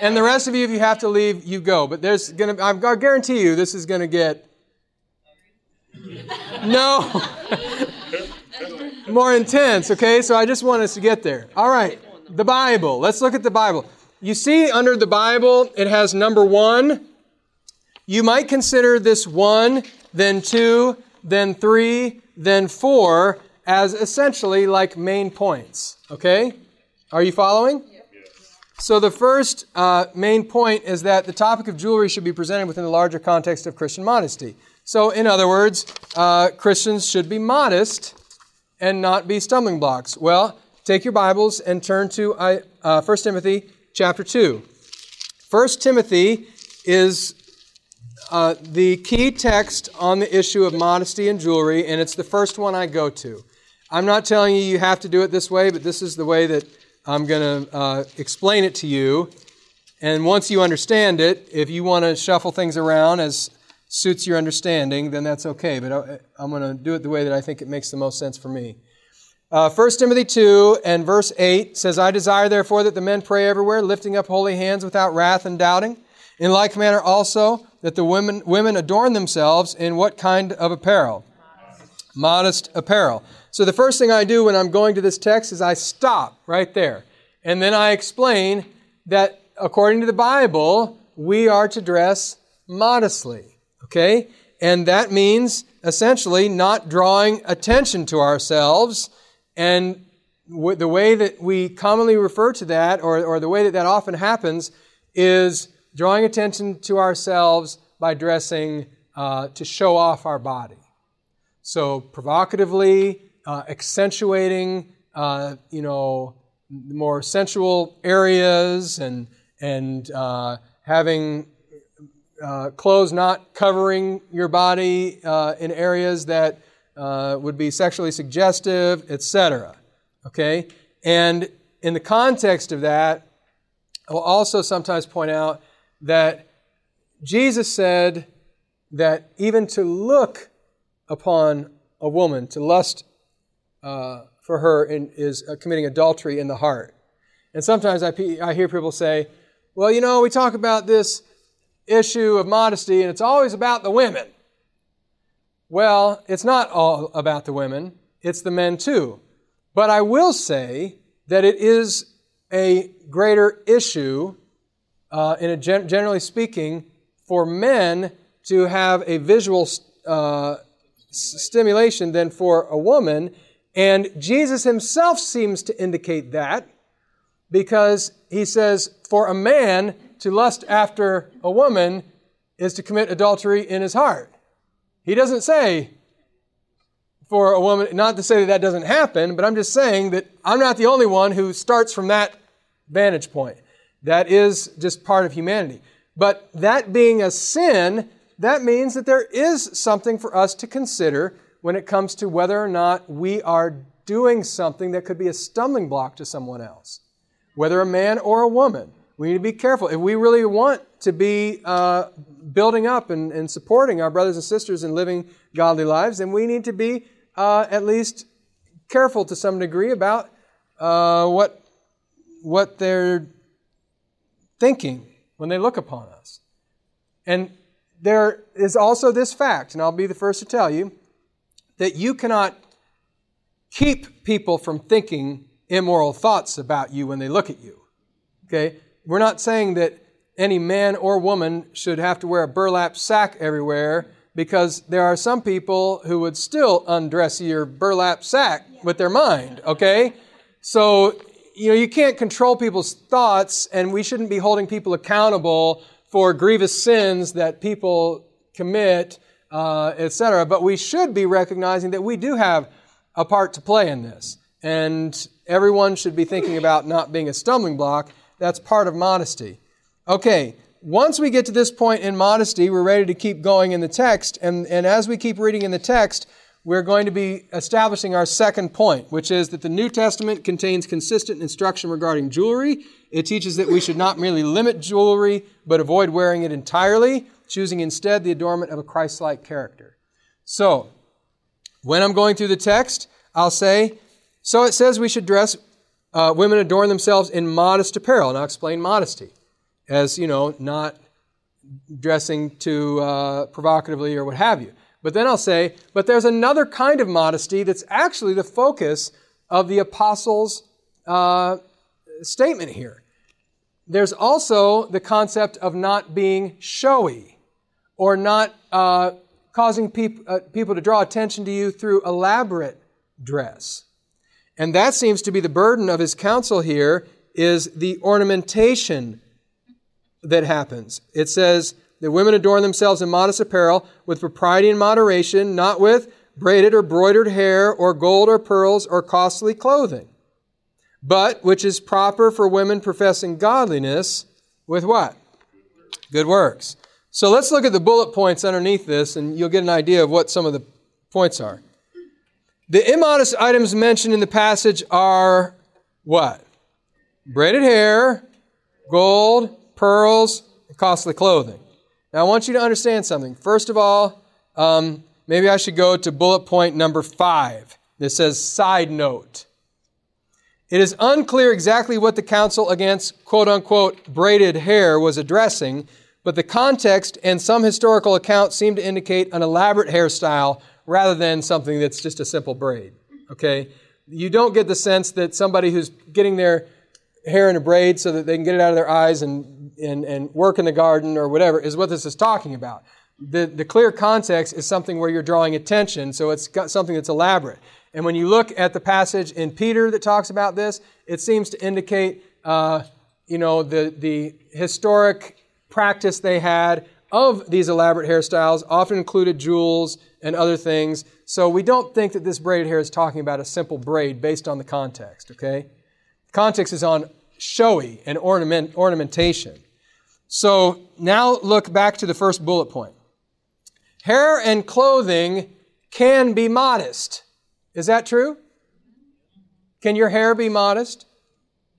And the rest of you, if you have to leave, you go. But there's gonna, I guarantee you, this is gonna get no more intense. Okay, so I just want us to get there. All right, the Bible. Let's look at the Bible. You see, under the Bible, it has number one. You might consider this one, then two, then three, then four as essentially like main points. Okay? Are you following? So the first uh, main point is that the topic of jewelry should be presented within the larger context of Christian modesty. So, in other words, uh, Christians should be modest and not be stumbling blocks. Well, take your Bibles and turn to uh, uh, 1 Timothy chapter 2. 1 Timothy is uh, the key text on the issue of modesty and jewelry, and it's the first one I go to. I'm not telling you you have to do it this way, but this is the way that I'm going to uh, explain it to you. And once you understand it, if you want to shuffle things around as suits your understanding, then that's okay. But I, I'm going to do it the way that I think it makes the most sense for me. Uh, 1 Timothy 2 and verse 8 says, I desire therefore that the men pray everywhere, lifting up holy hands without wrath and doubting. In like manner also, that the women, women adorn themselves in what kind of apparel? Modest apparel. So the first thing I do when I'm going to this text is I stop right there. And then I explain that according to the Bible, we are to dress modestly. Okay? And that means essentially not drawing attention to ourselves. And w- the way that we commonly refer to that, or, or the way that that often happens, is drawing attention to ourselves by dressing uh, to show off our body. So provocatively, uh, accentuating, uh, you know, more sensual areas and and uh, having uh, clothes not covering your body uh, in areas that uh, would be sexually suggestive, etc. Okay, and in the context of that, I will also sometimes point out that Jesus said that even to look upon a woman, to lust uh, for her, in, is uh, committing adultery in the heart. And sometimes I, I hear people say, well, you know, we talk about this issue of modesty and it's always about the women. Well, it's not all about the women, it's the men too. But I will say that it is a greater issue, uh, in a gen- generally speaking, for men to have a visual uh, stimulation than for a woman. And Jesus himself seems to indicate that because he says, for a man to lust after a woman is to commit adultery in his heart. He doesn't say for a woman, not to say that that doesn't happen, but I'm just saying that I'm not the only one who starts from that vantage point. That is just part of humanity. But that being a sin, that means that there is something for us to consider when it comes to whether or not we are doing something that could be a stumbling block to someone else, whether a man or a woman. We need to be careful. If we really want to be uh, building up and, and, supporting our brothers and sisters in living godly lives, then we need to be uh, at least careful to some degree about uh, what, what they're thinking when they look upon us. And there is also this fact, and I'll be the first to tell you, that you cannot keep people from thinking immoral thoughts about you when they look at you. Okay? We're not saying that any man or woman should have to wear a burlap sack everywhere because there are some people who would still undress your burlap sack with their mind, okay? So, you know, you can't control people's thoughts and we shouldn't be holding people accountable for grievous sins that people commit, uh, etc. But we should be recognizing that we do have a part to play in this. And everyone should be thinking about not being a stumbling block that's part of modesty. Okay, once we get to this point in modesty, we're ready to keep going in the text. And, and as we keep reading in the text, we're going to be establishing our second point, which is that the New Testament contains consistent instruction regarding jewelry. It teaches that we should not merely limit jewelry, but avoid wearing it entirely, choosing instead the adornment of a Christ like character. So, when I'm going through the text, I'll say, so it says we should dress uh, women adorn themselves in modest apparel. And I'll explain modesty as, you know, not dressing too uh, provocatively or what have you. But then I'll say, but there's another kind of modesty that's actually the focus of the apostles' uh, statement here. There's also the concept of not being showy or not uh, causing peop- uh, people to draw attention to you through elaborate dress. And that seems to be the burden of his counsel here is the ornamentation that happens. It says that women adorn themselves in modest apparel with propriety and moderation, not with braided or broidered hair or gold or pearls or costly clothing, but which is proper for women professing godliness with what? Good works. So let's look at the bullet points underneath this and you'll get an idea of what some of the points are. The immodest items mentioned in the passage are what? Braided hair, gold, pearls, costly clothing. Now, I want you to understand something. First of all, um, maybe I should go to bullet point number five. This says side note. It is unclear exactly what the counsel against quote unquote braided hair was addressing, but the context and some historical accounts seem to indicate an elaborate hairstyle rather than something that's just a simple braid. Okay? You don't get the sense that somebody who's getting their hair in a braid so that they can get it out of their eyes and, and, and work in the garden or whatever is what this is talking about. The, the clear context is something where you're drawing attention, so it's got something that's elaborate. And when you look at the passage in Peter that talks about this, it seems to indicate, uh, you know, the, the historic practice they had of these elaborate hairstyles, often included jewels and other things. So we don't think that this braided hair is talking about a simple braid based on the context, okay? Context is on showy and ornament, ornamentation. So now look back to the first bullet point. Hair and clothing can be modest. Is that true? Can your hair be modest?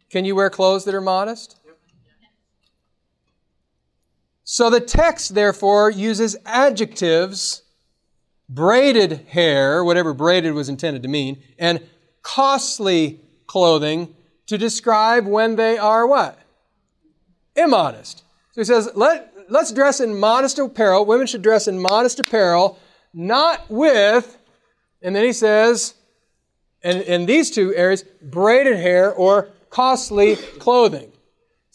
Can you wear clothes that are modest? So the text, therefore, uses adjectives braided hair, whatever braided was intended to mean, and costly clothing to describe when they are what? Immodest. So he says, Let, let's dress in modest apparel. Women should dress in modest apparel, not with, and then he says, and in these two areas, braided hair or costly clothing.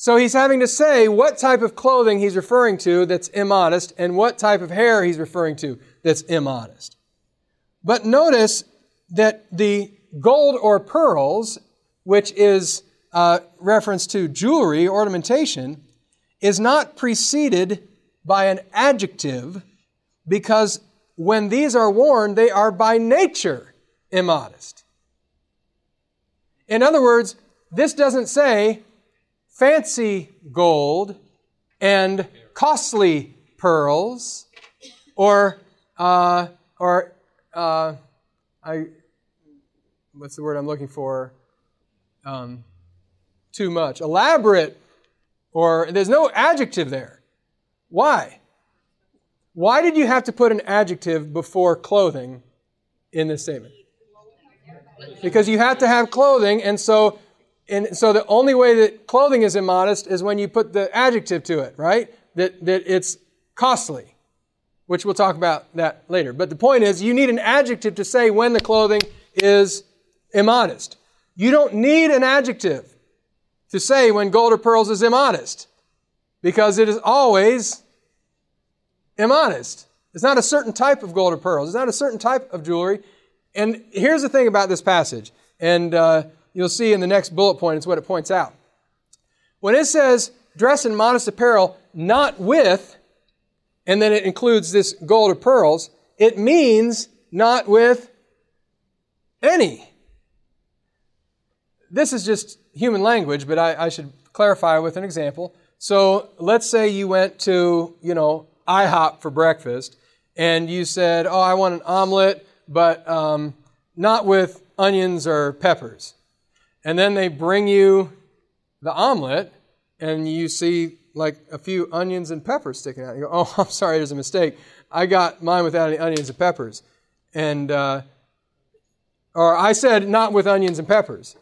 So he's having to say what type of clothing he's referring to that's immodest and what type of hair he's referring to that's immodest. But notice that the gold or pearls, which is uh, reference to jewelry, ornamentation, is not preceded by an adjective because when these are worn, they are by nature immodest. In other words, this doesn't say fancy gold and costly pearls or uh, or uh, I what's the word I'm looking for? Um, too much. Elaborate, or there's no adjective there. Why? Why did you have to put an adjective before clothing in this statement? Because you have to have clothing, and so and so the only way that clothing is immodest is when you put the adjective to it, right? That that it's costly, which we'll talk about that later. But the point is you need an adjective to say when the clothing is immodest. You don't need an adjective to say when gold or pearls is immodest because it is always immodest. It's not a certain type of gold or pearls. It's not a certain type of jewelry. And here's the thing about this passage, and uh, you'll see in the next bullet point, it's what it points out. When it says dress in modest apparel, not with, and then it includes this gold or pearls, it means not with any. This is just human language, but I, I should clarify with an example. So let's say you went to, you know, IHOP for breakfast, and you said, "Oh, I want an omelet, but um, not with onions or peppers." And then they bring you the omelet, and you see like a few onions and peppers sticking out. You go, "Oh, I'm sorry, there's a mistake. I got mine without any onions and peppers." And uh, or I said not with onions and peppers.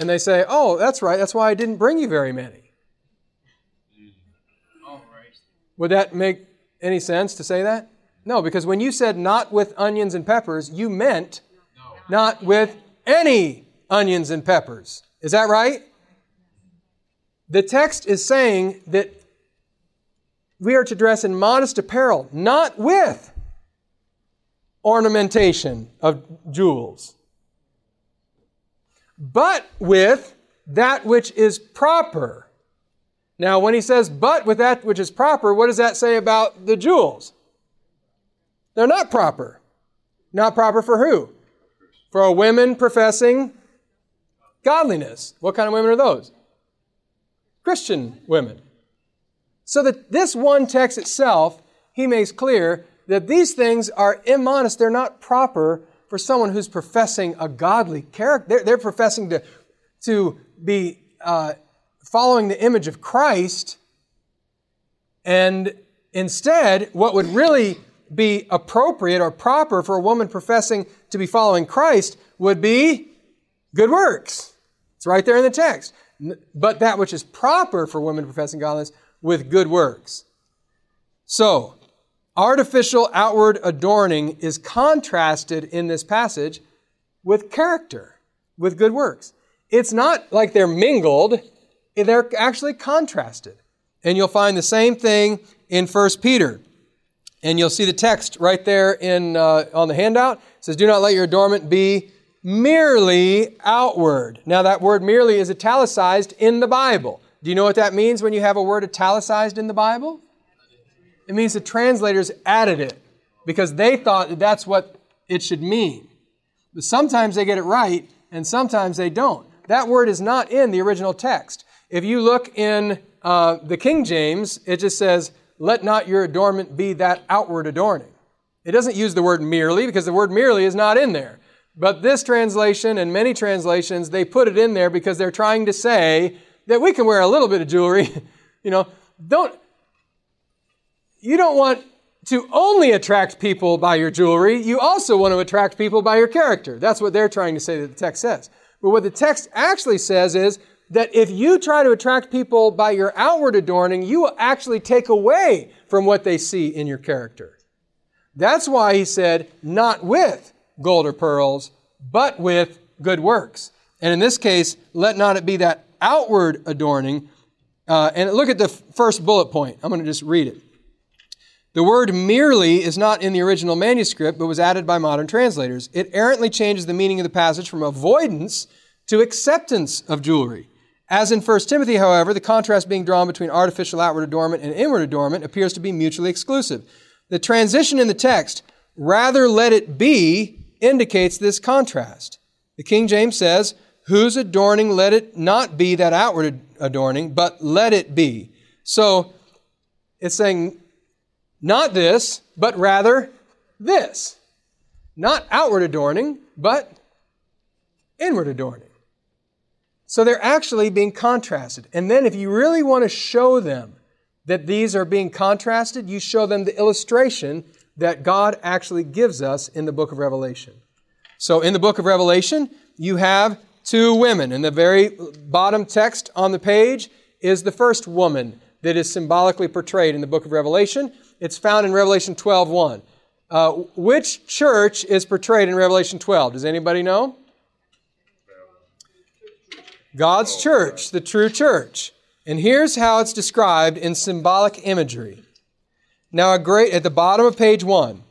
And they say, Oh, that's right, that's why I didn't bring you very many. Right. Would that make any sense to say that? No, because when you said not with onions and peppers, you meant No. not with any onions and peppers. Is that right? The text is saying that we are to dress in modest apparel, not with ornamentation of jewels, but with that which is proper. Now, when he says, but with that which is proper, what does that say about the jewels? They're not proper. Not proper for who? For a women professing godliness. What kind of women are those? Christian women. So that this one text itself, he makes clear that these things are immodest. They're not proper for someone who's professing a godly character. They're, they're professing to, to be uh, following the image of Christ. And instead, what would really be appropriate or proper for a woman professing to be following Christ would be good works. It's right there in the text. But that which is proper for women professing godliness with good works. So, artificial outward adorning is contrasted in this passage with character, with good works. It's not like they're mingled, they're actually contrasted. And you'll find the same thing in 1 Peter. And you'll see the text right there in, uh, on the handout. It says, Do not let your adornment be merely outward. Now, that word merely is italicized in the Bible. Do you know what that means when you have a word italicized in the Bible? It means the translators added it because they thought that that's what it should mean. But sometimes they get it right and sometimes they don't. That word is not in the original text. If you look in uh, the King James, it just says, Let not your adornment be that outward adorning. It doesn't use the word merely because the word merely is not in there. But this translation and many translations, they put it in there because they're trying to say that we can wear a little bit of jewelry. you know, don't, you don't want to only attract people by your jewelry, you also want to attract people by your character. That's what they're trying to say that the text says. But what the text actually says is that if you try to attract people by your outward adorning, you will actually take away from what they see in your character. That's why he said, not with gold or pearls, but with good works. And in this case, let not it be that outward adorning. Uh, and look at the first bullet point. I'm going to just read it. The word merely is not in the original manuscript, but was added by modern translators. It errantly changes the meaning of the passage from avoidance to acceptance of jewelry. As in 1 Timothy, however, the contrast being drawn between artificial outward adornment and inward adornment appears to be mutually exclusive. The transition in the text, rather let it be, indicates this contrast. The King James says, whose adorning let it not be that outward adorning, but let it be. So it's saying not this, but rather this. Not outward adorning, but inward adorning. So they're actually being contrasted. And then if you really want to show them that these are being contrasted, you show them the illustration that God actually gives us in the book of Revelation. So in the book of Revelation, you have two women. In the very bottom text on the page is the first woman that is symbolically portrayed in the book of Revelation. It's found in Revelation 12:1. Uh, which church is portrayed in Revelation 12? Does anybody know? God's church, the true church. And here's how it's described in symbolic imagery. Now, a great, at the bottom of page one,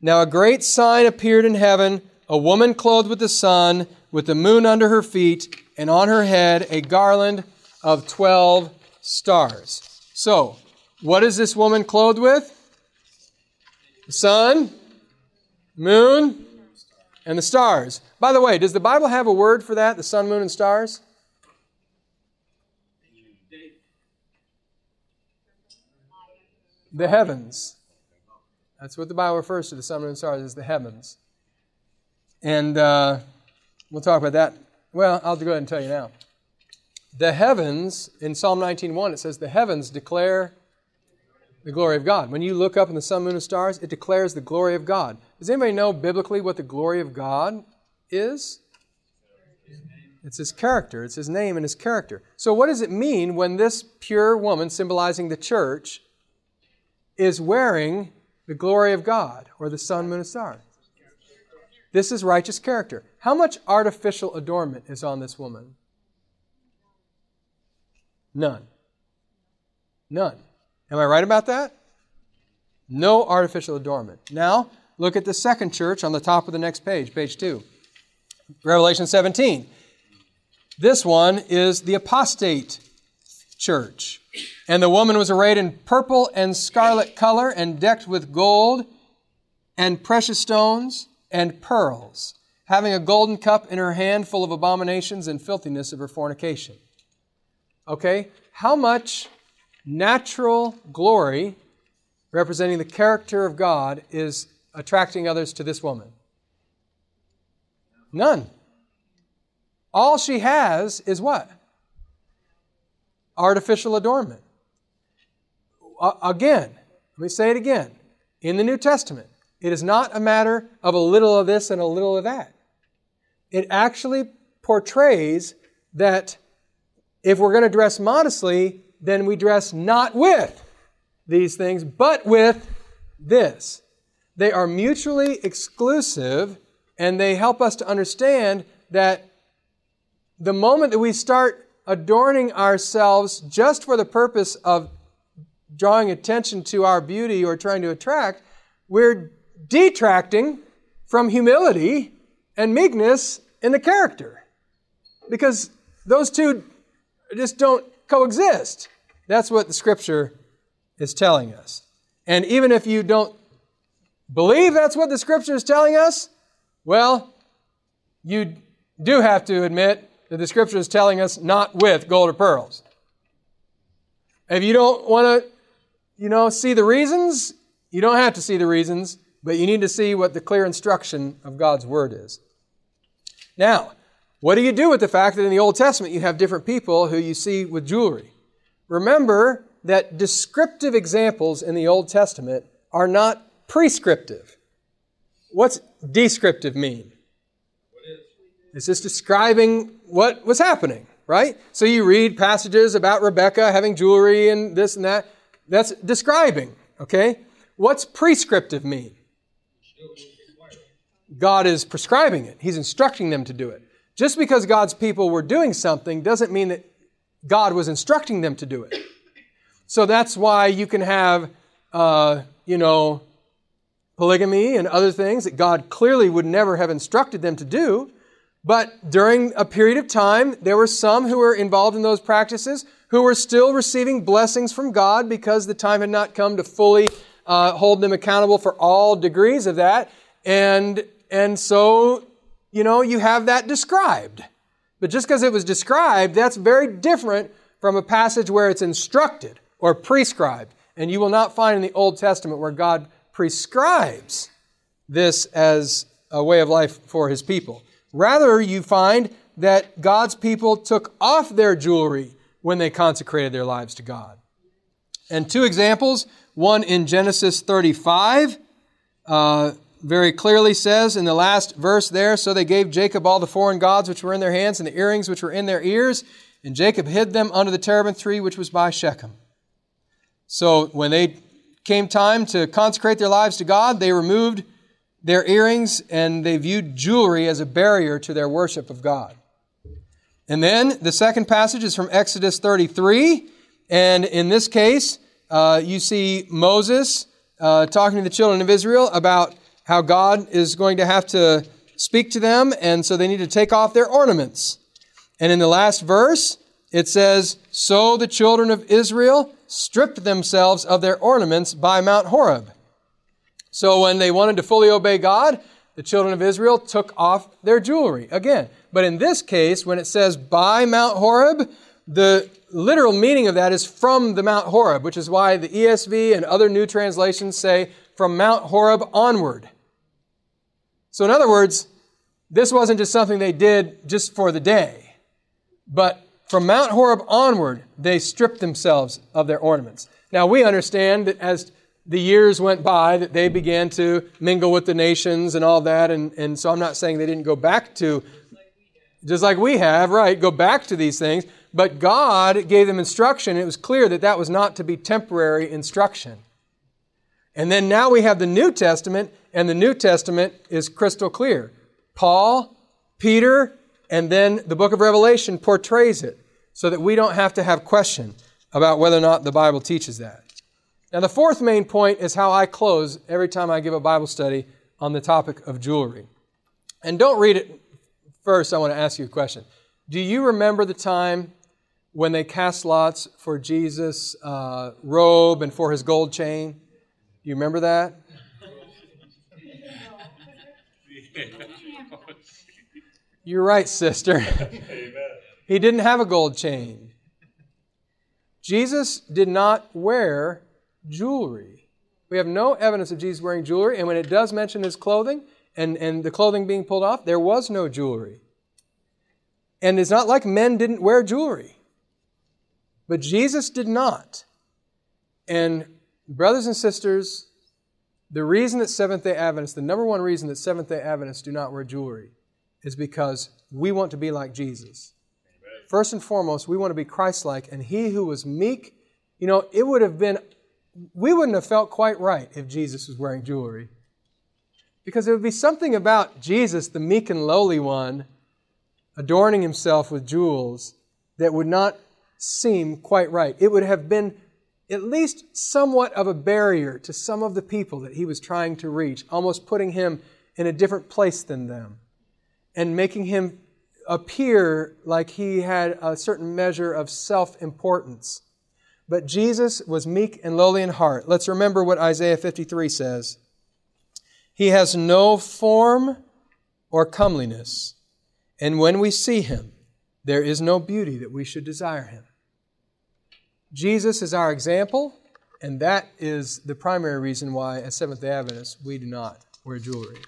now a great sign appeared in heaven a woman clothed with the sun, with the moon under her feet, and on her head a garland of 12 stars. So, what is this woman clothed with? The sun, moon, and the stars. By the way, does the Bible have a word for that, the sun, moon, and stars? The heavens. That's what the Bible refers to the sun, moon, and stars as the heavens. And uh, we'll talk about that. Well, I'll go ahead and tell you now. The heavens, in Psalm 19.1, it says, the heavens declare the glory of God. When you look up in the sun, moon, and stars, it declares the glory of God. Does anybody know biblically what the glory of God is? It's his character. It's his name and his character. So, what does it mean when this pure woman, symbolizing the church, is wearing the glory of God or the sun, moon, and stars? This is righteous character. How much artificial adornment is on this woman? None. None. Am I right about that? No artificial adornment. Now, look at the second church on the top of the next page, page 2. Revelation 17. This one is the apostate church. And the woman was arrayed in purple and scarlet color and decked with gold and precious stones and pearls, having a golden cup in her hand full of abominations and filthiness of her fornication. Okay? How much natural glory representing the character of God is attracting others to this woman? None. All she has is what? Artificial adornment. Again, let me say it again. In the New Testament, it is not a matter of a little of this and a little of that. It actually portrays that if we're going to dress modestly, then we dress not with these things, but with this. They are mutually exclusive, and they help us to understand that the moment that we start adorning ourselves just for the purpose of drawing attention to our beauty or trying to attract, we're detracting from humility and meekness in the character. Because those two just don't coexist. That's what the scripture is telling us. And even if you don't believe that's what the scripture is telling us, well, you do have to admit that the scripture is telling us not with gold or pearls. If you don't want to, you know, see the reasons, you don't have to see the reasons, but you need to see what the clear instruction of God's word is. Now, what do you do with the fact that in the Old Testament you have different people who you see with jewelry? Remember that descriptive examples in the Old Testament are not prescriptive. What's descriptive mean? It's just describing what was happening, right? So you read passages about Rebecca having jewelry and this and that. That's describing, okay? What's prescriptive mean? God is prescribing it. He's instructing them to do it. Just because God's people were doing something doesn't mean that God was instructing them to do it. So that's why you can have, uh, you know, polygamy and other things that God clearly would never have instructed them to do. But during a period of time, there were some who were involved in those practices who were still receiving blessings from God because the time had not come to fully uh, hold them accountable for all degrees of that. And, and so, you know, you have that described. But just because it was described, that's very different from a passage where it's instructed or prescribed. And you will not find in the Old Testament where God prescribes this as a way of life for his people. Rather, you find that God's people took off their jewelry when they consecrated their lives to God. And two examples one in Genesis 35, uh, very clearly says in the last verse there So they gave Jacob all the foreign gods which were in their hands and the earrings which were in their ears, and Jacob hid them under the terebinth tree which was by Shechem. So when they came time to consecrate their lives to God, they removed their earrings and they viewed jewelry as a barrier to their worship of God. And then the second passage is from Exodus 33. And in this case, uh, you see Moses uh, talking to the children of Israel about how God is going to have to speak to them, and so they need to take off their ornaments. And in the last verse, it says, So the children of Israel stripped themselves of their ornaments by Mount Horeb. So when they wanted to fully obey God, the children of Israel took off their jewelry again. But in this case, when it says by Mount Horeb, the literal meaning of that is from the Mount Horeb, which is why the ESV and other new translations say from Mount Horeb onward. So, in other words, this wasn't just something they did just for the day, but from Mount Horeb onward, they stripped themselves of their ornaments. Now, we understand that as the years went by, that they began to mingle with the nations and all that, and, and so I'm not saying they didn't go back to, just like we have, right, go back to these things, but God gave them instruction. It was clear that that was not to be temporary instruction. And then now we have the New Testament, and the New Testament is crystal clear. Paul, Peter, and then the book of Revelation portrays it so that we don't have to have question about whether or not the Bible teaches that. Now, the fourth main point is how I close every time I give a Bible study on the topic of jewelry. And don't read it first, I want to ask you a question. Do you remember the time when they cast lots for Jesus' uh, robe and for his gold chain? You remember that? You're right, sister. he didn't have a gold chain. Jesus did not wear jewelry. We have no evidence of Jesus wearing jewelry, and when it does mention his clothing and, and the clothing being pulled off, there was no jewelry. And it's not like men didn't wear jewelry, but Jesus did not. And, brothers and sisters, the reason that Seventh day Adventists, the number one reason that Seventh day Adventists do not wear jewelry, is because we want to be like Jesus. First and foremost, we want to be Christ like, and he who was meek, you know, it would have been, we wouldn't have felt quite right if Jesus was wearing jewelry. Because it would be something about Jesus, the meek and lowly one, adorning himself with jewels that would not seem quite right. It would have been at least somewhat of a barrier to some of the people that he was trying to reach, almost putting him in a different place than them and making him appear like he had a certain measure of self importance. But Jesus was meek and lowly in heart. Let's remember what Isaiah 53 says He has no form or comeliness, and when we see him, there is no beauty that we should desire him. Jesus is our example, and that is the primary reason why, as Seventh day Adventists, we do not wear jewelry.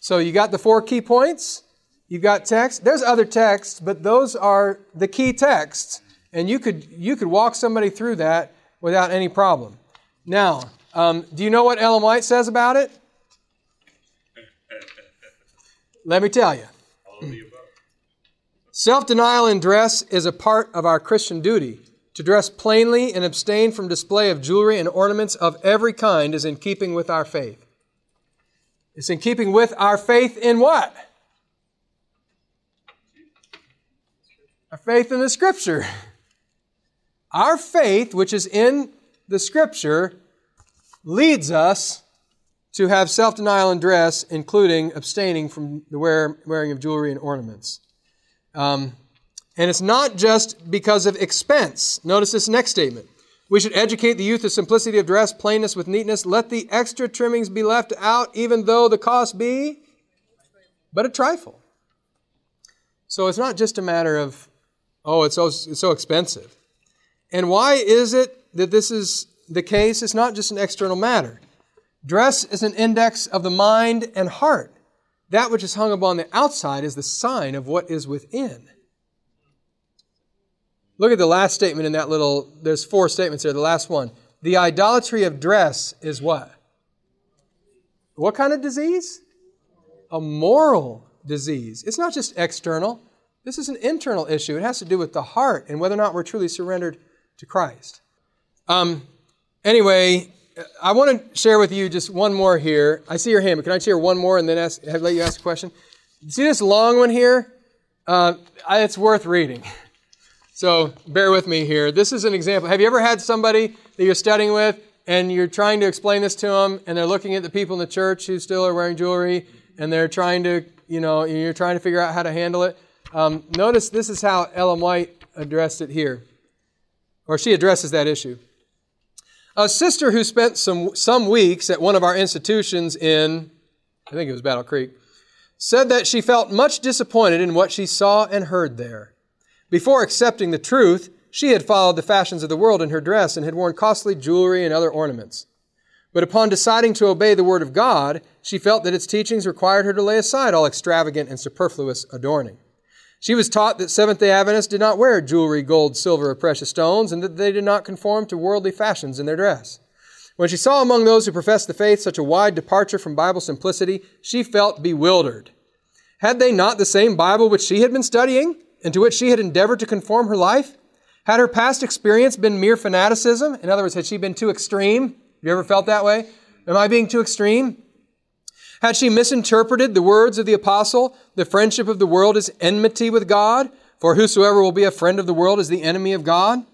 So you got the four key points. You've got text. There's other texts, but those are the key texts. And you could, you could walk somebody through that without any problem. Now, um, do you know what Ellen White says about it? Let me tell you. Self denial in dress is a part of our Christian duty. To dress plainly and abstain from display of jewelry and ornaments of every kind is in keeping with our faith. It's in keeping with our faith in what? Our faith in the Scripture. Our faith, which is in the scripture, leads us to have self denial in dress, including abstaining from the wear, wearing of jewelry and ornaments. Um, and it's not just because of expense. Notice this next statement. We should educate the youth of simplicity of dress, plainness with neatness. Let the extra trimmings be left out, even though the cost be but a trifle. So it's not just a matter of, oh, it's so, it's so expensive. And why is it that this is the case? It's not just an external matter. Dress is an index of the mind and heart. That which is hung upon the outside is the sign of what is within. Look at the last statement in that little, there's four statements there. The last one. The idolatry of dress is what? What kind of disease? A moral disease. It's not just external. This is an internal issue. It has to do with the heart and whether or not we're truly surrendered to Christ. Um, anyway, I want to share with you just one more here. I see your hand, but can I share one more and then ask, let you ask a question? See this long one here? Uh, it's worth reading. So bear with me here. This is an example. Have you ever had somebody that you're studying with and you're trying to explain this to them and they're looking at the people in the church who still are wearing jewelry and they're trying to, you know, you're trying to figure out how to handle it? Um, notice this is how Ellen White addressed it here, or she addresses that issue. A sister who spent some, some weeks at one of our institutions in, I think it was Battle Creek, said that she felt much disappointed in what she saw and heard there. Before accepting the truth, she had followed the fashions of the world in her dress and had worn costly jewelry and other ornaments. But upon deciding to obey the Word of God, she felt that its teachings required her to lay aside all extravagant and superfluous adorning. She was taught that Seventh day Adventists did not wear jewelry, gold, silver, or precious stones, and that they did not conform to worldly fashions in their dress. When she saw among those who professed the faith such a wide departure from Bible simplicity, she felt bewildered. Had they not the same Bible which she had been studying? and to which she had endeavored to conform her life? Had her past experience been mere fanaticism? In other words, had she been too extreme? Have you ever felt that way? Am I being too extreme? Had she misinterpreted the words of the apostle, the friendship of the world is enmity with God, for whosoever will be a friend of the world is the enemy of God?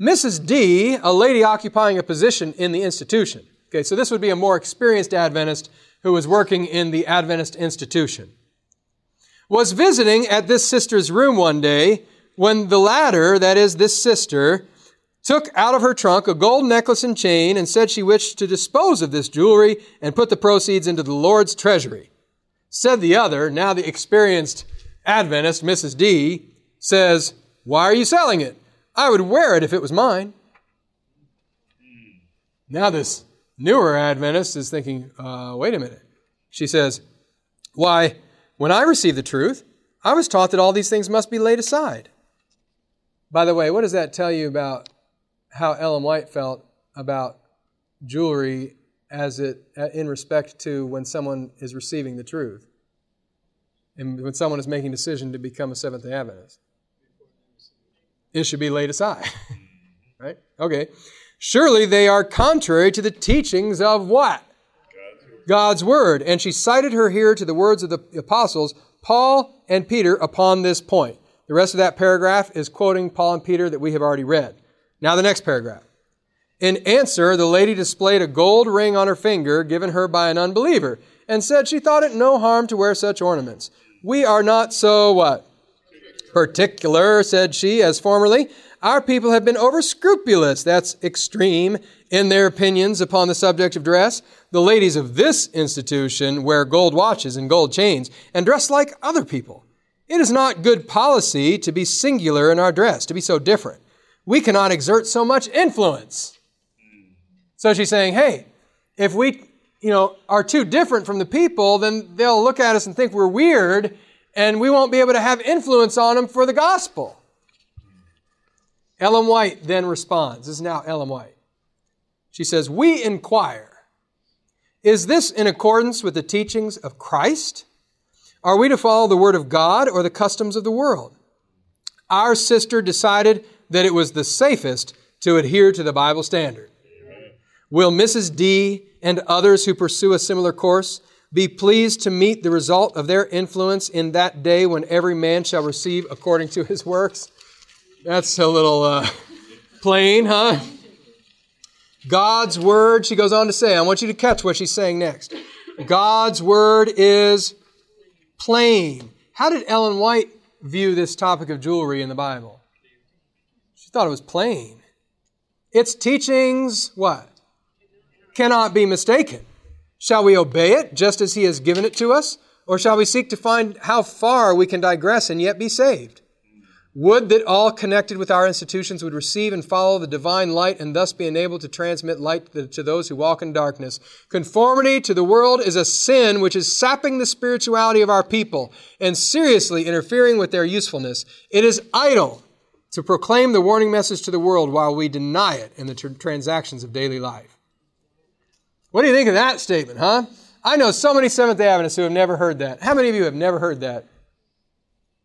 Mrs. D, a lady occupying a position in the institution. Okay, so this would be a more experienced Adventist who was working in the Adventist institution was visiting at this sister's room one day when the latter, that is, this sister, took out of her trunk a gold necklace and chain and said she wished to dispose of this jewelry and put the proceeds into the Lord's treasury. Said the other, now the experienced Adventist, Mrs. D, says, Why are you selling it? I would wear it if it was mine. Now, this newer Adventist is thinking, uh, Wait a minute. She says, Why, when I received the truth, I was taught that all these things must be laid aside. By the way, what does that tell you about how Ellen White felt about jewelry as it uh, in respect to when someone is receiving the truth and when someone is making a decision to become a Seventh Day Adventist? It should be laid aside. right? Okay. Surely they are contrary to the teachings of what? God's word. And she cited her here to the words of the apostles, Paul and Peter, upon this point. The rest of that paragraph is quoting Paul and Peter that we have already read. Now, the next paragraph. In answer, the lady displayed a gold ring on her finger given her by an unbeliever and said she thought it no harm to wear such ornaments. We are not so what? Particular, said she, as formerly. Our people have been over scrupulous, that's extreme, in their opinions upon the subject of dress. The ladies of this institution wear gold watches and gold chains and dress like other people. It is not good policy to be singular in our dress, to be so different. We cannot exert so much influence. So she's saying, hey, if we, you know, are too different from the people, then they'll look at us and think we're weird and we won't be able to have influence on them for the gospel. Ellen White then responds. This is now Ellen White. She says, We inquire, is this in accordance with the teachings of Christ? Are we to follow the Word of God or the customs of the world? Our sister decided that it was the safest to adhere to the Bible standard. Will Mrs. D and others who pursue a similar course be pleased to meet the result of their influence in that day when every man shall receive according to his works? That's a little, uh, Plain, huh? God's word, she goes on to say, I want you to catch what she's saying next. God's word is plain. How did Ellen White view this topic of jewelry in the Bible? Thought it was plain. Its teachings, what? Cannot be mistaken. Shall we obey it just as He has given it to us? Or shall we seek to find how far we can digress and yet be saved? Would that all connected with our institutions would receive and follow the divine light and thus be enabled to transmit light to those who walk in darkness. Conformity to the world is a sin which is sapping the spirituality of our people and seriously interfering with their usefulness. It is idle to proclaim the warning message to the world while we deny it in the tr- transactions of daily life. What do you think of that statement, huh? I know so many Seventh day Adventists who have never heard that. How many of you have never heard that?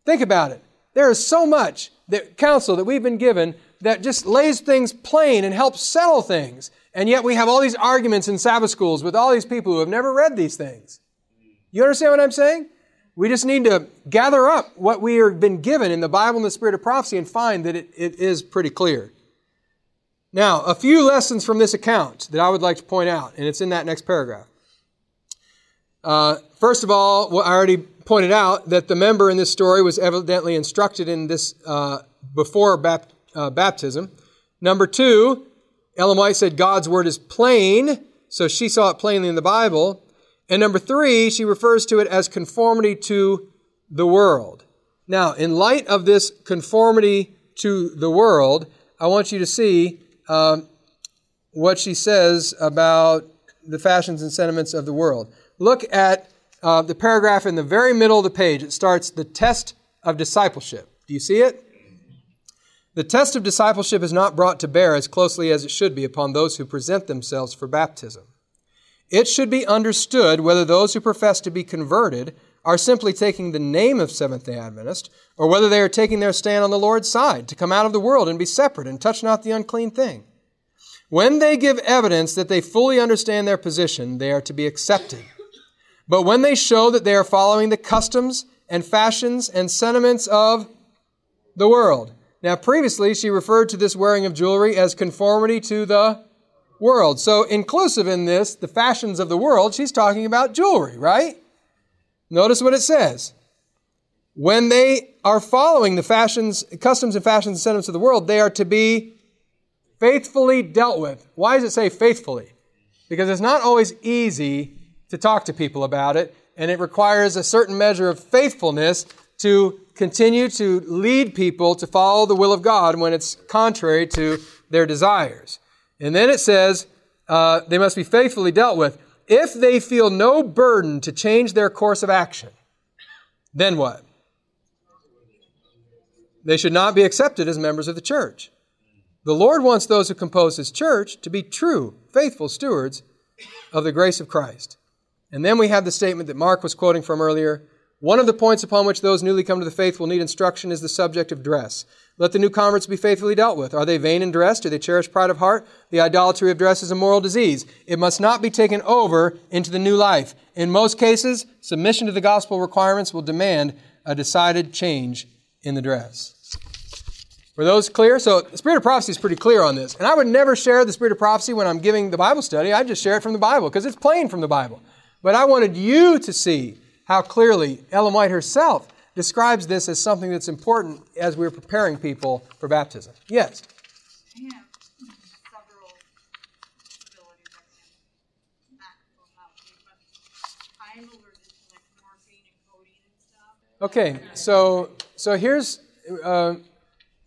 Think about it. There is so much that counsel that we've been given that just lays things plain and helps settle things. And yet we have all these arguments in Sabbath schools with all these people who have never read these things. You understand what I'm saying? We just need to gather up what we have been given in the Bible and the Spirit of prophecy and find that it, it is pretty clear. Now, a few lessons from this account that I would like to point out, and it's in that next paragraph. Uh, first of all, well, I already pointed out that the member in this story was evidently instructed in this uh, before bap- uh, baptism. Number two, Ellen White said God's word is plain, so she saw it plainly in the Bible. And number three, she refers to it as conformity to the world. Now, in light of this conformity to the world, I want you to see um, what she says about the fashions and sentiments of the world. Look at uh, the paragraph in the very middle of the page. It starts the test of discipleship. Do you see it? The test of discipleship is not brought to bear as closely as it should be upon those who present themselves for baptism. It should be understood whether those who profess to be converted are simply taking the name of Seventh day Adventist, or whether they are taking their stand on the Lord's side to come out of the world and be separate and touch not the unclean thing. When they give evidence that they fully understand their position, they are to be accepted. But when they show that they are following the customs and fashions and sentiments of the world. Now, previously, she referred to this wearing of jewelry as conformity to the world. So, inclusive in this, the fashions of the world, she's talking about jewelry, right? Notice what it says. When they are following the fashions, customs and fashions and sentiments of the world, they are to be faithfully dealt with. Why does it say faithfully? Because it's not always easy to talk to people about it, and it requires a certain measure of faithfulness to continue to lead people to follow the will of God when it's contrary to their desires. And then it says uh, they must be faithfully dealt with. If they feel no burden to change their course of action, then what? They should not be accepted as members of the church. The Lord wants those who compose His church to be true, faithful stewards of the grace of Christ. And then we have the statement that Mark was quoting from earlier. One of the points upon which those newly come to the faith will need instruction is the subject of dress. Let the new converts be faithfully dealt with. Are they vain in dress? Do they cherish pride of heart? The idolatry of dress is a moral disease. It must not be taken over into the new life. In most cases, submission to the gospel requirements will demand a decided change in the dress. Were those clear? So the spirit of prophecy is pretty clear on this. And I would never share the spirit of prophecy when I'm giving the Bible study. I just share it from the Bible because it's plain from the Bible. But I wanted you to see how clearly Ellen White herself describes this as something that's important as we're preparing people for baptism. Yes? I have several abilities I can act I'm allergic to like morphine and codeine and stuff. Okay, so so here's uh,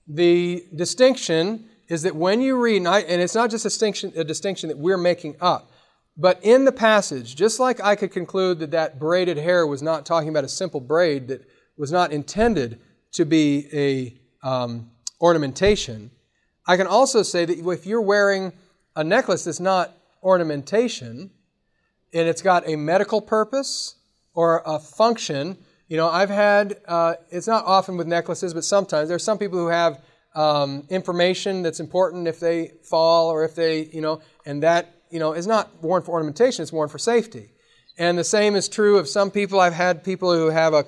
the distinction is that when you read, and, I, and it's not just a distinction, a distinction that we're making up. But in the passage, just like I could conclude that that braided hair was not talking about a simple braid that was not intended to be a um, ornamentation, I can also say that if you're wearing a necklace that's not ornamentation and it's got a medical purpose or a function, you know, I've had, uh, it's not often with necklaces, but sometimes there's some people who have um, information that's important if they fall or if they, you know, and that you know, is not worn for ornamentation, it's worn for safety. And the same is true of some people. I've had people who have a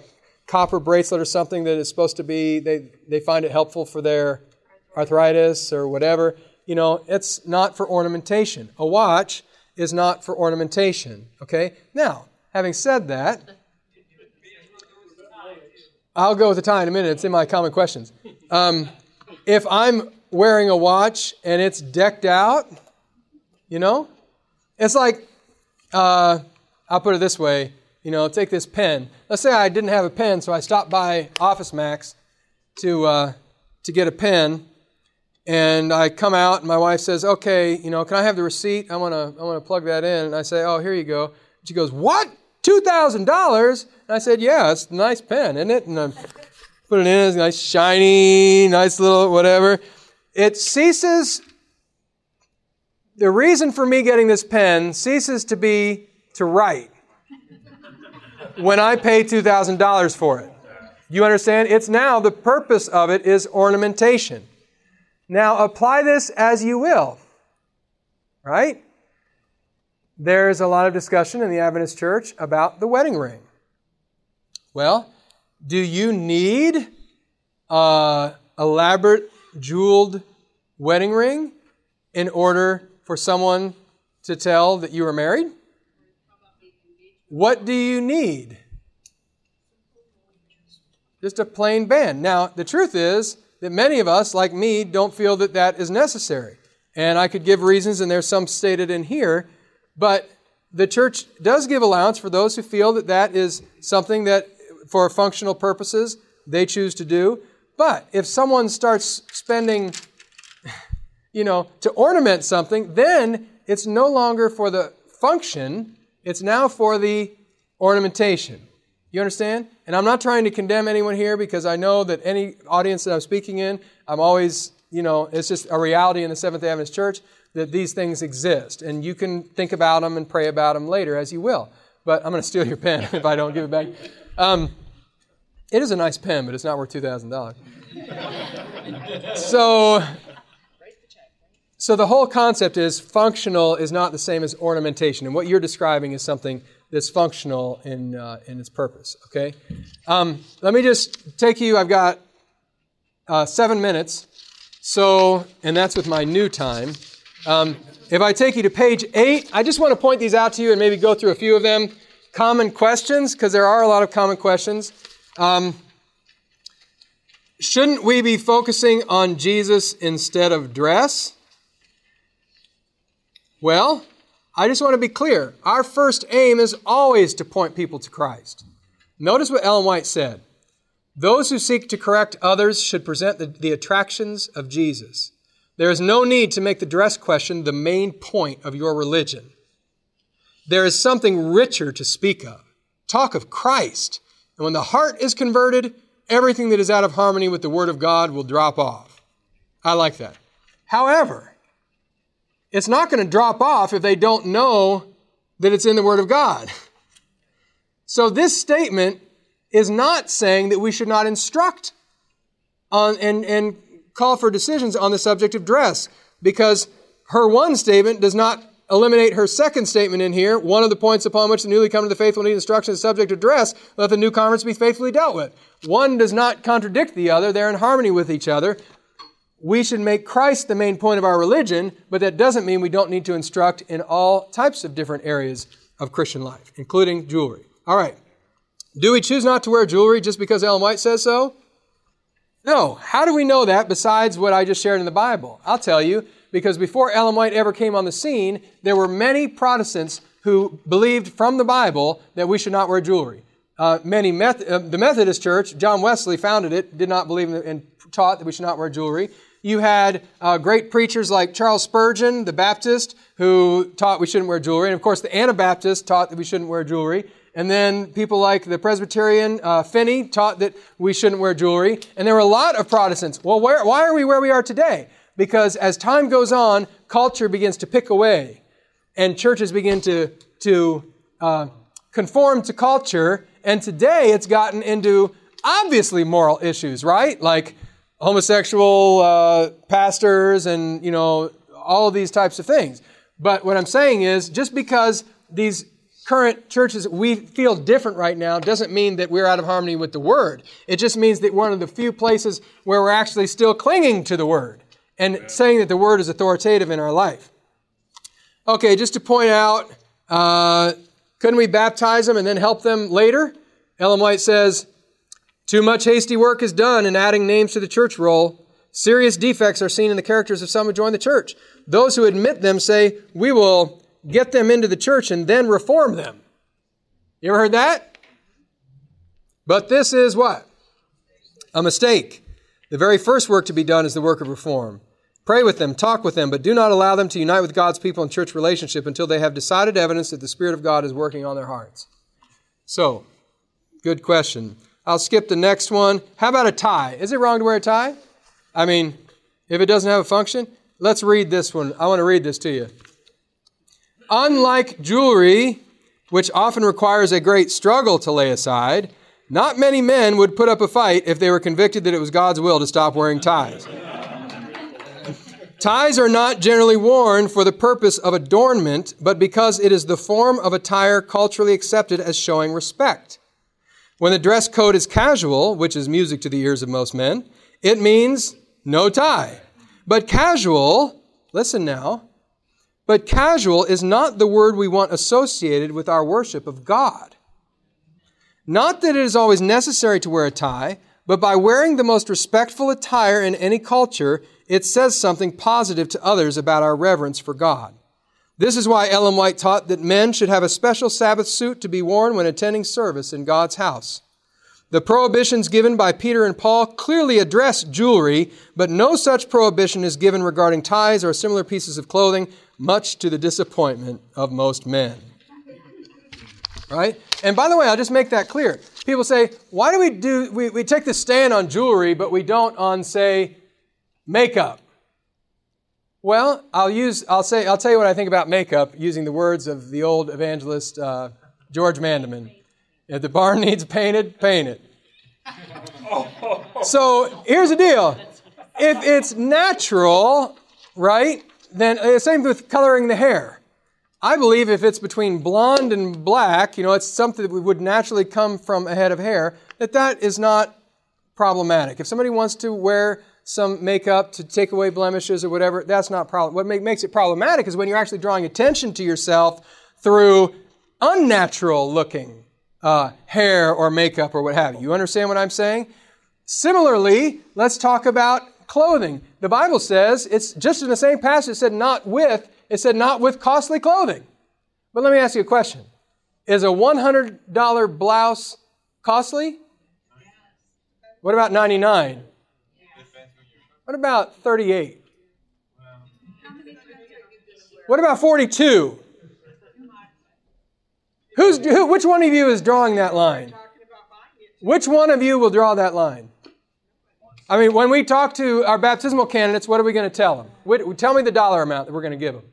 copper bracelet or something that is supposed to be, they, they find it helpful for their arthritis or whatever, you know, it's not for ornamentation. A watch is not for ornamentation. Okay? Now, having said that, I'll go with the tie in a minute. It's in my common questions. Um, if I'm wearing a watch and it's decked out, you know, it's like, uh, I'll put it this way. You know, take this pen. Let's say I didn't have a pen, so I stopped by Office Max to uh, to get a pen, and I come out, and my wife says, "Okay, you know, can I have the receipt? I want to I want to plug that in." And I say, "Oh, here you go." She goes, "What? Two thousand dollars?" And I said, "Yeah, it's a nice pen, isn't it?" And I put it in. It's nice, shiny, nice little whatever. It ceases. The reason for me getting this pen ceases to be to write when I pay two thousand dollars for it. You understand? It's now the purpose of it is ornamentation. Now apply this as you will. Right? There's a lot of discussion in the Adventist church about the wedding ring. Well, do you need a elaborate jeweled wedding ring in order for someone to tell that you are married? What do you need? Just a plain band. Now, the truth is that many of us, like me, don't feel that that is necessary. And I could give reasons, and there's some stated in here, but the church does give allowance for those who feel that that is something that, for functional purposes, they choose to do. But if someone starts spending, you know, to ornament something, then it's no longer for the function, it's now for the ornamentation. You understand? And I'm not trying to condemn anyone here because I know that any audience that I'm speaking in, I'm always, you know, it's just a reality in the Seventh day Adventist Church that these things exist. And you can think about them and pray about them later as you will. But I'm going to steal your pen if I don't give it back. Um, it is a nice pen, but it's not worth $2,000. so, so the whole concept is functional is not the same as ornamentation. And what you're describing is something that's functional in, uh, in its purpose. Okay? Um, let me just take you, I've got uh, seven minutes. So, and that's with my new time. Um, if I take you to page eight, I just want to point these out to you and maybe go through a few of them. Common questions, because there are a lot of common questions. Um, shouldn't we be focusing on Jesus instead of dress? Well, I just want to be clear. Our first aim is always to point people to Christ. Notice what Ellen White said. Those who seek to correct others should present the, the, attractions of Jesus. There is no need to make the dress question the main point of your religion. There is something richer to speak of. Talk of Christ. And when the heart is converted, everything that is out of harmony with the Word of God will drop off. I like that. However, it's not going to drop off if they don't know that it's in the Word of God. So this statement is not saying that we should not instruct on and, and call for decisions on the subject of dress, because her one statement does not eliminate her second statement in here. One of the points upon which the newly come to the faith will need instruction is subject to dress, let the new converts be faithfully dealt with. One does not contradict the other, they're in harmony with each other. We should make Christ the main point of our religion, but that doesn't mean we don't need to instruct in all types of different areas of Christian life, including jewelry. All right. Do we choose not to wear jewelry just because Ellen White says so? No. How do we know that besides what I just shared in the Bible? I'll tell you, because before Ellen White ever came on the scene, there were many Protestants who believed from the Bible that we should not wear jewelry. Uh, many Meth- uh, the Methodist Church, John Wesley founded it, did not believe in, and taught that we should not wear jewelry. You had uh, great preachers like Charles Spurgeon, the Baptist, who taught we shouldn't wear jewelry. And of course, the Anabaptists taught that we shouldn't wear jewelry. And then people like the Presbyterian uh, Finney taught that we shouldn't wear jewelry. And there were a lot of Protestants. Well, where, why are we where we are today? Because as time goes on, culture begins to pick away, and churches begin to, to uh, conform to culture. And today it's gotten into obviously moral issues, right? Like homosexual uh, pastors and, you know, all of these types of things. But what I'm saying is just because these current churches we feel different right now doesn't mean that we're out of harmony with the Word. It just means that we're one of the few places where we're actually still clinging to the Word. and saying that the word is authoritative in our life. Okay, just to point out, uh, couldn't we baptize them and then help them later? Ellen White says, too much hasty work is done in adding names to the church roll. Serious defects are seen in the characters of some who join the church. Those who admit them say, we will get them into the church and then reform them. You ever heard that? But this is what? A mistake. The very first work to be done is the work of reform. Pray with them, talk with them, but do not allow them to unite with God's people in church relationship until they have decided evidence that the Spirit of God is working on their hearts. So, good question. I'll skip the next one. How about a tie? Is it wrong to wear a tie? I mean, if it doesn't have a function, let's read this one. I want to read this to you. Unlike jewelry, which often requires a great struggle to lay aside, not many men would put up a fight if they were convicted that it was God's will to stop wearing ties. ties are not generally worn for the purpose of adornment, but because it is the form of attire culturally accepted as showing respect. When the dress code is casual, which is music to the ears of most men, it means no tie. But casual, listen now, but casual is not the word we want associated with our worship of God. Not that it is always necessary to wear a tie, but by wearing the most respectful attire in any culture, it says something positive to others about our reverence for God. This is why Ellen White taught that men should have a special Sabbath suit to be worn when attending service in God's house. The prohibitions given by Peter and Paul clearly address jewelry, but no such prohibition is given regarding ties or similar pieces of clothing, much to the disappointment of most men. Right? And by the way, I'll just make that clear. People say, why do we do, we, we take the stand on jewelry, but we don't on, say, makeup? Well, I'll use, I'll say, I'll tell you what I think about makeup using the words of the old evangelist uh, George Vandeman. If the barn needs painted, paint it. So here's the deal. If it's natural, right, then uh, same with coloring the hair. I believe if it's between blonde and black, you know, it's something that would naturally come from a head of hair, that that is not problematic. If somebody wants to wear some makeup to take away blemishes or whatever, that's not problem. What make, makes it problematic is when you're actually drawing attention to yourself through unnatural looking uh, hair or makeup or what have you. You understand what I'm saying? Similarly, let's talk about clothing. The Bible says it's just in the same passage. It said not with it said, not with costly clothing. But let me ask you a question Is a $100 blouse costly? What about 99? What about 38? What about 42? Who's, who, which one of you is drawing that line? Which one of you will draw that line? I mean, when we talk to our baptismal candidates, what are we going to tell them? Tell me the dollar amount that we're going to give them.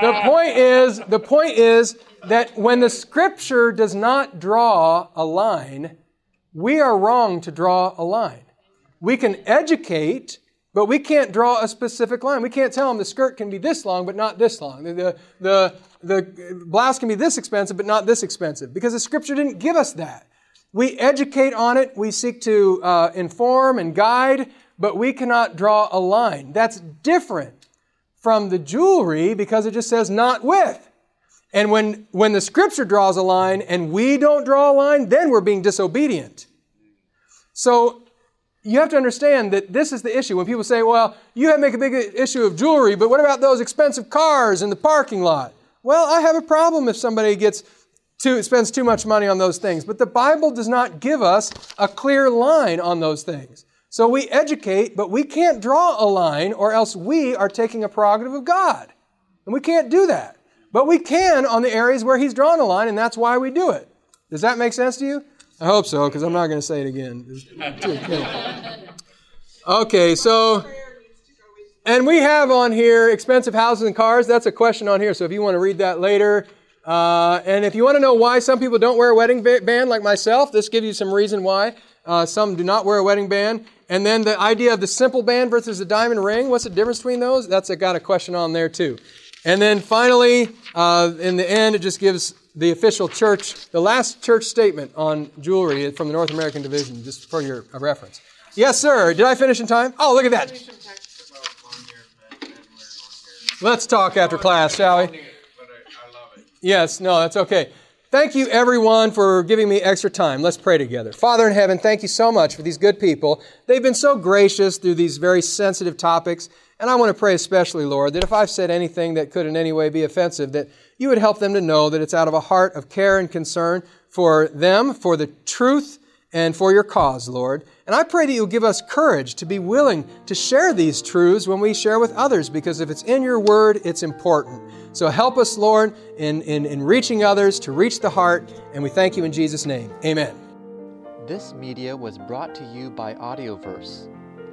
the point is, the point is that when the scripture does not draw a line, we are wrong to draw a line. We can educate, but we can't draw a specific line. We can't tell them the skirt can be this long, but not this long. The, the, the blouse can be this expensive, but not this expensive, because the scripture didn't give us that. We educate on it, we seek to uh, inform and guide, but we cannot draw a line. That's different from the jewelry because it just says not with. And when, when the scripture draws a line and we don't draw a line, then we're being disobedient. So you have to understand that this is the issue. When people say, well, you make a big issue of jewelry, but what about those expensive cars in the parking lot? Well, I have a problem if somebody gets too, spends too much money on those things. But the Bible does not give us a clear line on those things. So we educate, but we can't draw a line, or else we are taking a prerogative of God. And we can't do that. But we can on the areas where He's drawn a line, and that's why we do it. Does that make sense to you? I hope so, because I'm not going to say it again. Okay, so, and we have on here expensive houses and cars. That's a question on here, so if you want to read that later. Uh, and if you want to know why some people don't wear a wedding band like myself, this gives you some reason why. Uh, some do not wear a wedding band. And then the idea of the simple band versus the diamond ring, what's the difference between those? That's a, got a question on there too. And then finally, uh, in the end, it just gives the official church, the last church statement on jewelry from the North American Division, just for your reference. Yes, sir. Did I finish in time? Oh, look at that. Let's talk after class, shall we? Yes, no, that's okay. Thank you, everyone, for giving me extra time. Let's pray together. Father in heaven, thank you so much for these good people. They've been so gracious through these very sensitive topics. And I want to pray especially, Lord, that if I've said anything that could in any way be offensive, that you would help them to know that it's out of a heart of care and concern for them, for the truth, and for your cause, Lord. And I pray that you'll give us courage to be willing to share these truths when we share with others, because if it's in your word, it's important. So help us, Lord, in, in, in reaching others, to reach the heart, and we thank you in Jesus' name. Amen. This media was brought to you by Audioverse,